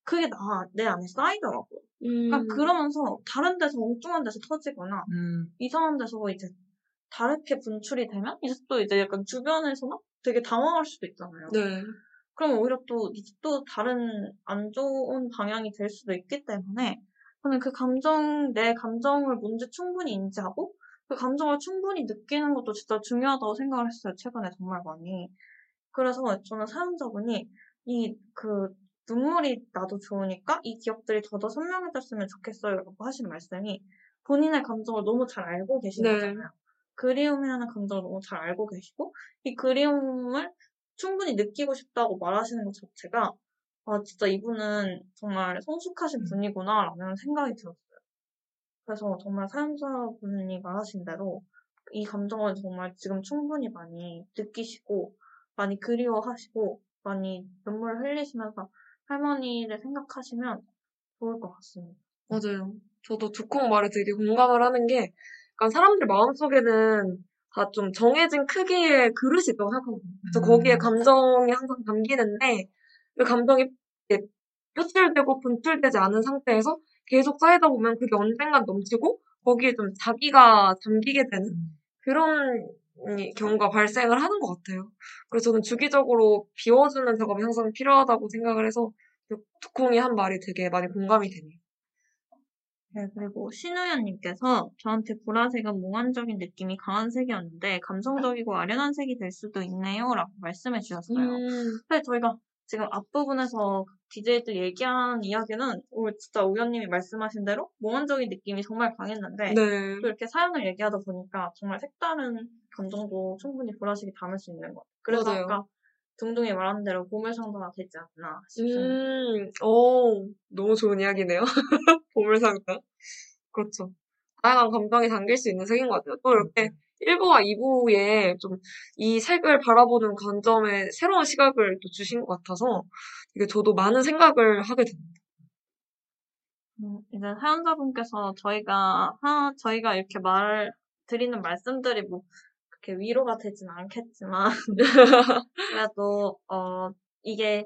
그게 나, 내 안에 쌓이더라고요. 음. 그러니까 그러면서 다른 데서 엉뚱한 데서 터지거나, 음. 이상한 데서 이제 다르게 분출이 되면, 이제 또 이제 약간 주변에서나 되게 당황할 수도 있잖아요. 네. 그러면 오히려 또, 이제 또 다른 안 좋은 방향이 될 수도 있기 때문에, 저는 그 감정, 내 감정을 먼저 충분히 인지하고, 그 감정을 충분히 느끼는 것도 진짜 중요하다고 생각을 했어요. 최근에 정말 많이. 그래서 저는 사연자분이 이 그 눈물이 나도 좋으니까 이 기억들이 더더 선명해졌으면 좋겠어요. 라고 하신 말씀이 본인의 감정을 너무 잘 알고 계신 네. 거잖아요. 그리움이라는 감정을 너무 잘 알고 계시고, 이 그리움을 충분히 느끼고 싶다고 말하시는 것 자체가, 아, 진짜 이분은 정말 성숙하신 분이구나라는 생각이 들었어요. 그래서 정말 사연자분이 말하신 대로 이 감정을 정말 지금 충분히 많이 느끼시고, 많이 그리워하시고, 많이 눈물을 흘리시면서 할머니를 생각하시면 좋을 것 같습니다. 맞아요. 저도 두콩 말에 되게 공감을 하는 게, 약간 사람들 마음속에는 다 좀 정해진 크기의 그릇이 있다고 생각하거든요. 그래서 음. 거기에 감정이 항상 담기는데, 그 감정이 표출되고 분출되지 않은 상태에서 계속 쌓이다 보면 그게 언젠간 넘치고, 거기에 좀 자기가 잠기게 되는 음. 그런 이 경우가 발생을 하는 것 같아요. 그래서 저는 주기적으로 비워주는 작업이 항상 필요하다고 생각을 해서, 그 두콩이 한 말이 되게 많이 공감이 되네요. 네, 그리고 신우연님께서 저한테 보라색은 몽환적인 느낌이 강한 색이었는데 감성적이고 아련한 색이 될 수도 있네요. 라고 말씀해 주셨어요. 음, 근데 저희가 지금 앞부분에서 DJ들 얘기한 이야기는 오늘 진짜 우연님이 말씀하신 대로 몽환적인 느낌이 정말 강했는데 네. 또 이렇게 사연을 얘기하다 보니까 정말 색다른 감정도 충분히 보라색이 담을 수 있는 것 같아요. 그래서 맞아요. 아까 둥둥이 말한 대로 보물상자가 되지 않나 싶습니다. 음, 오, 너무 좋은 이야기네요. [LAUGHS] 보물상자. 그렇죠. 다양한 감정이 담길 수 있는 색인 것 같아요. 또 이렇게 1부와 2부에 좀 이 색을 바라보는 관점에 새로운 시각을 또 주신 것 같아서 이게 저도 많은 생각을 하게 됩니다. 음, 이제 사연자분께서 저희가 하, 저희가 이렇게 말 드리는 말씀들이 뭐 그렇게 위로가 되진 않겠지만 [LAUGHS] 그래도 어 이게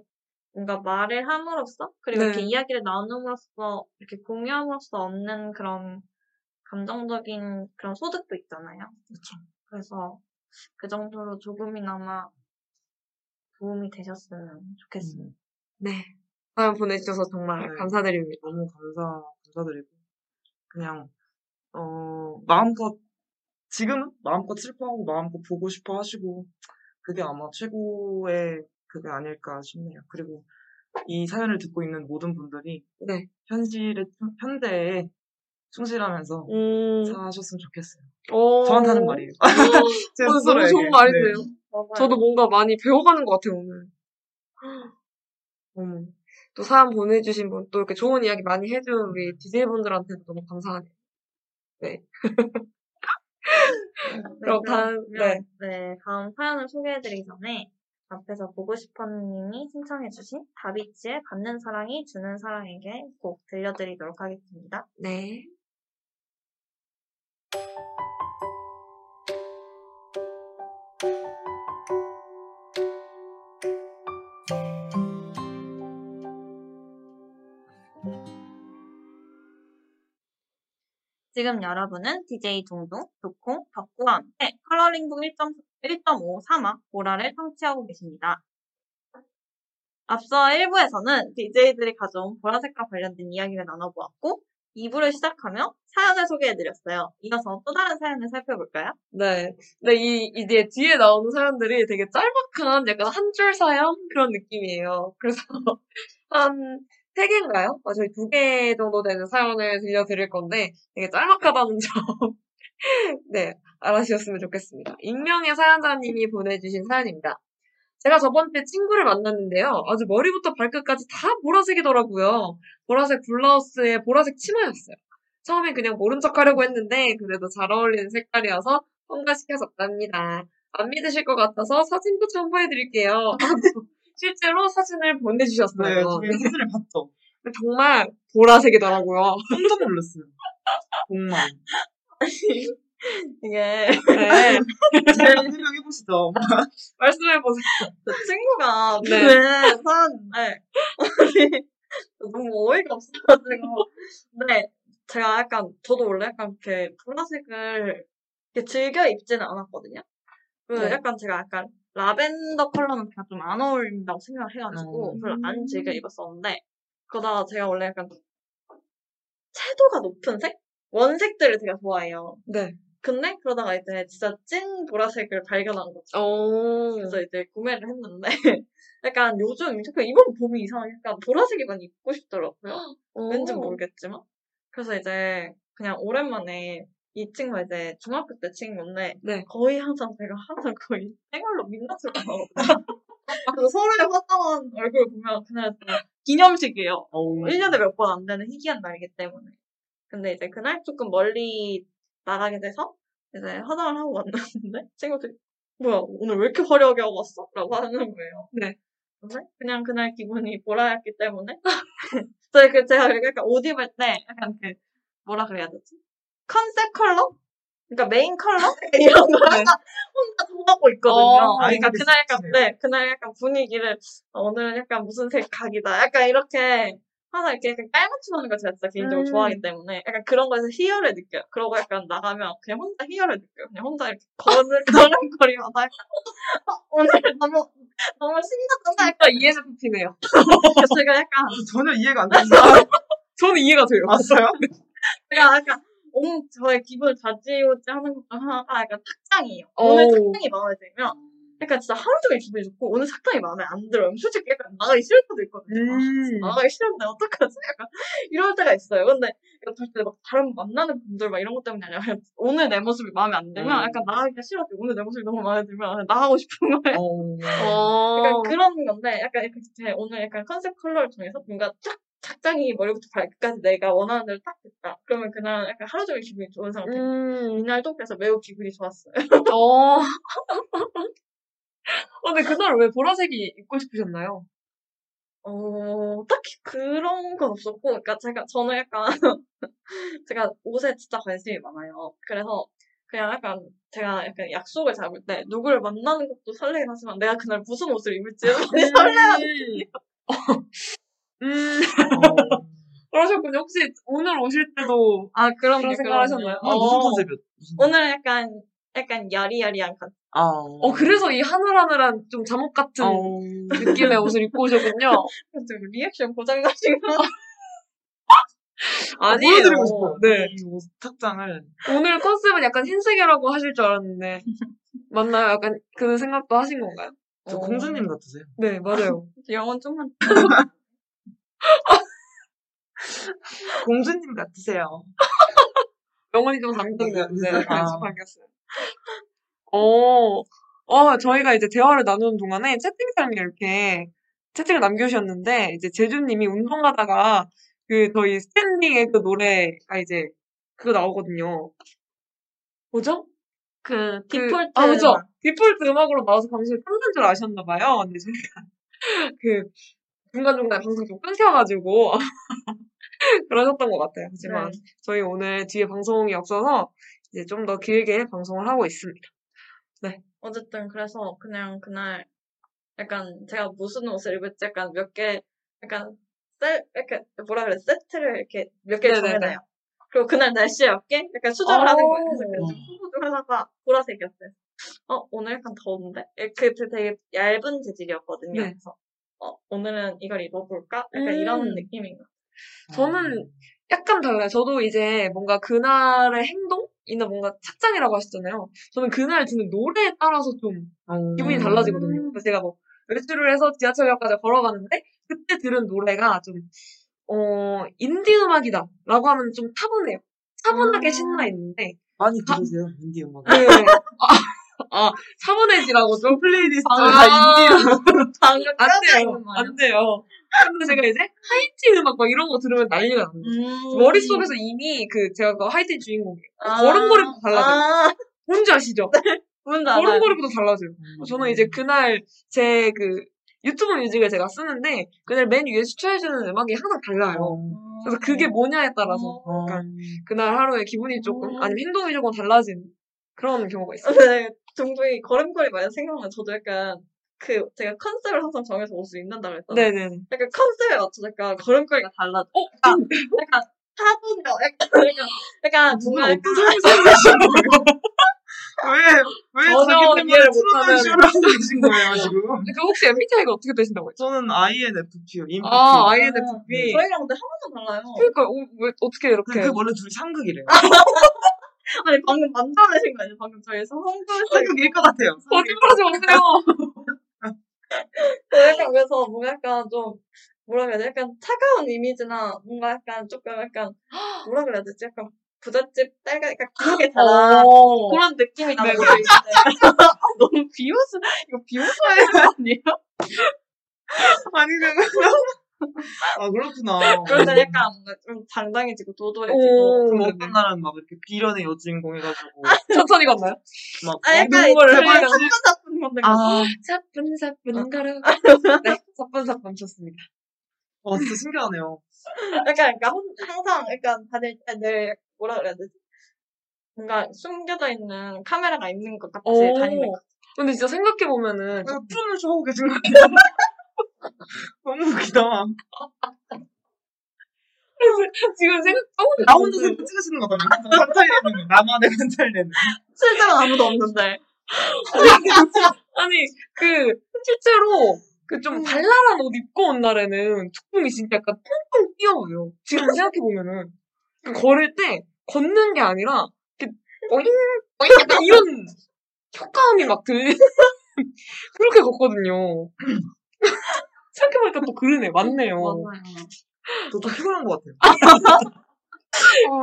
뭔가 말을 함으로써 그리고 네. 이렇게 이야기를 나눔으로써 이렇게 공유함으로써 얻는 그런 감정적인 그런 소득도 있잖아요. 그렇죠. 그래서 그 정도로 조금이나마 도움이 되셨으면 좋겠습니다. 네. 사연 보내주셔서 정말 네. 감사드립니다. 너무 감사, 감사드리고. 그냥, 어, 마음껏, 지금은 마음껏 슬퍼하고 마음껏 보고 싶어 하시고, 그게 아마 최고의 그게 아닐까 싶네요. 그리고 이 사연을 듣고 있는 모든 분들이 네. 현실의, 현대에 충실하면서 음. 사셨으면 좋겠어요. 어. 저한테 하는 말이에요. [LAUGHS] 제 어, 너무. 좋은 말인데요. 네. 저도 뭔가 많이 배워가는 것 같아요, 오늘. 어머. 또 사연 보내주신 분, 또 이렇게 좋은 이야기 많이 해준 우리 DJ분들한테도 너무 감사하네요. 네. 그럼 다음, 네. 네, 다음 사연을 소개해드리기 전에 앞에서 보고 싶어님이 신청해주신 다비치의 받는 사랑이 주는 사랑에게 곡 들려드리도록 하겠습니다. 네. 지금 여러분은 DJ 둥둥, 두콩, 덕구와 함께 컬러링북 1.5 3화 보라를 청취하고 계십니다. 앞서 1부에서는 DJ들이 가져온 보라색과 관련된 이야기를 나눠보았고 2부를 시작하며 사연을 소개해드렸어요. 이어서 또 다른 사연을 살펴볼까요? 네. 근데 이, 이제 뒤에 나오는 사연들이 되게 짤막한 약간 한 줄 사연? 그런 느낌이에요. 그래서 [LAUGHS] 한 세 개인가요? 아, 저희 두 개 정도 되는 사연을 들려드릴 건데 되게 짤막하다는 점. [LAUGHS] 네. 알아주셨으면 좋겠습니다. 익명의 사연자님이 보내주신 사연입니다. 제가 저번 때 친구를 만났는데요. 아주 머리부터 발끝까지 다 보라색이더라고요. 보라색 블라우스에 보라색 치마였어요. 처음엔 그냥 모른 척 하려고 했는데 그래도 잘 어울리는 색깔이어서 통과시켜줬답니다. 안 믿으실 것 같아서 사진도 첨부해드릴게요. [LAUGHS] 실제로 사진을 보내주셨어요. 네, 저희 사진을 봤죠. 정말 보라색이더라고요. 깜짝 놀랐어요. 정말. [LAUGHS] 이게 네. [LAUGHS] 잘 생각해보시죠. [LAUGHS] 말씀해 보세요. 그 친구가 네. 보낸 사연인데 너무 어이가 없어가지고 근데 제가 약간 저도 원래 약간 이렇게 보라색을 이렇게 즐겨 입지는 않았거든요. 그 네. 약간 제가 약간 라벤더 컬러는 제가 좀 안 어울린다고 생각을 해가지고 음. 별로 안 즐겨 입었었는데 그러다가 제가 원래 약간 채도가 높은 색? 원색들을 되게 좋아해요. 네. 근데 그러다가 이제 진짜 찐 보라색을 발견한 거죠. 어. 그래서 이제 구매를 했는데 [LAUGHS] 약간 요즘 약간 이번 봄이 이상하게 약간 보라색이 많이 입고 싶더라고요. 왠지 모르겠지만. 그래서 이제 그냥 오랜만에 이 친구가 이제 중학교 때 친구인데 네. 거의 항상 제가 항상 거의 생얼로 나오거든요. [LAUGHS] 그래서 서로의 화장한 얼굴 보면 그날 또 기념식이에요. 어, 1년에 몇 번 안 되는 희귀한 날이기 때문에. 근데 이제 그날 조금 멀리 나가게 돼서 이제 화장을 하고 만났는데 [LAUGHS] 친구들이 뭐야 오늘 왜 이렇게 화려하게 하고 왔어? 라고 하는 거예요. 네. 근데 그냥 그날 기분이 보라였기 때문에 [LAUGHS] 저희 그 제가 약간 옷 입을 때 약간 그 뭐라 그래야 되지? 컨셉 컬러? 그러니까 메인 컬러? [LAUGHS] 이런 거 네. 혼자 정하고 있거든요. 어, 그러니까 그날 약간. 네 그날 약간 분위기를 어, 오늘은 약간 무슨 색 각이다. 약간 이렇게 항상 이렇게 약간 깔맞춤하는 걸 제가 진짜 개인적으로 음. 좋아하기 때문에 약간 그런 거에서 희열을 느껴요. 그러고 약간 나가면 그냥 혼자 희열을 느껴요. 그냥 혼자 이렇게 걸을 걸음거리마다 약간 어, 오늘 너무 너무 신나잖아. 진짜 ENFP네요. 그래서 제가 약간 전혀 이해가 안 된다. [LAUGHS] 저는 이해가 돼요. 맞아요? [LAUGHS] 제가 약간 온 저의 기분을 좌지우지 하는 것중 하나가 약간 착장이에요. 오. 오늘 착장이 마음에 들면 약간 진짜 하루 종일 기분이 좋고 오늘 착장이 마음에 안 들어요. [LAUGHS] 솔직히 약간 나가기 싫을 때도 있거든요. 아, 음. 나가기 싫은데 어떡하지? [LAUGHS] 약간 이럴 때가 있어요. 근데 절대 막 다른 만나는 분들 막 이런 것 때문에 아니라 오늘 내 모습이 마음에 안 들면 음. 약간 나가기가 싫어서 오늘 내 모습이 너무 마음에 들면 나가고 싶은 거예요. 어. [LAUGHS] 어. 약간 그런 건데 약간 이렇게 제 오늘 약간 컨셉 컬러를 통해서 뭔가 쫙 착장이 머리부터 발끝까지 내가 원하는 대로 딱 됐다. 그러면 그날 약간 하루 종일 기분이 좋은 상태. 음. 이날도 그래서 매우 기분이 좋았어요. 어. 어, 근데 그날 왜 보라색이 입고 싶으셨나요? 어, 딱히 그런 건 없었고, 그러니까 제가, 저는 약간, [LAUGHS] 제가 옷에 진짜 관심이 많아요. 그래서, 그냥 약간, 제가 약간 약속을 잡을 때, 누구를 만나는 것도 설레긴 하지만, 내가 그날 무슨 옷을 입을지 많이 설레하는 음. [LAUGHS] 그러셨군요. 혹시 오늘 오실 때도 아, 그런 그런 게 생각 그런 하셨나요? 게. 아, 무슨 어. 컨셉이었? 무슨 오늘 약간, 약간 여리여리한 컨셉. 아. 어, 그래서 이 하늘하늘한 좀 잠옷 같은 어. 느낌의 옷을 입고 오셨군요. [LAUGHS] 그래서 리액션 고장나신 거. 아니에요. 보여드리고 싶어요. 네. 이옷 탁장을. 오늘 컨셉은 약간 흰색이라고 하실 줄 알았는데. [LAUGHS] 맞나요? 약간 그 생각도 하신 건가요? 저 어. 공주님 같으세요. 네, 맞아요. [LAUGHS] 영혼 좀만. 공주님 같으세요. 영혼이 좀 담겼네요. 네, 아. 좀 담겼어요. 어, 어, 저희가 이제 대화를 나누는 동안에 채팅창에 이렇게 채팅을 남겨주셨는데, 이제 제주님이 운동하다가 그 저희 스탠딩의 그 노래가 이제 그거 나오거든요. 뭐죠? 그 그- 디폴트. 아, 그죠? 디폴트 음악으로 나와서 방송을 끝난 줄 아셨나 봐요. 근데 저희가 [LAUGHS] 그 중간중간 방송 좀 끊겨가지고 [LAUGHS] 그러셨던 것 같아요. 하지만 네. 저희 오늘 뒤에 방송이 없어서 이제 좀 더 길게 방송을 하고 있습니다. 어쨌든 그래서 그냥 그날 약간 제가 무슨 옷을 입을지 약간 몇 개 약간 세 이렇게 뭐라 그래 세트를 이렇게 몇 개. 정해놔요. 그리고 그날 날씨에 맞게 약간 수정을 오. 하는 거예요. 그래서 그 후보 중 하나가 보라색이었어요. 어 오늘 약간 더운데? 예, 그 되게 얇은 재질이었거든요. 네. 그래서 어 오늘은 이걸 입어볼까? 약간 음. 이런 느낌인 거. 저는 약간 달라요. 저도 이제 뭔가 그날의 행동 이나 뭔가 착장이라고 하셨잖아요. 저는 그날 듣는 노래에 따라서 좀 어. 기분이 달라지거든요. 그래서 제가 뭐 외출을 해서 지하철역까지 걸어가는데 그때 들은 노래가 좀 어, 인디 음악이다 라고 하면 좀 차분해요. 차분하게 아. 신나 있는데 많이 들으세요, 인디 음악. 네. 아, 아, 차분해지라고 좀 playlist가 아. [LAUGHS] 다 인디 음악. 방금 안 돼요. 안 돼요. 근데 제가 이제 하이틴 음악 막 이런 거 들으면 난리가 나는 거예요. 음. 머릿속에서 이미 그 제가 그 하이틴 주인공이에요. 아. 걸음걸이부터 달라져요. 아, 뭔지 아시죠? 뭔지 알아요. 걸음걸이부터 달라져요. 저는 이제 그날 제 그 유튜브 뮤직을 제가 쓰는데 그날 맨 위에 추천해주는 음악이 항상 달라요. 어. 그래서 그게 뭐냐에 따라서 어. 약간 그날 하루에 기분이 조금 음. 아니면 행동이 조금 달라진 그런 경우가 있어요. 네, 종종이 걸음걸이 많이 생각나요. 저도 약간 그 제가 컨셉을 항상 정해서 옷을 입는다고 했잖아요. 네네. 약간 컨셉에 맞춰서 약간 걸음걸이가 달라져. 어? 약간, 약간 타분요. 약간 약간 약간 누가 거예요? [LAUGHS] 왜, 왜 전혀 이해를 못하는- 계신 거예요, 지금? [LAUGHS] 그 혹시 MBTI가 어떻게 되신다고 했죠? 저는 INFP요, 인프피. 아, INFP. 저희랑 근데 하나도 달라요. 그러니까 어, 왜 어떻게 이렇게 그 원래 둘이 상극이래요. [LAUGHS] 아니 방금 만들어내신 거 아니에요? 방금 저희에서 성도에서 상극일 것 같아요. 거짓말하지 마세요. 약간 그래서 뭔가 약간 좀 뭐라 그래야 돼? 약간 차가운 이미지나 뭔가 약간 조금 약간 [GASPS] 뭐라 그래야 되지? 약간 부잣집 딸가 약간 기억에 자라 어. 그런 느낌이 나는 네네. 거 있어요. 너무 비웃음 이거 비웃어야 되는 거 아니에요? [LAUGHS] 아니, 그 [LAUGHS] 아, 그렇구나. 그런데 약간 뭔가 좀 당당해지고 도도해지고 오. 그럼 어떤 날은 막 이렇게 비련의 여주인공 해가지고 천천히 갔나요? 막 아 약간 누구를 되게 하려고. 사뿐사뿐 건데 아, 사뿐사뿐 걸어. [LAUGHS] 네, 사뿐사뿐 좋습니다. 어, 진짜 신기하네요. 약간 그러니까 혼- 항상 약간 다닐 때늘 뭐라 그래야 되지? 뭔가 숨겨져 있는 카메라가 있는 것 같이 오. 다니는 거. 근데 진짜 생각해보면은 왜 춤을 추고 계신 거 같아요? [LAUGHS] 너무 웃기다. [LAUGHS] 지금 생각 나 혼자 사진 찍으시는 거잖아요. 관찰되는 거. 나만의 관찰되는. 실제로 아무도 없는데. 아니 그 실제로 그 좀 발랄한 옷 입고 온 날에는 조금이 진짜 약간 통통 뛰어요. 지금 생각해 보면은 걸을 때 걷는 게 아니라 이렇게 어잉 어잉 약간 이런 [LAUGHS] 효과음이 막 들. 그렇게 걷거든요. [LAUGHS] 생각해보니까 또 그러네, 맞네요. 맞아요. 저도 피곤한 것 같아요.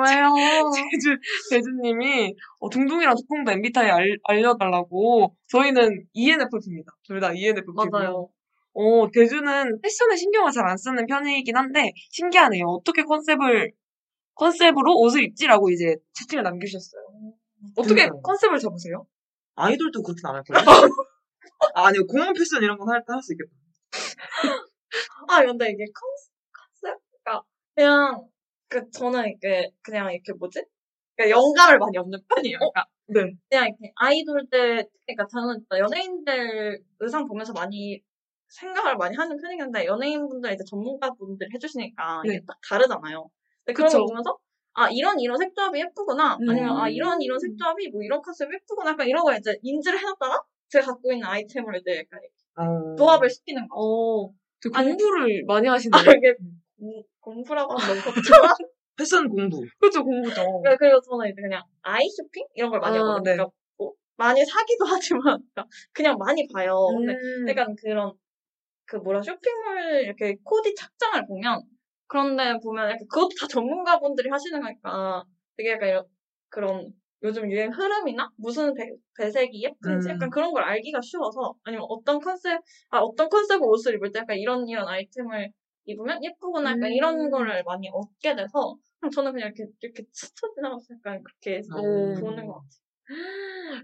왜요? [LAUGHS] 제주, 제주님이, 어, 둥둥이랑 두콩도 MBTI 알, 알려달라고. 저희는 ENFP입니다. 둘 다 ENFP고요. 맞아요. 어, 제주는 패션에 신경을 잘 안 쓰는 편이긴 한데, 신기하네요. 어떻게 컨셉을, 컨셉으로 옷을 입지라고 이제 채팅을 남기셨어요. 어떻게 그러니까요. 컨셉을 잡으세요? 아이돌도 그렇게 안 할걸요? 아, 아니요. 공원 패션 이런 건할때할수 있겠다. 아, 근데 이게 컨셉? 컨셉가 그냥, 그, 저는 이게, 그냥 이렇게 뭐지? 그러니까 영감을 많이 없는 편이에요. 그러니까 네. 그냥 이렇게 아이돌들, 그러니까 저는 연예인들 의상 보면서 많이 생각을 많이 하는 편이긴 한데, 연예인분들 이제 전문가분들 해주시니까 이게 네. 딱 다르잖아요. 근데 그런 거 그쵸. 보면서, 아 이런 이런 색조합이 예쁘구나 아니면 아 음. 이런 이런 색조합이 뭐 이런 컨셉 예쁘구나 약간 이런 거 이제 인지를 해놨다가 제가 갖고 있는 아이템을 이제 약간 어. 조합을 시키는 거. 어, 되게 아니, 공부를 많이 하시네요. 아 이게 공- 공부라고 하면 너무 겉지만 [LAUGHS] 패션 공부. 그렇죠, 공부죠. 네, 그리고 저는 이제 그냥 아이 쇼핑 이런 걸 많이 아, 하거든요. 네. 그러니까 뭐 많이 사기도 [LAUGHS] 하지만 그러니까 그냥 많이 봐요. 근데 음. 약간 그런 그 뭐라 쇼핑몰 이렇게 코디 착장을 보면 그런데 보면 약간 그것도 다 전문가분들이 하시는 거니까 되게 약간 이런 그런 요즘 유행 흐름이나 무슨 배, 배색이 예쁜지 음. 약간 그런 걸 알기가 쉬워서 아니면 어떤 컨셉 아 어떤 컨셉의 옷을 입을 때 약간 이런 이런 아이템을 입으면 예쁘구나 약간 음. 이런 거를 많이 얻게 돼서 그냥 저는 그냥 이렇게 이렇게 스쳐 지나가서 약간 그렇게 오. 보는 것 같아요.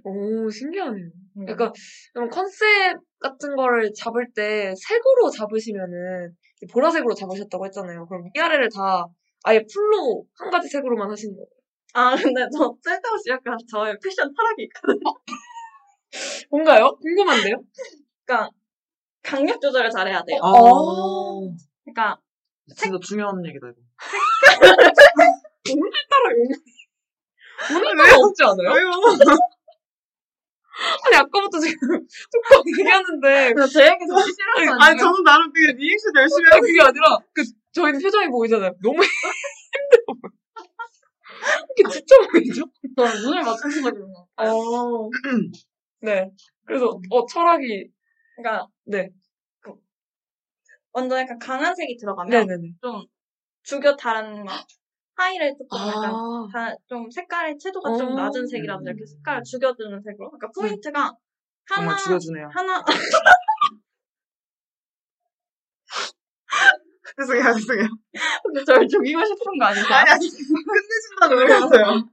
오, 신기하네요. 음. 약간, 그럼 컨셉 같은 거를 잡을 때 색으로 잡으시면은, 보라색으로 잡으셨다고 했잖아요. 그럼 위아래를 다 아예 풀로 한 가지 색으로만 하시는 거예요? 아 근데 저 쓸데없이 약간 저의 패션 철학이 있거든요. 뭔가요? 궁금한데요? 그러니까 강약 조절을 잘해야 돼요. 어. 그러니까 진짜 중요한 얘기다, 이거. 오늘따라 용 오늘따라 없지 않아요? 왜요? 아니, 아까부터 지금 [LAUGHS] 뚜껑 얘기하는데. 그래서 제 얘기 듣기 싫어서 아니, 저는 나름 되게 리액션 열심히 아니, 그게 아니라, 그, 저희는 표정이 보이잖아요. 너무. [LAUGHS] 지쳐 보이죠? 저는 눈을 맞춰서 그런가. 어. [CLEARS THROAT] 네. 그래서, 어, 철학이, 그러니까 네. 완전 약간 강한 색이 들어가면 네네네. 좀 죽여 다른 막 하이라이트 좀 약간 아, 다, 좀 색깔의 채도가 좀 어. 낮은 색이라서 이렇게 색깔을 죽여주는 색으로. 그러니까 포인트가 하나 죽여주네요. 하나 [LAUGHS] 죄송해요, 죄송해요. 근데 저를 죽이고 싶은 거 아닌가요? 아니, 아니, 끝내준다는 의미였어요.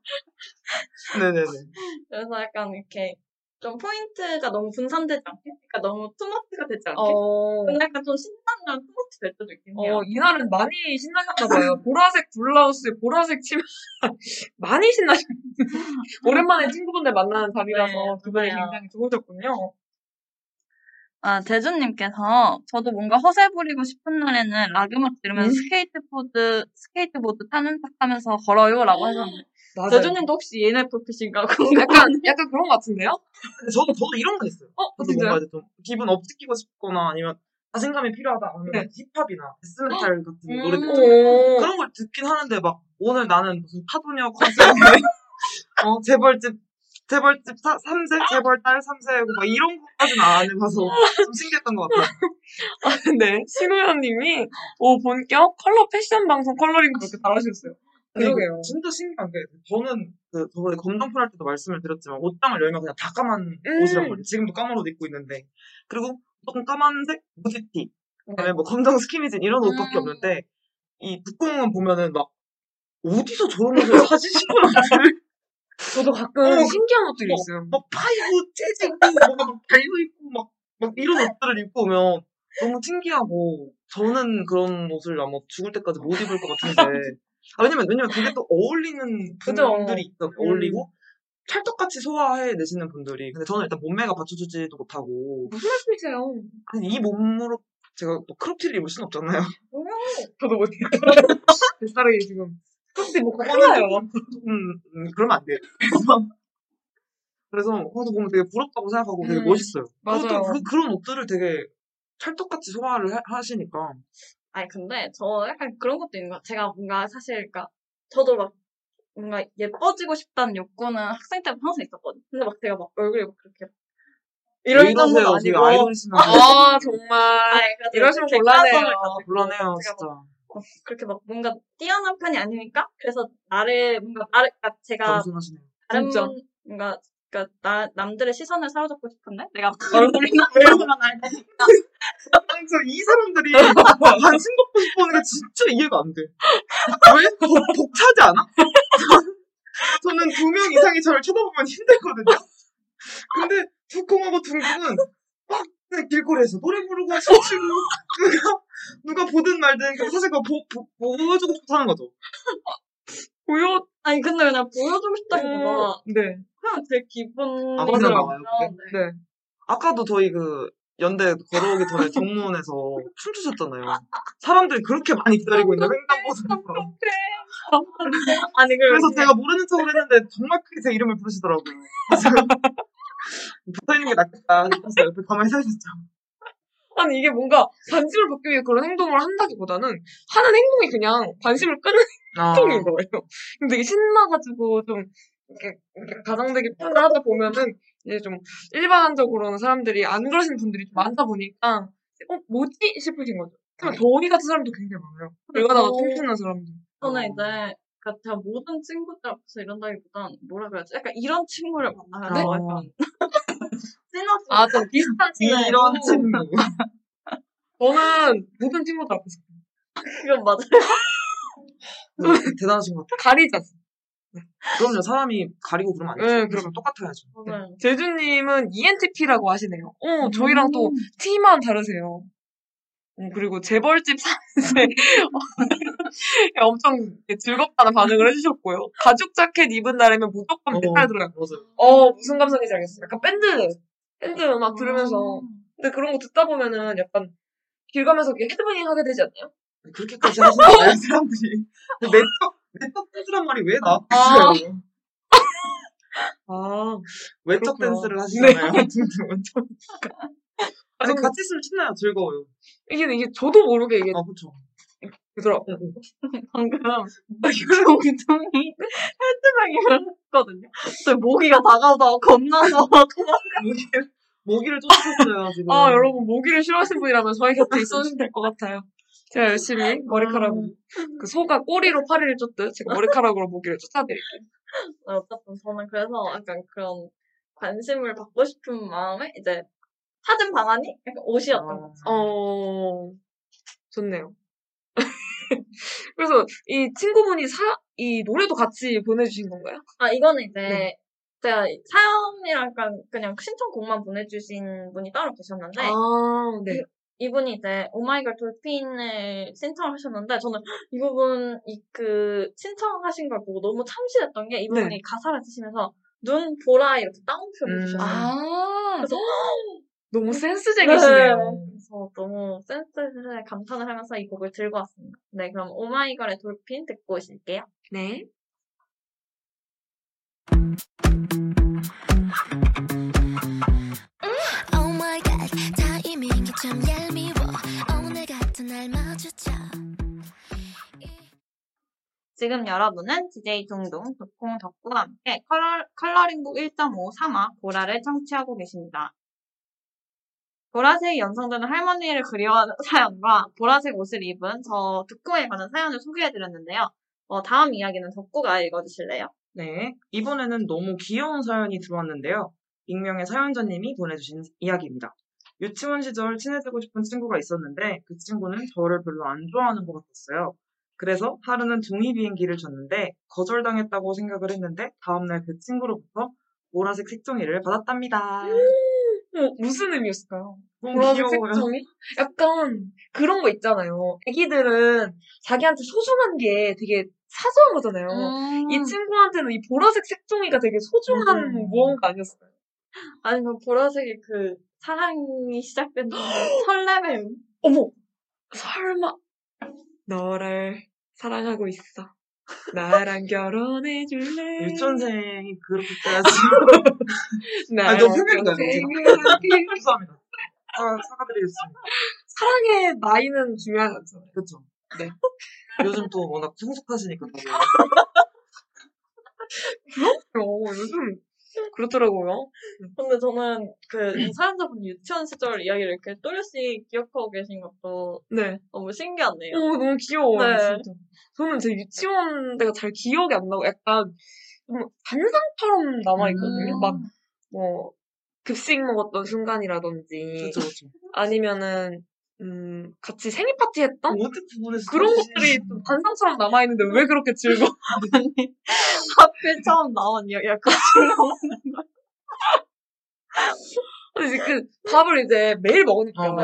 네네네. 그래서 약간 이렇게 좀 포인트가 너무 분산되지 않게, 그러니까 너무 투머치가 되지 않게. 어. 근데 약간 좀 신나면 투머치 될 때도 있긴 해요. 어, 이날은 많이 신나셨나 봐요. 보라색 블라우스에 보라색 치마. [LAUGHS] 많이 신나셨 [LAUGHS] 오랜만에 친구분들 만나는 자리라서 네, 그분이. 굉장히 좋으셨군요. 아, 대준님께서 저도 뭔가 허세 부리고 싶은 날에는 락 음악 들으면서 음? 스케이트보드, 스케이트보드 타는 척 하면서 걸어요. 라고 하셨는데. 맞아요. 대준님도 혹시 ENFP신가? 약간, 약간 그런 것 같은데요? 근데 저도, 저도 이런 거 있어요. 어, 저도 진짜요? 뭔가 이제 좀 기분 업시키고 싶거나 아니면 자신감이 필요하다 하면 네. 힙합이나 데스메탈 같은 음. 노래 듣 오. 그런 걸 듣긴 하는데 막 오늘 나는 무슨 차도녀 컨셉인데 [LAUGHS] 어 재벌집 재벌집 사, 3세 재벌 딸 3세고 막 이런 것까지는 안 해봐서 좀 신기했던 것 같아요. 아, 근데, 신우현님이, 오, 본격 컬러 패션 방송 컬러링도 그렇게 잘하셨어요. 아니, 그러게요. 진짜 신기한 게 저는 그 저번에 검정풀 할 때도 말씀을 드렸지만 옷장을 열면 그냥 다 까만 음. 옷이란 말이에요. 지금도 까만 옷 입고 있는데 그리고 조금 까만색 무지티 그다음에 뭐 검정 스키니진 이런 옷밖에 음. 없는데 이 북공은 보면은 막 어디서 저런 옷을 사지 싶은 옷들 저도 가끔 어, 신기한 옷들이 뭐, 있어요. 막 파이브 재즈 입고 뭐가 막 달려 있고 막, 막 이런 옷들을 입고 오면 너무 신기하고 저는 그런 옷을 아마 죽을 때까지 못 입을 것 같은데 [LAUGHS] 아, 왜냐면 왜냐면 그게 또 어울리는. 분들이 있어 어울리고 찰떡같이 소화해 내시는 분들이 근데 저는 일단 몸매가 받쳐주지도 못하고 무슨 말씀이세요? 아니 이 몸으로 제가 또 크롭티를 입을 순 없잖아요 [LAUGHS] 저도 못해요. [LAUGHS] 뱃살이 지금. 혹시 뭐, 그거는 큰일나요. 음, 음, 그러면 안 돼요 그래서 [LAUGHS] 그것도 보면 되게 부럽다고 생각하고 되게 음, 멋있어요 맞아요. 그것도 그, 그런 옷들을 되게 찰떡같이 소화를 하- 하시니까 아니 근데 저 약간 그런 것도 있는 것 같아요. 제가 뭔가 사실 그러니까 저도 막 뭔가 예뻐지고 싶다는 욕구는 학생 때부터 항상 있었거든요. 근데 막 제가 막 얼굴이 막 그렇게 이런? 정도는 아니고 아이돌이시면서 아, 정말. 아니, 이러시면 곤란해요. 곤란해요 제가 막 진짜 막 그렇게 막 뭔가 뛰어난 편이 아니니까 그래서 나를 뭔가 나를 그러니까 제가 겸손하시네요 다른 진짜. 분, 뭔가 그러니까 나 남들의 시선을 사로잡고 싶은데 내가 얼굴이나 거만 알다 아니, 저이 사람들이 관심 받고 싶어 하는 게 진짜 이해가 안 돼. 왜? 벅, 벅차지 않아? [LAUGHS] 저는 두 명 이상이 저를 쳐다보면 힘들거든요. 근데 두콩하고 둥둥은 막 길거리에서 노래 부르고 춤추고 누가, 누가 보든 말든 사실 그거 보, 보, 보여주고 싶다는 거죠. 보여, 아니 근데 그냥 보여주고 싶다기보다 네. 그냥 제 기분 아, 맞아요. 나와요, 그게? 네. 아까도 저희 그 연대 걸어오기 전에 정문에서 춤추셨잖아요. 사람들이 그렇게 많이 기다리고 있는 횡단보도에서. 아니 그래서 제가 모르는 척을 했는데 정말 크게 제 이름을 부르시더라고요. 붙어있는 게 낫겠다 싶었어요. 옆에 가만히 서 있었죠. 아니 이게 뭔가 관심을 받기 위해 그런 행동을 한다기보다는 하는 행동이 그냥 관심을 끄는 아, 행동인 거예요. 근데 되게 신나가지고 좀 이렇게, 이렇게 가장되게 표현을 하다 보면은 이제 좀 일반적으로는 사람들이 안 그러시는 분들이 좀 많다 보니까 어 뭐지 싶으신 거죠. 그냥 저희 같은 사람도 굉장히 많아요. 여기 가다가 어. 춤추는 사람들. 저는 이제 그러니까 제가 모든 친구들 앞에서 이런다기보단 뭐라 그래야지? 약간 이런 친구를 만나야 돼. 어. 약간 [LAUGHS] 시너지. 아, 좀 비슷한 친구. 이런 친구. 저는 모든 친구들 앞에서 그건 맞아요. 네, 대단하신 것 같아요. 가리지 않습니다. 그럼요. 사람이 가리고 그러면 안 되죠. 네, 그럼 똑같아야죠. 맞아요. 제주님은 E ENTP라고 하시네요. 어, 저희랑 또 T만 다르세요. 음, 그리고 재벌집 사는데 [LAUGHS] 엄청 즐겁다는 반응을 해주셨고요. 가죽 자켓 입은 날에면 무조건 어. 메탈 들어요. 맞아요. 어, 무슨 감성인지 알겠어요. 약간 밴드, 밴드 음악 들으면서. 근데 그런 거 듣다 보면은 약간 길 가면서 이렇게 헤드뱅잉 하게 되지 않나요? 그렇게까지 하시는 거예요, [LAUGHS] 사람들이. 내적, 내적 댄스란 말이 왜 나왔어요? 아, 외적 그렇구나. 댄스를 하시잖아요. 아니, 저는- 같이 있으면 신나요. 즐거워요. 이게, 이게 저도 모르게 이게 아, 그쵸. 되더라고요. [LAUGHS] 방금 이걸 엉덩이 [LAUGHS] 헤드뱅이를 했거든요. 저 모기가 다가오다가 겁나서 [LAUGHS] 모기를, 모기를 쫓으셨어요, 지금. 아, 여러분, 모기를 싫어하시는 분이라면 저희 곁에 있어주시면 될 것 같아요. 제가 열심히 머리카락으로, 그 소가 꼬리로 파리를 쫓듯 제가 머리카락으로 모기를 쫓아드릴게요. 어쨌든 저는 그래서 약간 그런 관심을 받고 싶은 마음에 이제 찾은 방안이 약간 옷이었던 아. 거죠. 어, 좋네요. [LAUGHS] 그래서 이 친구분이 사, 이 노래도 같이 보내주신 건가요? 아 이거는 이제 네. 제가 사연이랑 그냥 신청곡만 보내주신 분이 따로 계셨는데 아, 네. 이분이 이제 오마이걸 돌핀을 신청하셨는데 저는 [GASPS] 이 부분 이 그 신청하신 걸 보고 너무 참신했던 게이 부분이 네. 가사를 쓰시면서 눈 보라 이렇게 따옴표를 음. 주셨어요. 아, 그래서 [GASPS] 너무 센스쟁이시네요. 그래서 너무 센스에 감탄을 하면서 이 곡을 들고 왔습니다. 네, 그럼 오마이걸의 돌핀 듣고 오실게요. 네. Oh 날 마주쳐 지금 여러분은 DJ 둥둥 두콩 덕구와 함께 컬러, 컬러링북 1.5 3화 보라를 청취하고 계십니다. 보라색 연상되는 할머니를 그리워하는 [LAUGHS] 사연과 보라색 옷을 입은 저 두콩에 관한 사연을 소개해드렸는데요. 어, 다음 이야기는 덕구가 읽어주실래요? 네. 이번에는 너무 귀여운 사연이 들어왔는데요. 익명의 사연자님이 보내주신 이야기입니다. 유치원 시절 친해지고 싶은 친구가 있었는데 그 친구는 저를 별로 안 좋아하는 것 같았어요. 그래서 하루는 종이 비행기를 줬는데 거절당했다고 생각을 했는데 다음날 그 친구로부터 보라색 색종이를 받았답니다. [LAUGHS] 어, 무슨 의미였을까요? 보라색. 색종이? 약간 그런 거 있잖아요. 애기들은 자기한테 소중한 게 되게 사소한 거잖아요. 이 친구한테는 이 보라색 색종이가 되게 소중한 음. 무언가 아니었어요? 아니면 보라색이 그 사랑이 시작된 [GASPS] 설렘의 어머! 설마, 너를 사랑하고 있어. 나랑 결혼해 줄래? 유치원생이 그렇게 [LAUGHS] 돼야지. 나랑 평생을 함께. [LAUGHS] 죄송합니다. 사, 사과드리겠습니다. 사랑의 나이는 중요하지 않잖아요. 그렇죠. 네. 요즘 또 워낙 성숙하시니까. 어, 요즘 그렇더라고요. 근데 저는 그이 사연자분 유치원 시절 이야기를 이렇게 또렷이 기억하고 계신 것도 네. 너무 신기하네요. 어, 너무 귀여워요, 네. 진짜. 저는 제 유치원 때가 잘 기억이 안 나고 약간 좀 반상처럼 남아있거든요. 음. 막, 뭐, 급식 먹었던 순간이라든지, 그렇죠, 그렇죠. 아니면은, 음, 같이 생일 파티 했던? 어떻게 구분해서 그런 찾으시는지. 것들이 좀 반상처럼 남아있는데 왜 그렇게 즐거워? [LAUGHS] 하필 처음 나온 이야기가 그 근데 이제 그 밥을 이제 매일 먹으니까.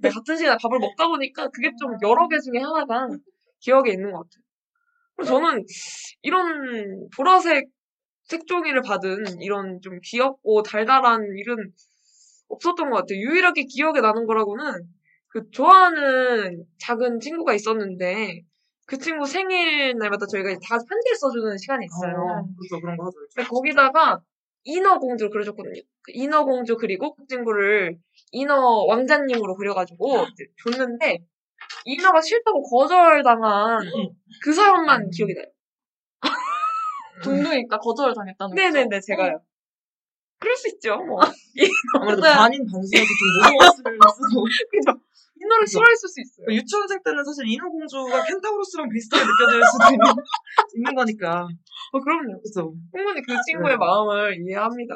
네, 같은 시간에 밥을 먹다 보니까 그게 좀 여러 개 중에 하나가 기억에 있는 것 같아요. 그래서 저는 이런 보라색 색종이를 받은 이런 좀 귀엽고 달달한 이런 없었던 것 같아요. 유일하게 기억에 나는 거라고는 그 좋아하는 작은 친구가 있었는데 그 친구 생일날마다 저희가 다 편지를 써주는 시간이 있어요. 그렇죠. 그런 거 하죠. 근데 거기다가 인어공주를 그려줬거든요. 그 인어공주 그리고 그 친구를 인어 왕자님으로 그려가지고 줬는데 인어가 싫다고 거절당한 그 사람만 기억이 나요. [LAUGHS] 둥둥이니까 거절을 당했다는 거죠. 네네네, 제가요. 그럴 수 있죠, 뭐. 아무래도 [LAUGHS] 네. 반인 반수에서 좀 무서웠을 수도. [LAUGHS] 그죠? 인어를 그죠. 싫어했을 수 있어요. 유치원생 때는 사실 인어공주가 켄타우로스랑 비슷하게 느껴질 수도 있는, [LAUGHS] 있는 거니까. 어, 그럼요. 그죠. 충분히 그 친구의 네. 마음을 이해합니다.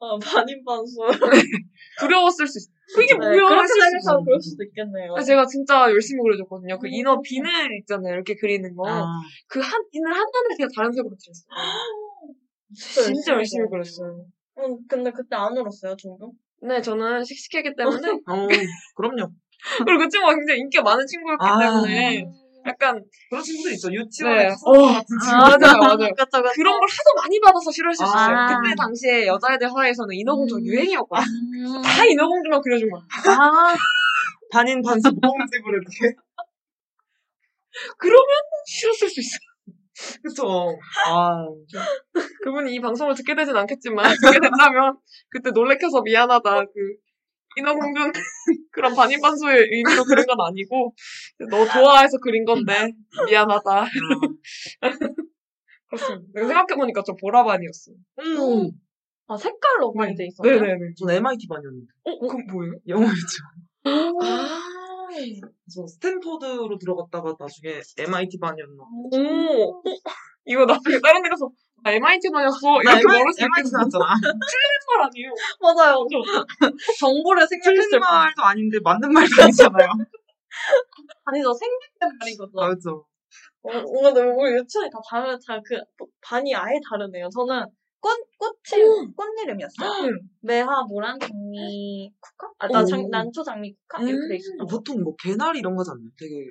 아, 반인 반수. [LAUGHS] 두려웠을 수 있어요. 그게 네, 뭐야? 그렇게. 생각하면 그럴 수도 있겠네요. 그래서 제가 진짜 열심히 그려줬거든요. 그 음. 인어 비늘 있잖아요. 이렇게 그리는 거. 아, 그 한, 비늘 하나를 제가 다른 색으로 그렸어요. [GASPS] 진짜 열심히 그렸어요. 응, 근데 그때 안 울었어요, 종종? 네, 저는 씩씩하기 때문에. 어, 그럼요. [LAUGHS] 그리고 그 친구가 굉장히 인기가 많은 친구였기 아. 때문에. 약간, 그런 친구들 있죠. 유치원에 네. 어. 맞아요, 맞아요. [LAUGHS] 그쵸, 그쵸. 그런 걸 하도 많이 받아서 싫어했을 수 있어요. 아. 그때 당시에 여자애들 사이에서는 인어공주가 음. 유행이었거든요. 음. 다 인어공주만 그려준 거야. 아, 반인 반수 모험집을 이렇게. [LAUGHS] 그러면 싫었을 수 있어요. [LAUGHS] 그쵸. 아, 그분이 이 방송을 듣게 되진 않겠지만, [LAUGHS] 듣게 된다면, 그때 놀래켜서 미안하다. 그, 인어공주는 [LAUGHS] 그런 반인반수의 의미로 그린 건 아니고, 너 좋아해서 그린 건데, 미안하다. 그렇습니다. 내가 생각해보니까 저 보라반이었어요. 음. 아, 색깔로 많이 돼 있어요. 네네네. 전 MIT 반이었는데. 어, 그럼 뭐예요? 영어 유치원. 아, 그래서 스탠포드로 들어갔다가 나중에 MIT 반이었나. 오, 어, 이거 나중에 다른 데 가서, 나 MIT 다녔어. 나 이렇게 말할 수 MIT 있겠어. 나왔잖아. 말 아니에요. 맞아요. 정보를 틀린 생각했을 때. 말도 아닌데 맞는 말도 아니잖아요. 아니죠, 생략된 말이거든요. 아, 그죠. 어, 근데 우리 유치원이 다 다른, 다 그, 반이 아예 다르네요. 저는 꽃, 꽃이, 꽃 이름이었어요. 응. 매화, 모란, 장미, 국화? 아, 나 오. 장, 난초, 장미, 국화? 이렇게 돼 있었어요. 보통 뭐 개나리 이런 거지 않나요? 되게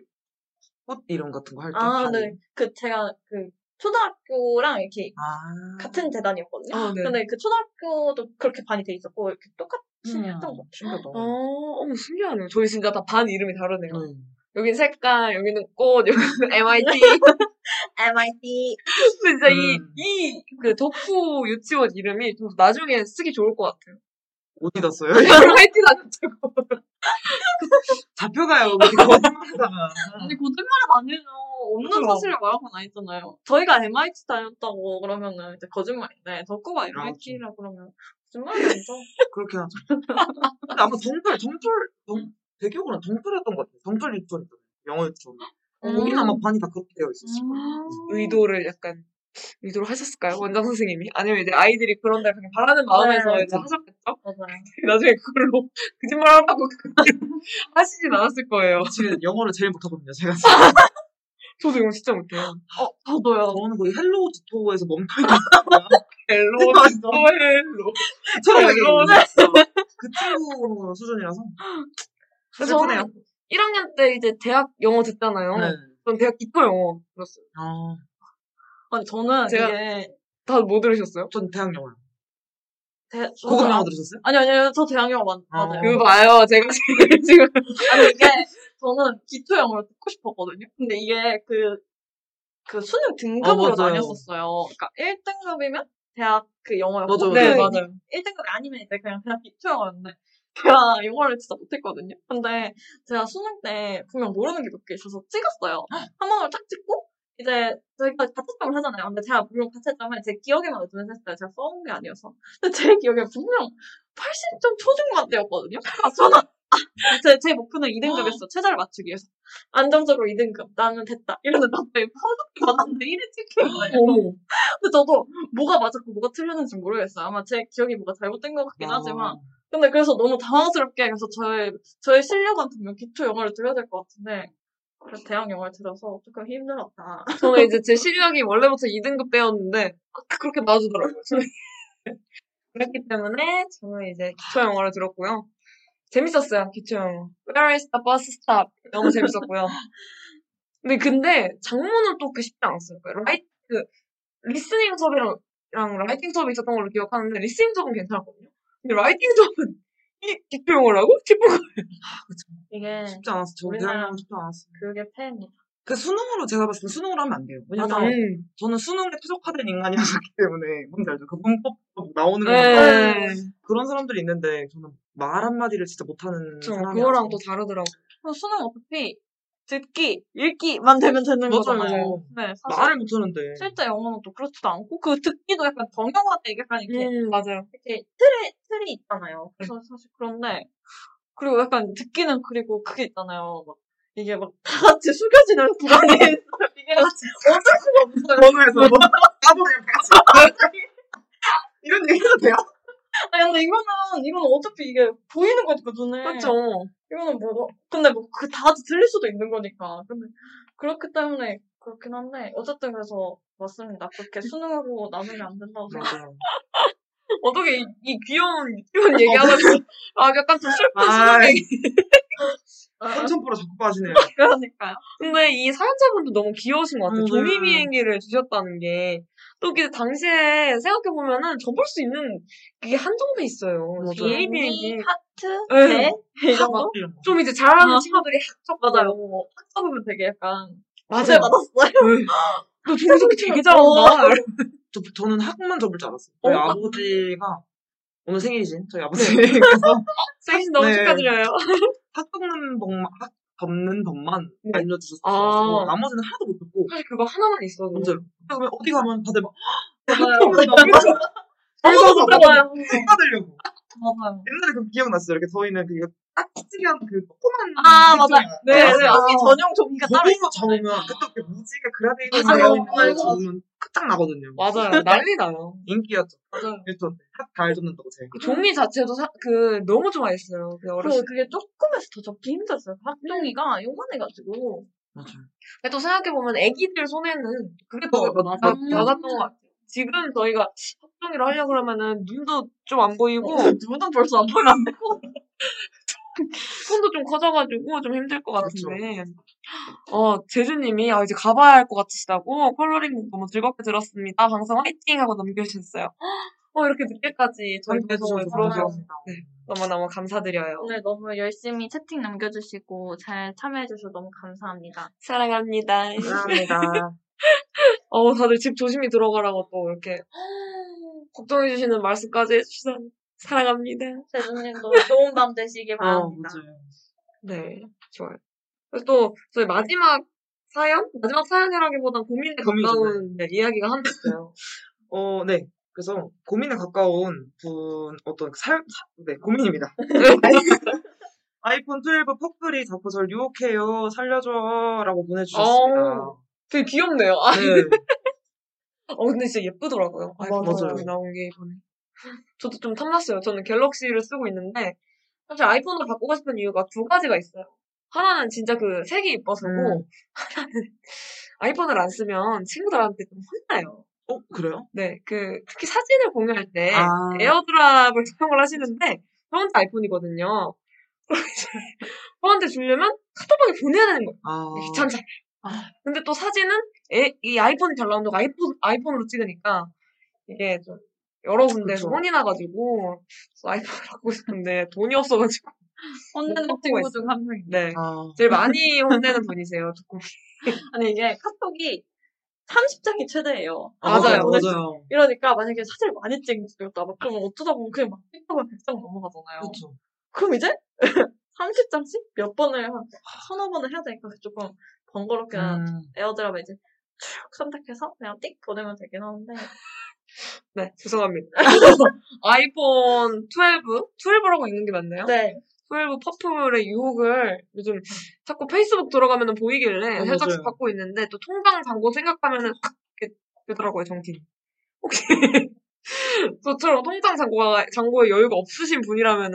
꽃 이름 같은 거 할 때. 아. 네. 그, 제가 그, 초등학교랑 이렇게 아. 같은 재단이었거든요. 아, 네. 근데 그 초등학교도 그렇게 반이 돼 있었고, 이렇게 똑같이 음, 했던 것 같아요. 신기하다. 어, 어머, 신기하네요. 저희 진짜 다 반 이름이 다르네요. 음. 여긴 색깔, 여기는 꽃, 여기는 [LAUGHS] MIT. [LAUGHS] MIT. 진짜 이, 음. 이, 그 덕후 유치원 이름이 좀 나중에 쓰기 좋을 것 같아요. 어디다 써요? MIT 다녔다고. 잡혀가요. 그렇게 거짓말하다가. 아니, 거짓말은 아니죠. 없는 그쵸. 사실을 말한 건 아니잖아요. 저희가 MIT 다녔다고 그러면은 이제 거짓말인데, 덕구가 MIT라 그러면 거짓말이 아니죠. 그렇게 하죠. 근데 아마 정글, 정글, 정, 대기억으로는 정글이었던 것 같아요. 정글 유치원 있잖아요. 영어 유치원. 거기는 아마 반이 다 그렇게 되어 있었을 거예요. 의도를 약간, 의도를 하셨을까요? 원장 선생님이? 아니면 이제 아이들이 그런 데를 그냥 바라는 마음에서 네. 이제 하셨겠죠? 맞아요. [LAUGHS] 나중에 그걸로 [LAUGHS] 거짓말 한다고 그렇게 [LAUGHS] 하시진 않았을 거예요. 지금 영어를 제일 못하거든요, 제가. 저도 이거 진짜 못해요. 어, 저도요. 저는 거의 Hello 지토에서 멈춰있는 거예요. Hello, 맞아. 진짜 hello. 처음 hello. 그 친구 수준이라서. 그래서 슬프네요. 저는 1학년 때 이제 대학 영어 듣잖아요. 네. 전 대학 기초 영어 들었어요. 아, 아니, 저는 제가- 이게, 다 뭐 들으셨어요? 전 대학 영어요. 대, 고급 아- 영어 들으셨어요? 아니, 아니요. 저 대학 영어 맞, 어. 맞아요. 그거 봐요. 제가 [LAUGHS] 지금, 지금 아니, 이게, 저는 기초 영어를 듣고 싶었거든요. 근데 이게 그, 그 수능 등급으로 어, 맞아요. 나뉘었었어요. 그러니까 1등급이면 대학 그 영어였고, 맞아요, 네, 그 맞아요. 1등급이 아니면 이제 그냥 대학 기초 영어였는데, 제가 [LAUGHS] 영어를 진짜 못했거든요. 근데 제가 수능 때 분명 모르는 게 몇 개 있어서 찍었어요. 한 번을 딱 찍고, 이제 저희가 가채점을 하잖아요. 근데 제가 물론 가채점을 제 기억에만 의존해서 했어요. 제가 써온 게 아니어서. 근데 제 기억에 분명 80점 초중반대였거든요. 아, 저는, 아, 제, 제 목표는 2등급이었어. 최저를 맞추기 위해서. 안정적으로 2등급. 나는 됐다. 이러는데 갑자기 퍼즐 받았는데 1위 찍힌 거예요. 근데 저도 뭐가 맞았고 뭐가 틀렸는지 모르겠어요. 아마 제 기억이 뭐가 잘못된 것 같긴 아. 하지만. 근데 그래서 너무 당황스럽게 그래서 저의, 저의 실력은 분명 기초 영어를 들어야 될 것 같은데, 그래서 대학 영어를 들어서 조금 힘들었다. 저는 이제 제 실력이 원래부터 2등급 때였는데 그렇게 나와주더라고요. [LAUGHS] 그렇기 때문에 저는 이제 기초 영어를 들었고요. 재밌었어요, 기초 영어. Where is the bus stop? 너무 재밌었고요. 근데 근데 작문은 또 그 쉽지 않았어요. 그 라이 그 listening 수업이랑 랑 writing 수업이 있었던 걸로 기억하는데 listening 수업은 괜찮았거든요. 근데 writing 수업은 [LAUGHS] 이 기초 영어라고? 싶은 거예요. 이게 쉽지 않았어. 저 우리나라- 대학교 쉽지 않았어. 그게 폐입니다. 그 수능으로 제가 봤을 때 수능으로 하면 안 돼요. 왜냐면 맞아. 음. 저는 수능에 최적화된 인간이었기 때문에 뭔지 알죠? 그 문법 나오는 거 네. 그런 사람들이 있는데 저는 말 한마디를 진짜 못하는 저 사람이 그거랑 또 다르더라고. 수능 어차피 듣기, 읽기만 되면 되는 맞아요. 거잖아요. 네, 사실 말을 못하는데 실제 영어는 또 그렇지도 않고 그 듣기도 약간 정형화돼 약간 이렇게 음, 맞아요. 이렇게 틀에 틀이 있잖아요. 그래서 사실 그런데 그리고 약간 듣기는 그리고 그게 있잖아요. 막 이게 막 다 같이 숙여지는 [LAUGHS] 있어요. 이게 어쩔 수가 없어요. 번호에서 나도 그냥 같이 [LAUGHS] 이런 얘기 해도 돼요? 아니 근데 이거는 이거는 어차피 이게 보이는 거니까 눈에. 맞죠? 이거는 뭐 근데 뭐 그 다 들릴 수도 있는 거니까. 근데 그렇기 때문에 그렇긴 한데 어쨌든 그래서 맞습니다. 그렇게 수능하고 나누면 안 된다고 생각. 맞아요. [LAUGHS] 어떻게 이, 이 귀여운, 귀여운 [LAUGHS] 얘기하면서, 아, 약간 좀 슬픈 아, 수능 얘기. 삼천포로 자꾸 빠지네요. [LAUGHS] 그러니까요. 근데 이 사연자분도 너무 귀여우신 것 같아요. 음. 종이 비행기를 주셨다는 게. 또 그 당시에 생각해보면은 접을 수 있는 그게 한정돼 있어요. 맞아요. 비행기. 하트, 네. 배, 이 정도? 이런 거. 좀 이제 잘하는 아. 친구들이 학적 맞아요. 학 잡으면 되게 약간 맞아요. 받았어요. 너 종이 접기 되게 잘한다. [LAUGHS] 저, 저는 학만 접을 줄 알았어요. 어? 저희 아버지가 오늘 생일이신 저희 아버지 네. 그래서 [LAUGHS] 생신 너무 네. 축하드려요. 학 접는 법만 학 접는 법만 네. 알려주셨어요. 아. 나머지는 하나도 못 듣고 사실 그거 하나만 있어도. 진짜로. 그러면 어디 가면 다들 막 맞아요. 벌써서 맞아요. 받으려고 맞아요. 옛날에 그 기억났어요. 이렇게 저희는 그 딱 찌개한 그 조그만 아. 있잖아요. 네, 아, 네. 언니 전용 종이가 따로 거기서 있어요. 잡으면 그때 그 무지개 그라데이션. 되어 있는 거 맞아요. 잡으면 끝장 나거든요. 맞아요. 난리 나요. 인기였죠. 맞아요. 그래서 학다 접는다고 제가. 그 종이 자체도 사- 그 너무 좋아했어요. 그 어렸을 그리고 그게 조금해서 더 접기 힘들었어요. 학종이가 요만해가지고. 맞아요. 근데 또 생각해보면 애기들 손에는 그게 더 어, 나-. 나갔던 것 같아요. 지금 저희가 합종이를 하려고 그러면은 눈도 좀 안 보이고 눈은 벌써 안 되고. [LAUGHS] 손도 좀 커져가지고 좀 힘들 것 그렇죠. 같은데. 어, 제주님이 아, 이제 가봐야 할 것 같으시다고 컬러링 너무 즐겁게 들었습니다. 방송 화이팅! 하고 남겨주셨어요. [GASPS] 어, 이렇게 늦게까지 저희 방송을 들어주셔서 네, 너무너무 감사드려요. 오늘 너무 열심히 채팅 남겨주시고 잘 참여해주셔서 너무 감사합니다. 사랑합니다. 감사합니다. [LAUGHS] 어, 다들 집 조심히 들어가라고 또 이렇게 [GASPS] 걱정해주시는 말씀까지 해주셔서 사랑합니다. 재준님도 좋은 밤 되시길 어, 바랍니다. 맞아요. 네, 좋아요. 그래서 또 저희 마지막 사연? 마지막 사연이라기보단 고민에 고민이죠, 가까운 네, 이야기가 하나 있어요. [LAUGHS] 어, 네. 그래서 고민에 가까운 분 어떤 사, 사- 네 고민입니다. [LAUGHS] 아이폰 12 퍼플이 자꾸 절 유혹해요. 살려줘라고 보내주셨습니다. 어. 되게 귀엽네요. 아, 네. [LAUGHS] 어, 근데 진짜 예쁘더라고요. 아이폰 맞아요. 이 나온 게 이번에. 저도 좀 탐났어요. 저는 갤럭시를 쓰고 있는데 사실 아이폰을 바꾸고 싶은 이유가 두 가지가 있어요. 하나는 진짜 그 색이 이뻐서고 음. 하나는 [LAUGHS] 아이폰을 안 쓰면 친구들한테 좀 혼나요. 어 그래요? 네, 그 특히 사진을 공유할 때 아. 에어드랍을 사용을 하시는데 저 혼자 아이폰이거든요. 저한테 주려면 카톡방에 보내야 되는 거예요. 아 귀찮잖아요. 근데 또 사진은 에- 이 아이폰이 잘 나온다고 아이폰, 아이폰으로 찍으니까 이게 좀 여러 군데서 그쵸. 혼이 나가지고 아이폰을 갖고 싶은데 돈이 없어가지고 혼내는 못 친구 중 한 명입니다. 네 아, 제일 많이 혼내는 분이세요. 듣고 [LAUGHS] 아니 이게 카톡이 30장이 최대예요. 아, 맞아요. 맞아요. 이러니까 만약에 사진을 많이 찍었다 막 그러면 어쩌다 보면 그냥 막 틱톡을 100장 넘어가잖아요. 그렇죠. 그럼 이제 [LAUGHS] 30장씩 몇 번을 한 서너 번을 해야 되니까 조금 번거롭게 음, 에어드랍에 이제 쭉 선택해서 그냥 띡 보내면 되긴 하는데 네 죄송합니다. [LAUGHS] 아이폰 12 12라고 읽는 게 맞나요? 네 12 퍼플의 유혹을 요즘 자꾸 페이스북 들어가면 보이길래 어, 살짝씩 맞아요. 받고 있는데 또 통장 잔고 생각하면은 확 이렇게 되더라고요 정신이. 혹시 [LAUGHS] 저처럼 통장 잔고가 잔고에 여유가 없으신 분이라면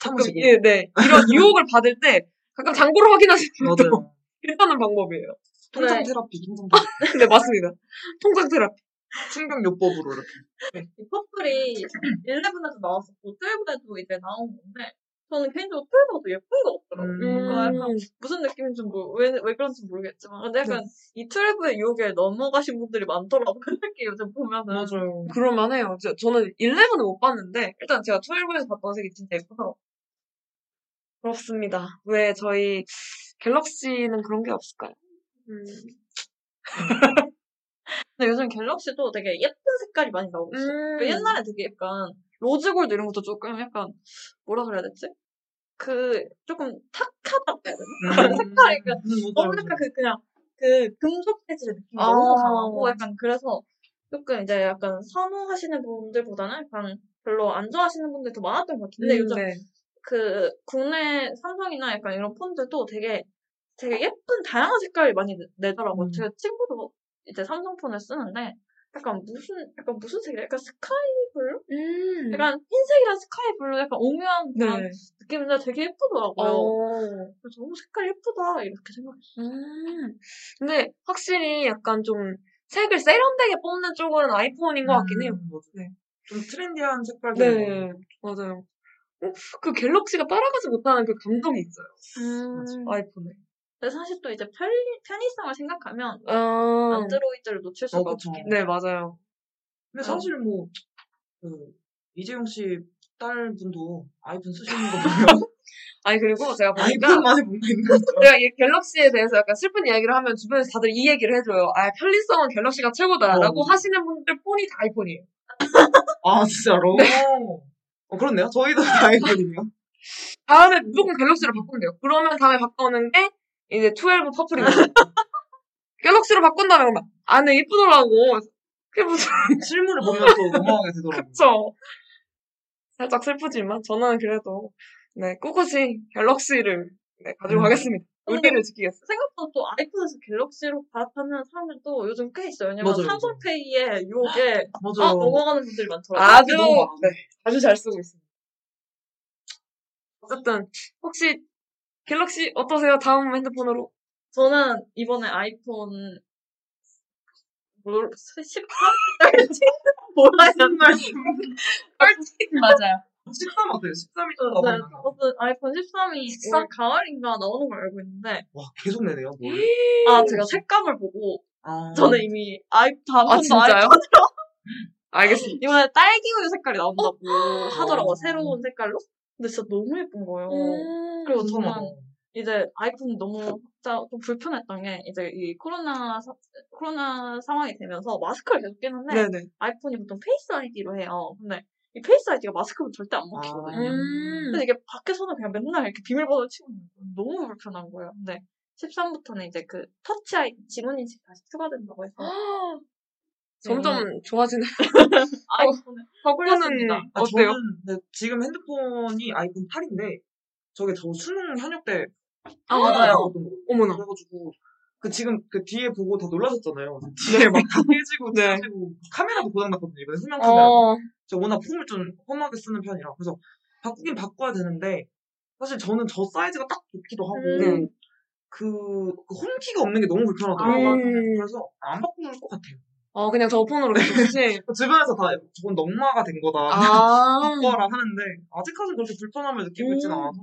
가끔. 예, 네 이런 [LAUGHS] 유혹을 받을 때 가끔 잔고를 확인하시는 것도 맞아요. 괜찮은 방법이에요. 통장 네. 테라피, 통장 테라피. 네 맞습니다. 통장 테라피. 충격 요법으로 이렇게. 이 퍼플이 11에도 나왔었고 12에도 이제 나온 건데 저는 개인적으로 트레이더가 더 예쁜 것 같더라고요. 음. 약간 무슨 느낌인지 뭐, 왜, 왜 그런지 모르겠지만. 근데 약간 이 트랩의 유혹에 넘어가신 분들이 많더라고요. 특히 요즘 보면은. 맞아요. 그럴만 해요. 저, 저는 11을 못 봤는데 일단 제가 12에서 봤던 색이 진짜 예쁘더라고요. 그렇습니다. 왜 저희 갤럭시는 그런 게 없을까요? 음. [LAUGHS] 근데 요즘 갤럭시도 되게 예쁜 색깔이 많이 나오고 있어요. 음. 그 옛날에 되게 약간 rose gold 이런 것도 조금 약간 뭐라 그래야 되지? 그 조금 탁하다고 해야 되나? 색깔이 그 너무 약간 그 그냥 그 금속 재질의 느낌이 아. 너무 강하고 약간 그래서 조금 이제 약간 선호하시는 분들보다는 약간 별로 안 좋아하시는 분들이 더 많았던 것 같은데 음, 요즘 네. 그 국내 삼성이나 약간 이런 폰들도 되게 되게 예쁜 다양한 색깔이 많이 내- 내더라고요. 음. 제 친구도 이제 삼성폰을 쓰는데 약간 무슨 약간 무슨 색이야? 약간 sky blue? 음. 약간 흰색이랑 sky blue 약간 오묘한 그런 네. 느낌인데 되게 예쁘더라고요. 어. 그래서 너무 색깔 예쁘다 이렇게 생각했어요. 음. 근데 확실히 약간 좀 색을 세련되게 뽑는 쪽은 아이폰인 것 같긴 해요. 네. 좀 트렌디한 색깔들. 네, 맞아요. 어, 그 갤럭시가 따라가지 못하는 그 감동이 있어요. 음. 아이폰에. 근데 사실 또 이제 편리, 편의성을 생각하면 아, 안드로이드를 놓칠 수가 어. 없긴 해요. 네, 맞아요. 근데 사실 뭐, 그, 이재용 씨 딸분도 아이폰 쓰시는 거 [LAUGHS] 보면 아니, 그리고 제가 보니까 아이폰만의 뭔가 있는 거죠. 내가 이 갤럭시에 대해서 약간 슬픈 이야기를 하면 주변에서 다들 이 얘기를 해줘요. 아, 편리성은 갤럭시가 최고다라고 어. 하시는 분들 폰이 다 아이폰이에요. 아, 진짜로? 어, 그렇네요. 저희도 아이폰이네요. 다음에 무조건 갤럭시로 바꾼대요. 그러면 다음에 바꾸는 게 이제 12 purple입니다. [LAUGHS] 갤럭시로 바꾼 다음에 막 안에 이쁘더라고. 그게 무슨 [LAUGHS] 실물을 보면 또 넘어가게 되더라고요. 그쵸. 살짝 슬프지만 저는 그래도 네 꿋꿋이 갤럭시를 네, 가지고 음. 가겠습니다. 근데 의리를 지키겠습니다. 생각보다 또 아이폰에서 갤럭시로 갈아타는 사람들도 요즘 꽤 있어요. 왜냐면 맞아요, 삼성페이의 유혹에 맞아요. [GASPS] 넘어가는 분들이 많더라고요. 아주. 네 아주 잘 쓰고 있습니다. 어쨌든 혹시 갤럭시 어떠세요? 다음 핸드폰으로 저는 이번에 아이폰 뭘 13? 몰라요. [LAUGHS] 맞아요. 13 어때요? 13이 좀 네, 나오나요? 어떤 아이폰 13이 올 가을인가 나오는 걸 알고 있는데 와, 계속 내네요, 뭘. 아 제가 색감을 보고 아, 저는 이미 아이 다음 아, 진짜요? 아이폰으로 [LAUGHS] 알겠습니다. 이번에 딸기 우유 색깔이 나온다고 어. 하더라고 요. 새로운 색깔로. 근데 진짜 너무 예쁜 거예요. 그리고 저는 이제 아이폰 너무 진짜 좀 불편했던 게 이제 이 코로나 사- 코로나 상황이 되면서 마스크를 계속 끼는데 네네. 아이폰이 보통 Face ID로 해요. 근데 이 Face ID가 마스크로 절대 안 먹히거든요. 음. 근데 이게 밖에서는 그냥 맨날 이렇게 비밀번호 치고. 너무 불편한 거예요. 근데 13부터는 이제 그 Touch ID 지문 인식 다시 추가된다고 해서 점점 좋아지는 [LAUGHS] 아이폰을 바꾸는 훌륭했습니다. 아, 어때요? 저는 네, 지금 핸드폰이 아이폰 8인데 저게 더 수능 현역 때 아 맞아요. 어머나. 그래가지고 그 지금 그 뒤에 보고 다 놀라셨잖아요. [LAUGHS] 뒤에 막 다 깨지고 네. 찢어지고 카메라도 고장났거든요. 이번에 후면 카메라. 어, 제가 워낙 폼을 좀 험하게 쓰는 편이라 그래서 바꾸긴 바꿔야 되는데 사실 저는 저 사이즈가 딱 좋기도 하고 음. 그, 그 홈키가 없는 게 너무 불편하더라고요. 음. 그래서 안 바꿀 것 같아요. 어 그냥 저 폰으로 계속지. [LAUGHS] 주변에서 다 저건 넉마가 된 거다. 아 바꿔라 하는데 아직까지는 그렇게 불편함을 느끼고 있진 음. 않아서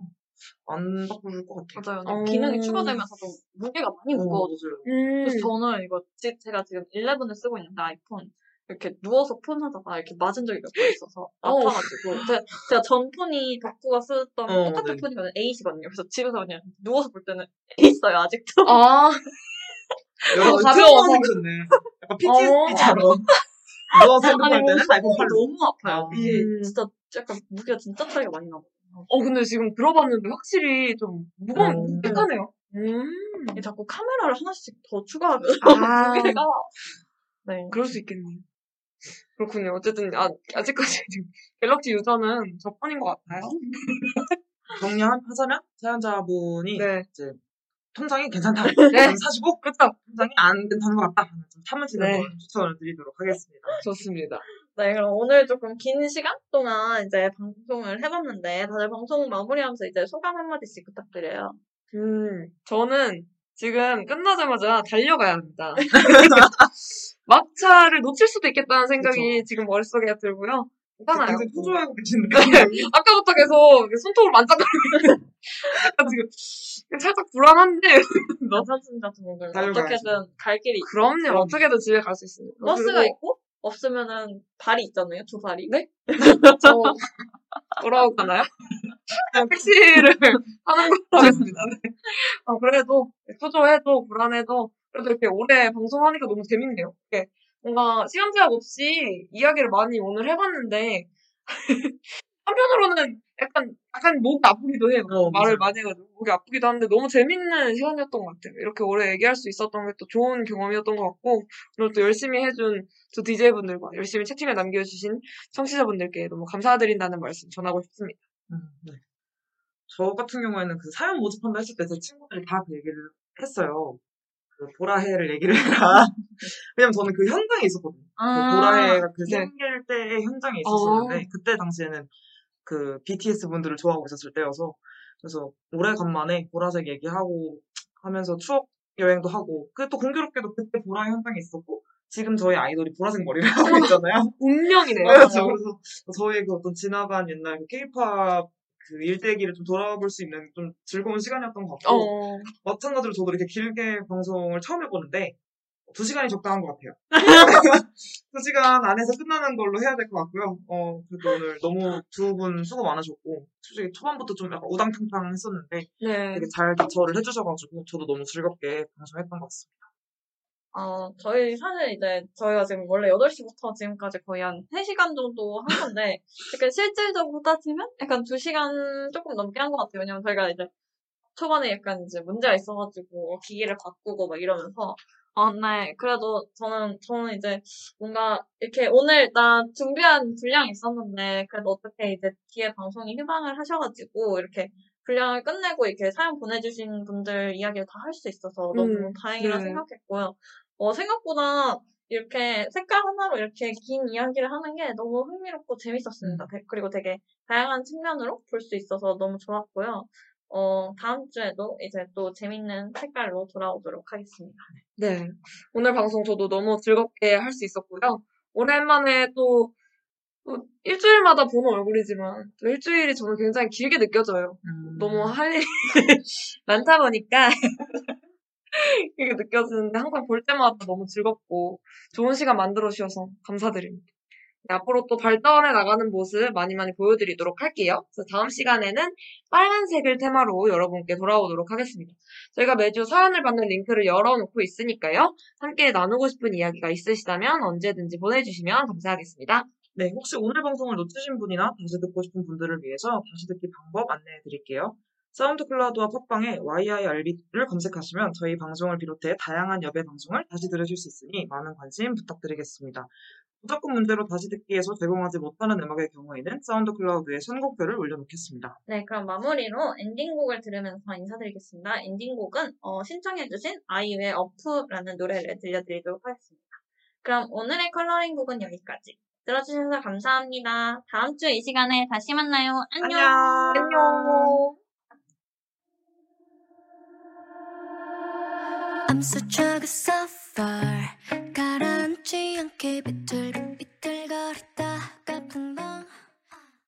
안 바꿀 것 같아요. 맞아요. 어. 기능이 추가되면서 좀 무게가 많이 어. 맞아요. 음. 그래서 저는 이거 지- 제가 지금 11을 쓰고 있는데 아이폰 이렇게 누워서 폰 하다가 이렇게 맞은 적이 몇 번 있어서 어. 아파가지고 제가, 제가 전 폰이 덕구가 쓰던 어, 똑같은 네. 폰이거든요. 8이거든요. 그래서 집에서 그냥 누워서 볼 때는 있어요 아직도. 아 [LAUGHS] 여러 가벼워서. 생겼네. 약간 PTSD처럼. [LAUGHS] 누워서 핸드폰 할 때는 아이폰 팔 8로. 너무 아파요. 이게 음. 진짜 약간 무게가 진짜 차이가 많이 나고. 어, 근데 지금 들어봤는데 확실히 좀 무거운, 음. 묵직하네요. 음. 이게 자꾸 카메라를 하나씩 더 추가하면 아, [LAUGHS] 무게가 네. 그럴 수 있겠네요. 그렇군요. 어쨌든, 아, 아직까지 [LAUGHS] 지금 갤럭시 유저는 저뿐인 것 같아요. 정리하자면 사연자분이 네. 이제 통장이 괜찮다. 네. 사시고 그렇죠. 통장이 안 괜찮은 것 같다. 좀 참으시는 네. 걸 추천을 드리도록 하겠습니다. 좋습니다. 네, 그럼 오늘 조금 긴 시간 동안 이제 방송을 해봤는데, 다들 방송 마무리하면서 이제 소감 한마디씩 부탁드려요. 음, 저는 지금 끝나자마자 달려가야 합니다. [LAUGHS] [LAUGHS] 막차를 놓칠 수도 있겠다는 생각이 지금 머릿속에 들고요. 괜찮아요. 굉장히 초조해하고 계시는데. 아까부터 계속 손톱을 만져가지고 [LAUGHS] 지금 살짝 불안한데 [LAUGHS] 분들 달려가야지. 어떻게든 갈 길이 있 그럼요. 그럼. 어떻게든 집에 갈 수 있습니다. 버스가 있고 없으면은 발이 있잖아요. 두 발이. 네? [LAUGHS] 저 하나요? 그냥 택시를 하는 걸로 하겠습니다. 네. 어, 그래도 초조해도 불안해도 그래도 이렇게 오래 방송하니까 너무 재밌네요. 이렇게 뭔가 시간 제약 없이 이야기를 많이 오늘 해봤는데 [LAUGHS] 한편으로는 약간 약간 목이 아프기도 해요. 어, 말을 맞아요. 많이 해가지고 목이 아프기도 한데 너무 재밌는 시간이었던 것 같아요. 이렇게 오래 얘기할 수 있었던 게 또 좋은 경험이었던 것 같고 그리고 또 열심히 해준 두 DJ분들과 열심히 채팅을 남겨주신 청취자분들께 너무 감사드린다는 말씀 전하고 싶습니다. 음, 네. 저 같은 경우에는 그 사연 모집한다 했을 때 제 친구들이 다 그 얘기를 했어요. 그 보라해를 얘기를 해라. [LAUGHS] 왜냐면 저는 그 현장에 있었거든요. 아, 그 보라해가 그 네. 생길 때의 현장에 있었었는데 그때 당시에는 그 BTS 분들을 좋아하고 있었을 때여서 그래서 오래간만에 보라색 얘기하고 하면서 추억 여행도 하고 그게 또 공교롭게도 그때 보라의 현장에 있었고 지금 저희 아이돌이 보라색 머리를 [LAUGHS] 하고 [LAUGHS] 있잖아요. 운명이네요. 그렇죠. 그래서 저희의 그 어떤 지나간 옛날 그 K-팝 그 일대기를 좀 돌아볼 수 있는 좀 즐거운 시간이었던 것 같고 어, 마찬가지로 저도 이렇게 길게 방송을 처음 해보는데 두 시간이 적당한 것 같아요. [LAUGHS] 두 시간 안에서 끝나는 걸로 해야 될 것 같고요. 어, 그래도 오늘 너무 두 분 수고 많으셨고 솔직히 초반부터 좀 약간 우당탕탕 했었는데 네. 되게 잘 대처를 해주셔가지고 저도 너무 즐겁게 방송했던 것 같습니다. 어, 저희 사실 이제 저희가 지금 원래 8시부터 지금까지 거의 한 3시간 정도 한 건데 약간 실질적으로 따지면 약간 2시간 조금 넘게 한 것 같아요. 왜냐면 저희가 이제 초반에 약간 이제 문제가 있어가지고 기기를 바꾸고 막 이러면서 어, 네. 그래도 저는, 저는 이제 뭔가 이렇게 오늘 나 준비한 분량이 있었는데 그래도 어떻게 이제 뒤에 방송이 휴방을 하셔가지고 이렇게 분량을 끝내고 이렇게 사연 보내주신 분들 이야기를 다 할 수 있어서 너무 음, 다행이라 네. 생각했고요. 어, 생각보다 이렇게 색깔 하나로 이렇게 긴 이야기를 하는 게 너무 흥미롭고 재밌었습니다. 되- 그리고 되게 다양한 측면으로 볼 수 있어서 너무 좋았고요. 어, 다음 주에도 이제 또 재밌는 색깔로 돌아오도록 하겠습니다. 네. 오늘 방송 저도 너무 즐겁게 할 수 있었고요. 오랜만에 또, 또 일주일마다 보는 얼굴이지만 또 일주일이 저는 굉장히 길게 느껴져요. 너무 할 일이 [LAUGHS] 많다 보니까 [LAUGHS] 이게 느껴지는데 항상 볼 때마다 너무 즐겁고 좋은 시간 만들어 주셔서 감사드립니다. 네, 앞으로 또 발전해 나가는 모습 많이 많이 보여드리도록 할게요. 그래서 다음 시간에는 빨간색을 테마로 여러분께 돌아오도록 하겠습니다. 저희가 매주 사연을 받는 링크를 열어놓고 있으니까요. 함께 나누고 싶은 이야기가 있으시다면 언제든지 보내주시면 감사하겠습니다. 네, 혹시 오늘 방송을 놓치신 분이나 다시 듣고 싶은 분들을 위해서 다시 듣기 방법 안내해 드릴게요. 사운드 클라우드와 팟빵에 YIRB를 검색하시면 저희 방송을 비롯해 다양한 여배 방송을 다시 들으실 수 있으니 많은 관심 부탁드리겠습니다. 저작권 문제로 다시 듣기에서 제공하지 못하는 음악의 경우에는 사운드 클라우드에 선곡표를 올려놓겠습니다. 네, 그럼 마무리로 엔딩곡을 들으면서 인사드리겠습니다. 엔딩곡은 어, 신청해주신 아이유의 어푸라는 노래를 들려드리도록 하겠습니다. 그럼 오늘의 컬러링 곡은 여기까지. 들어주셔서 감사합니다. 다음 주 이 시간에 다시 만나요. 안녕. 안녕. I'm such a good suffer 가라앉지 않게 비틀비틀거리다 가 풍덩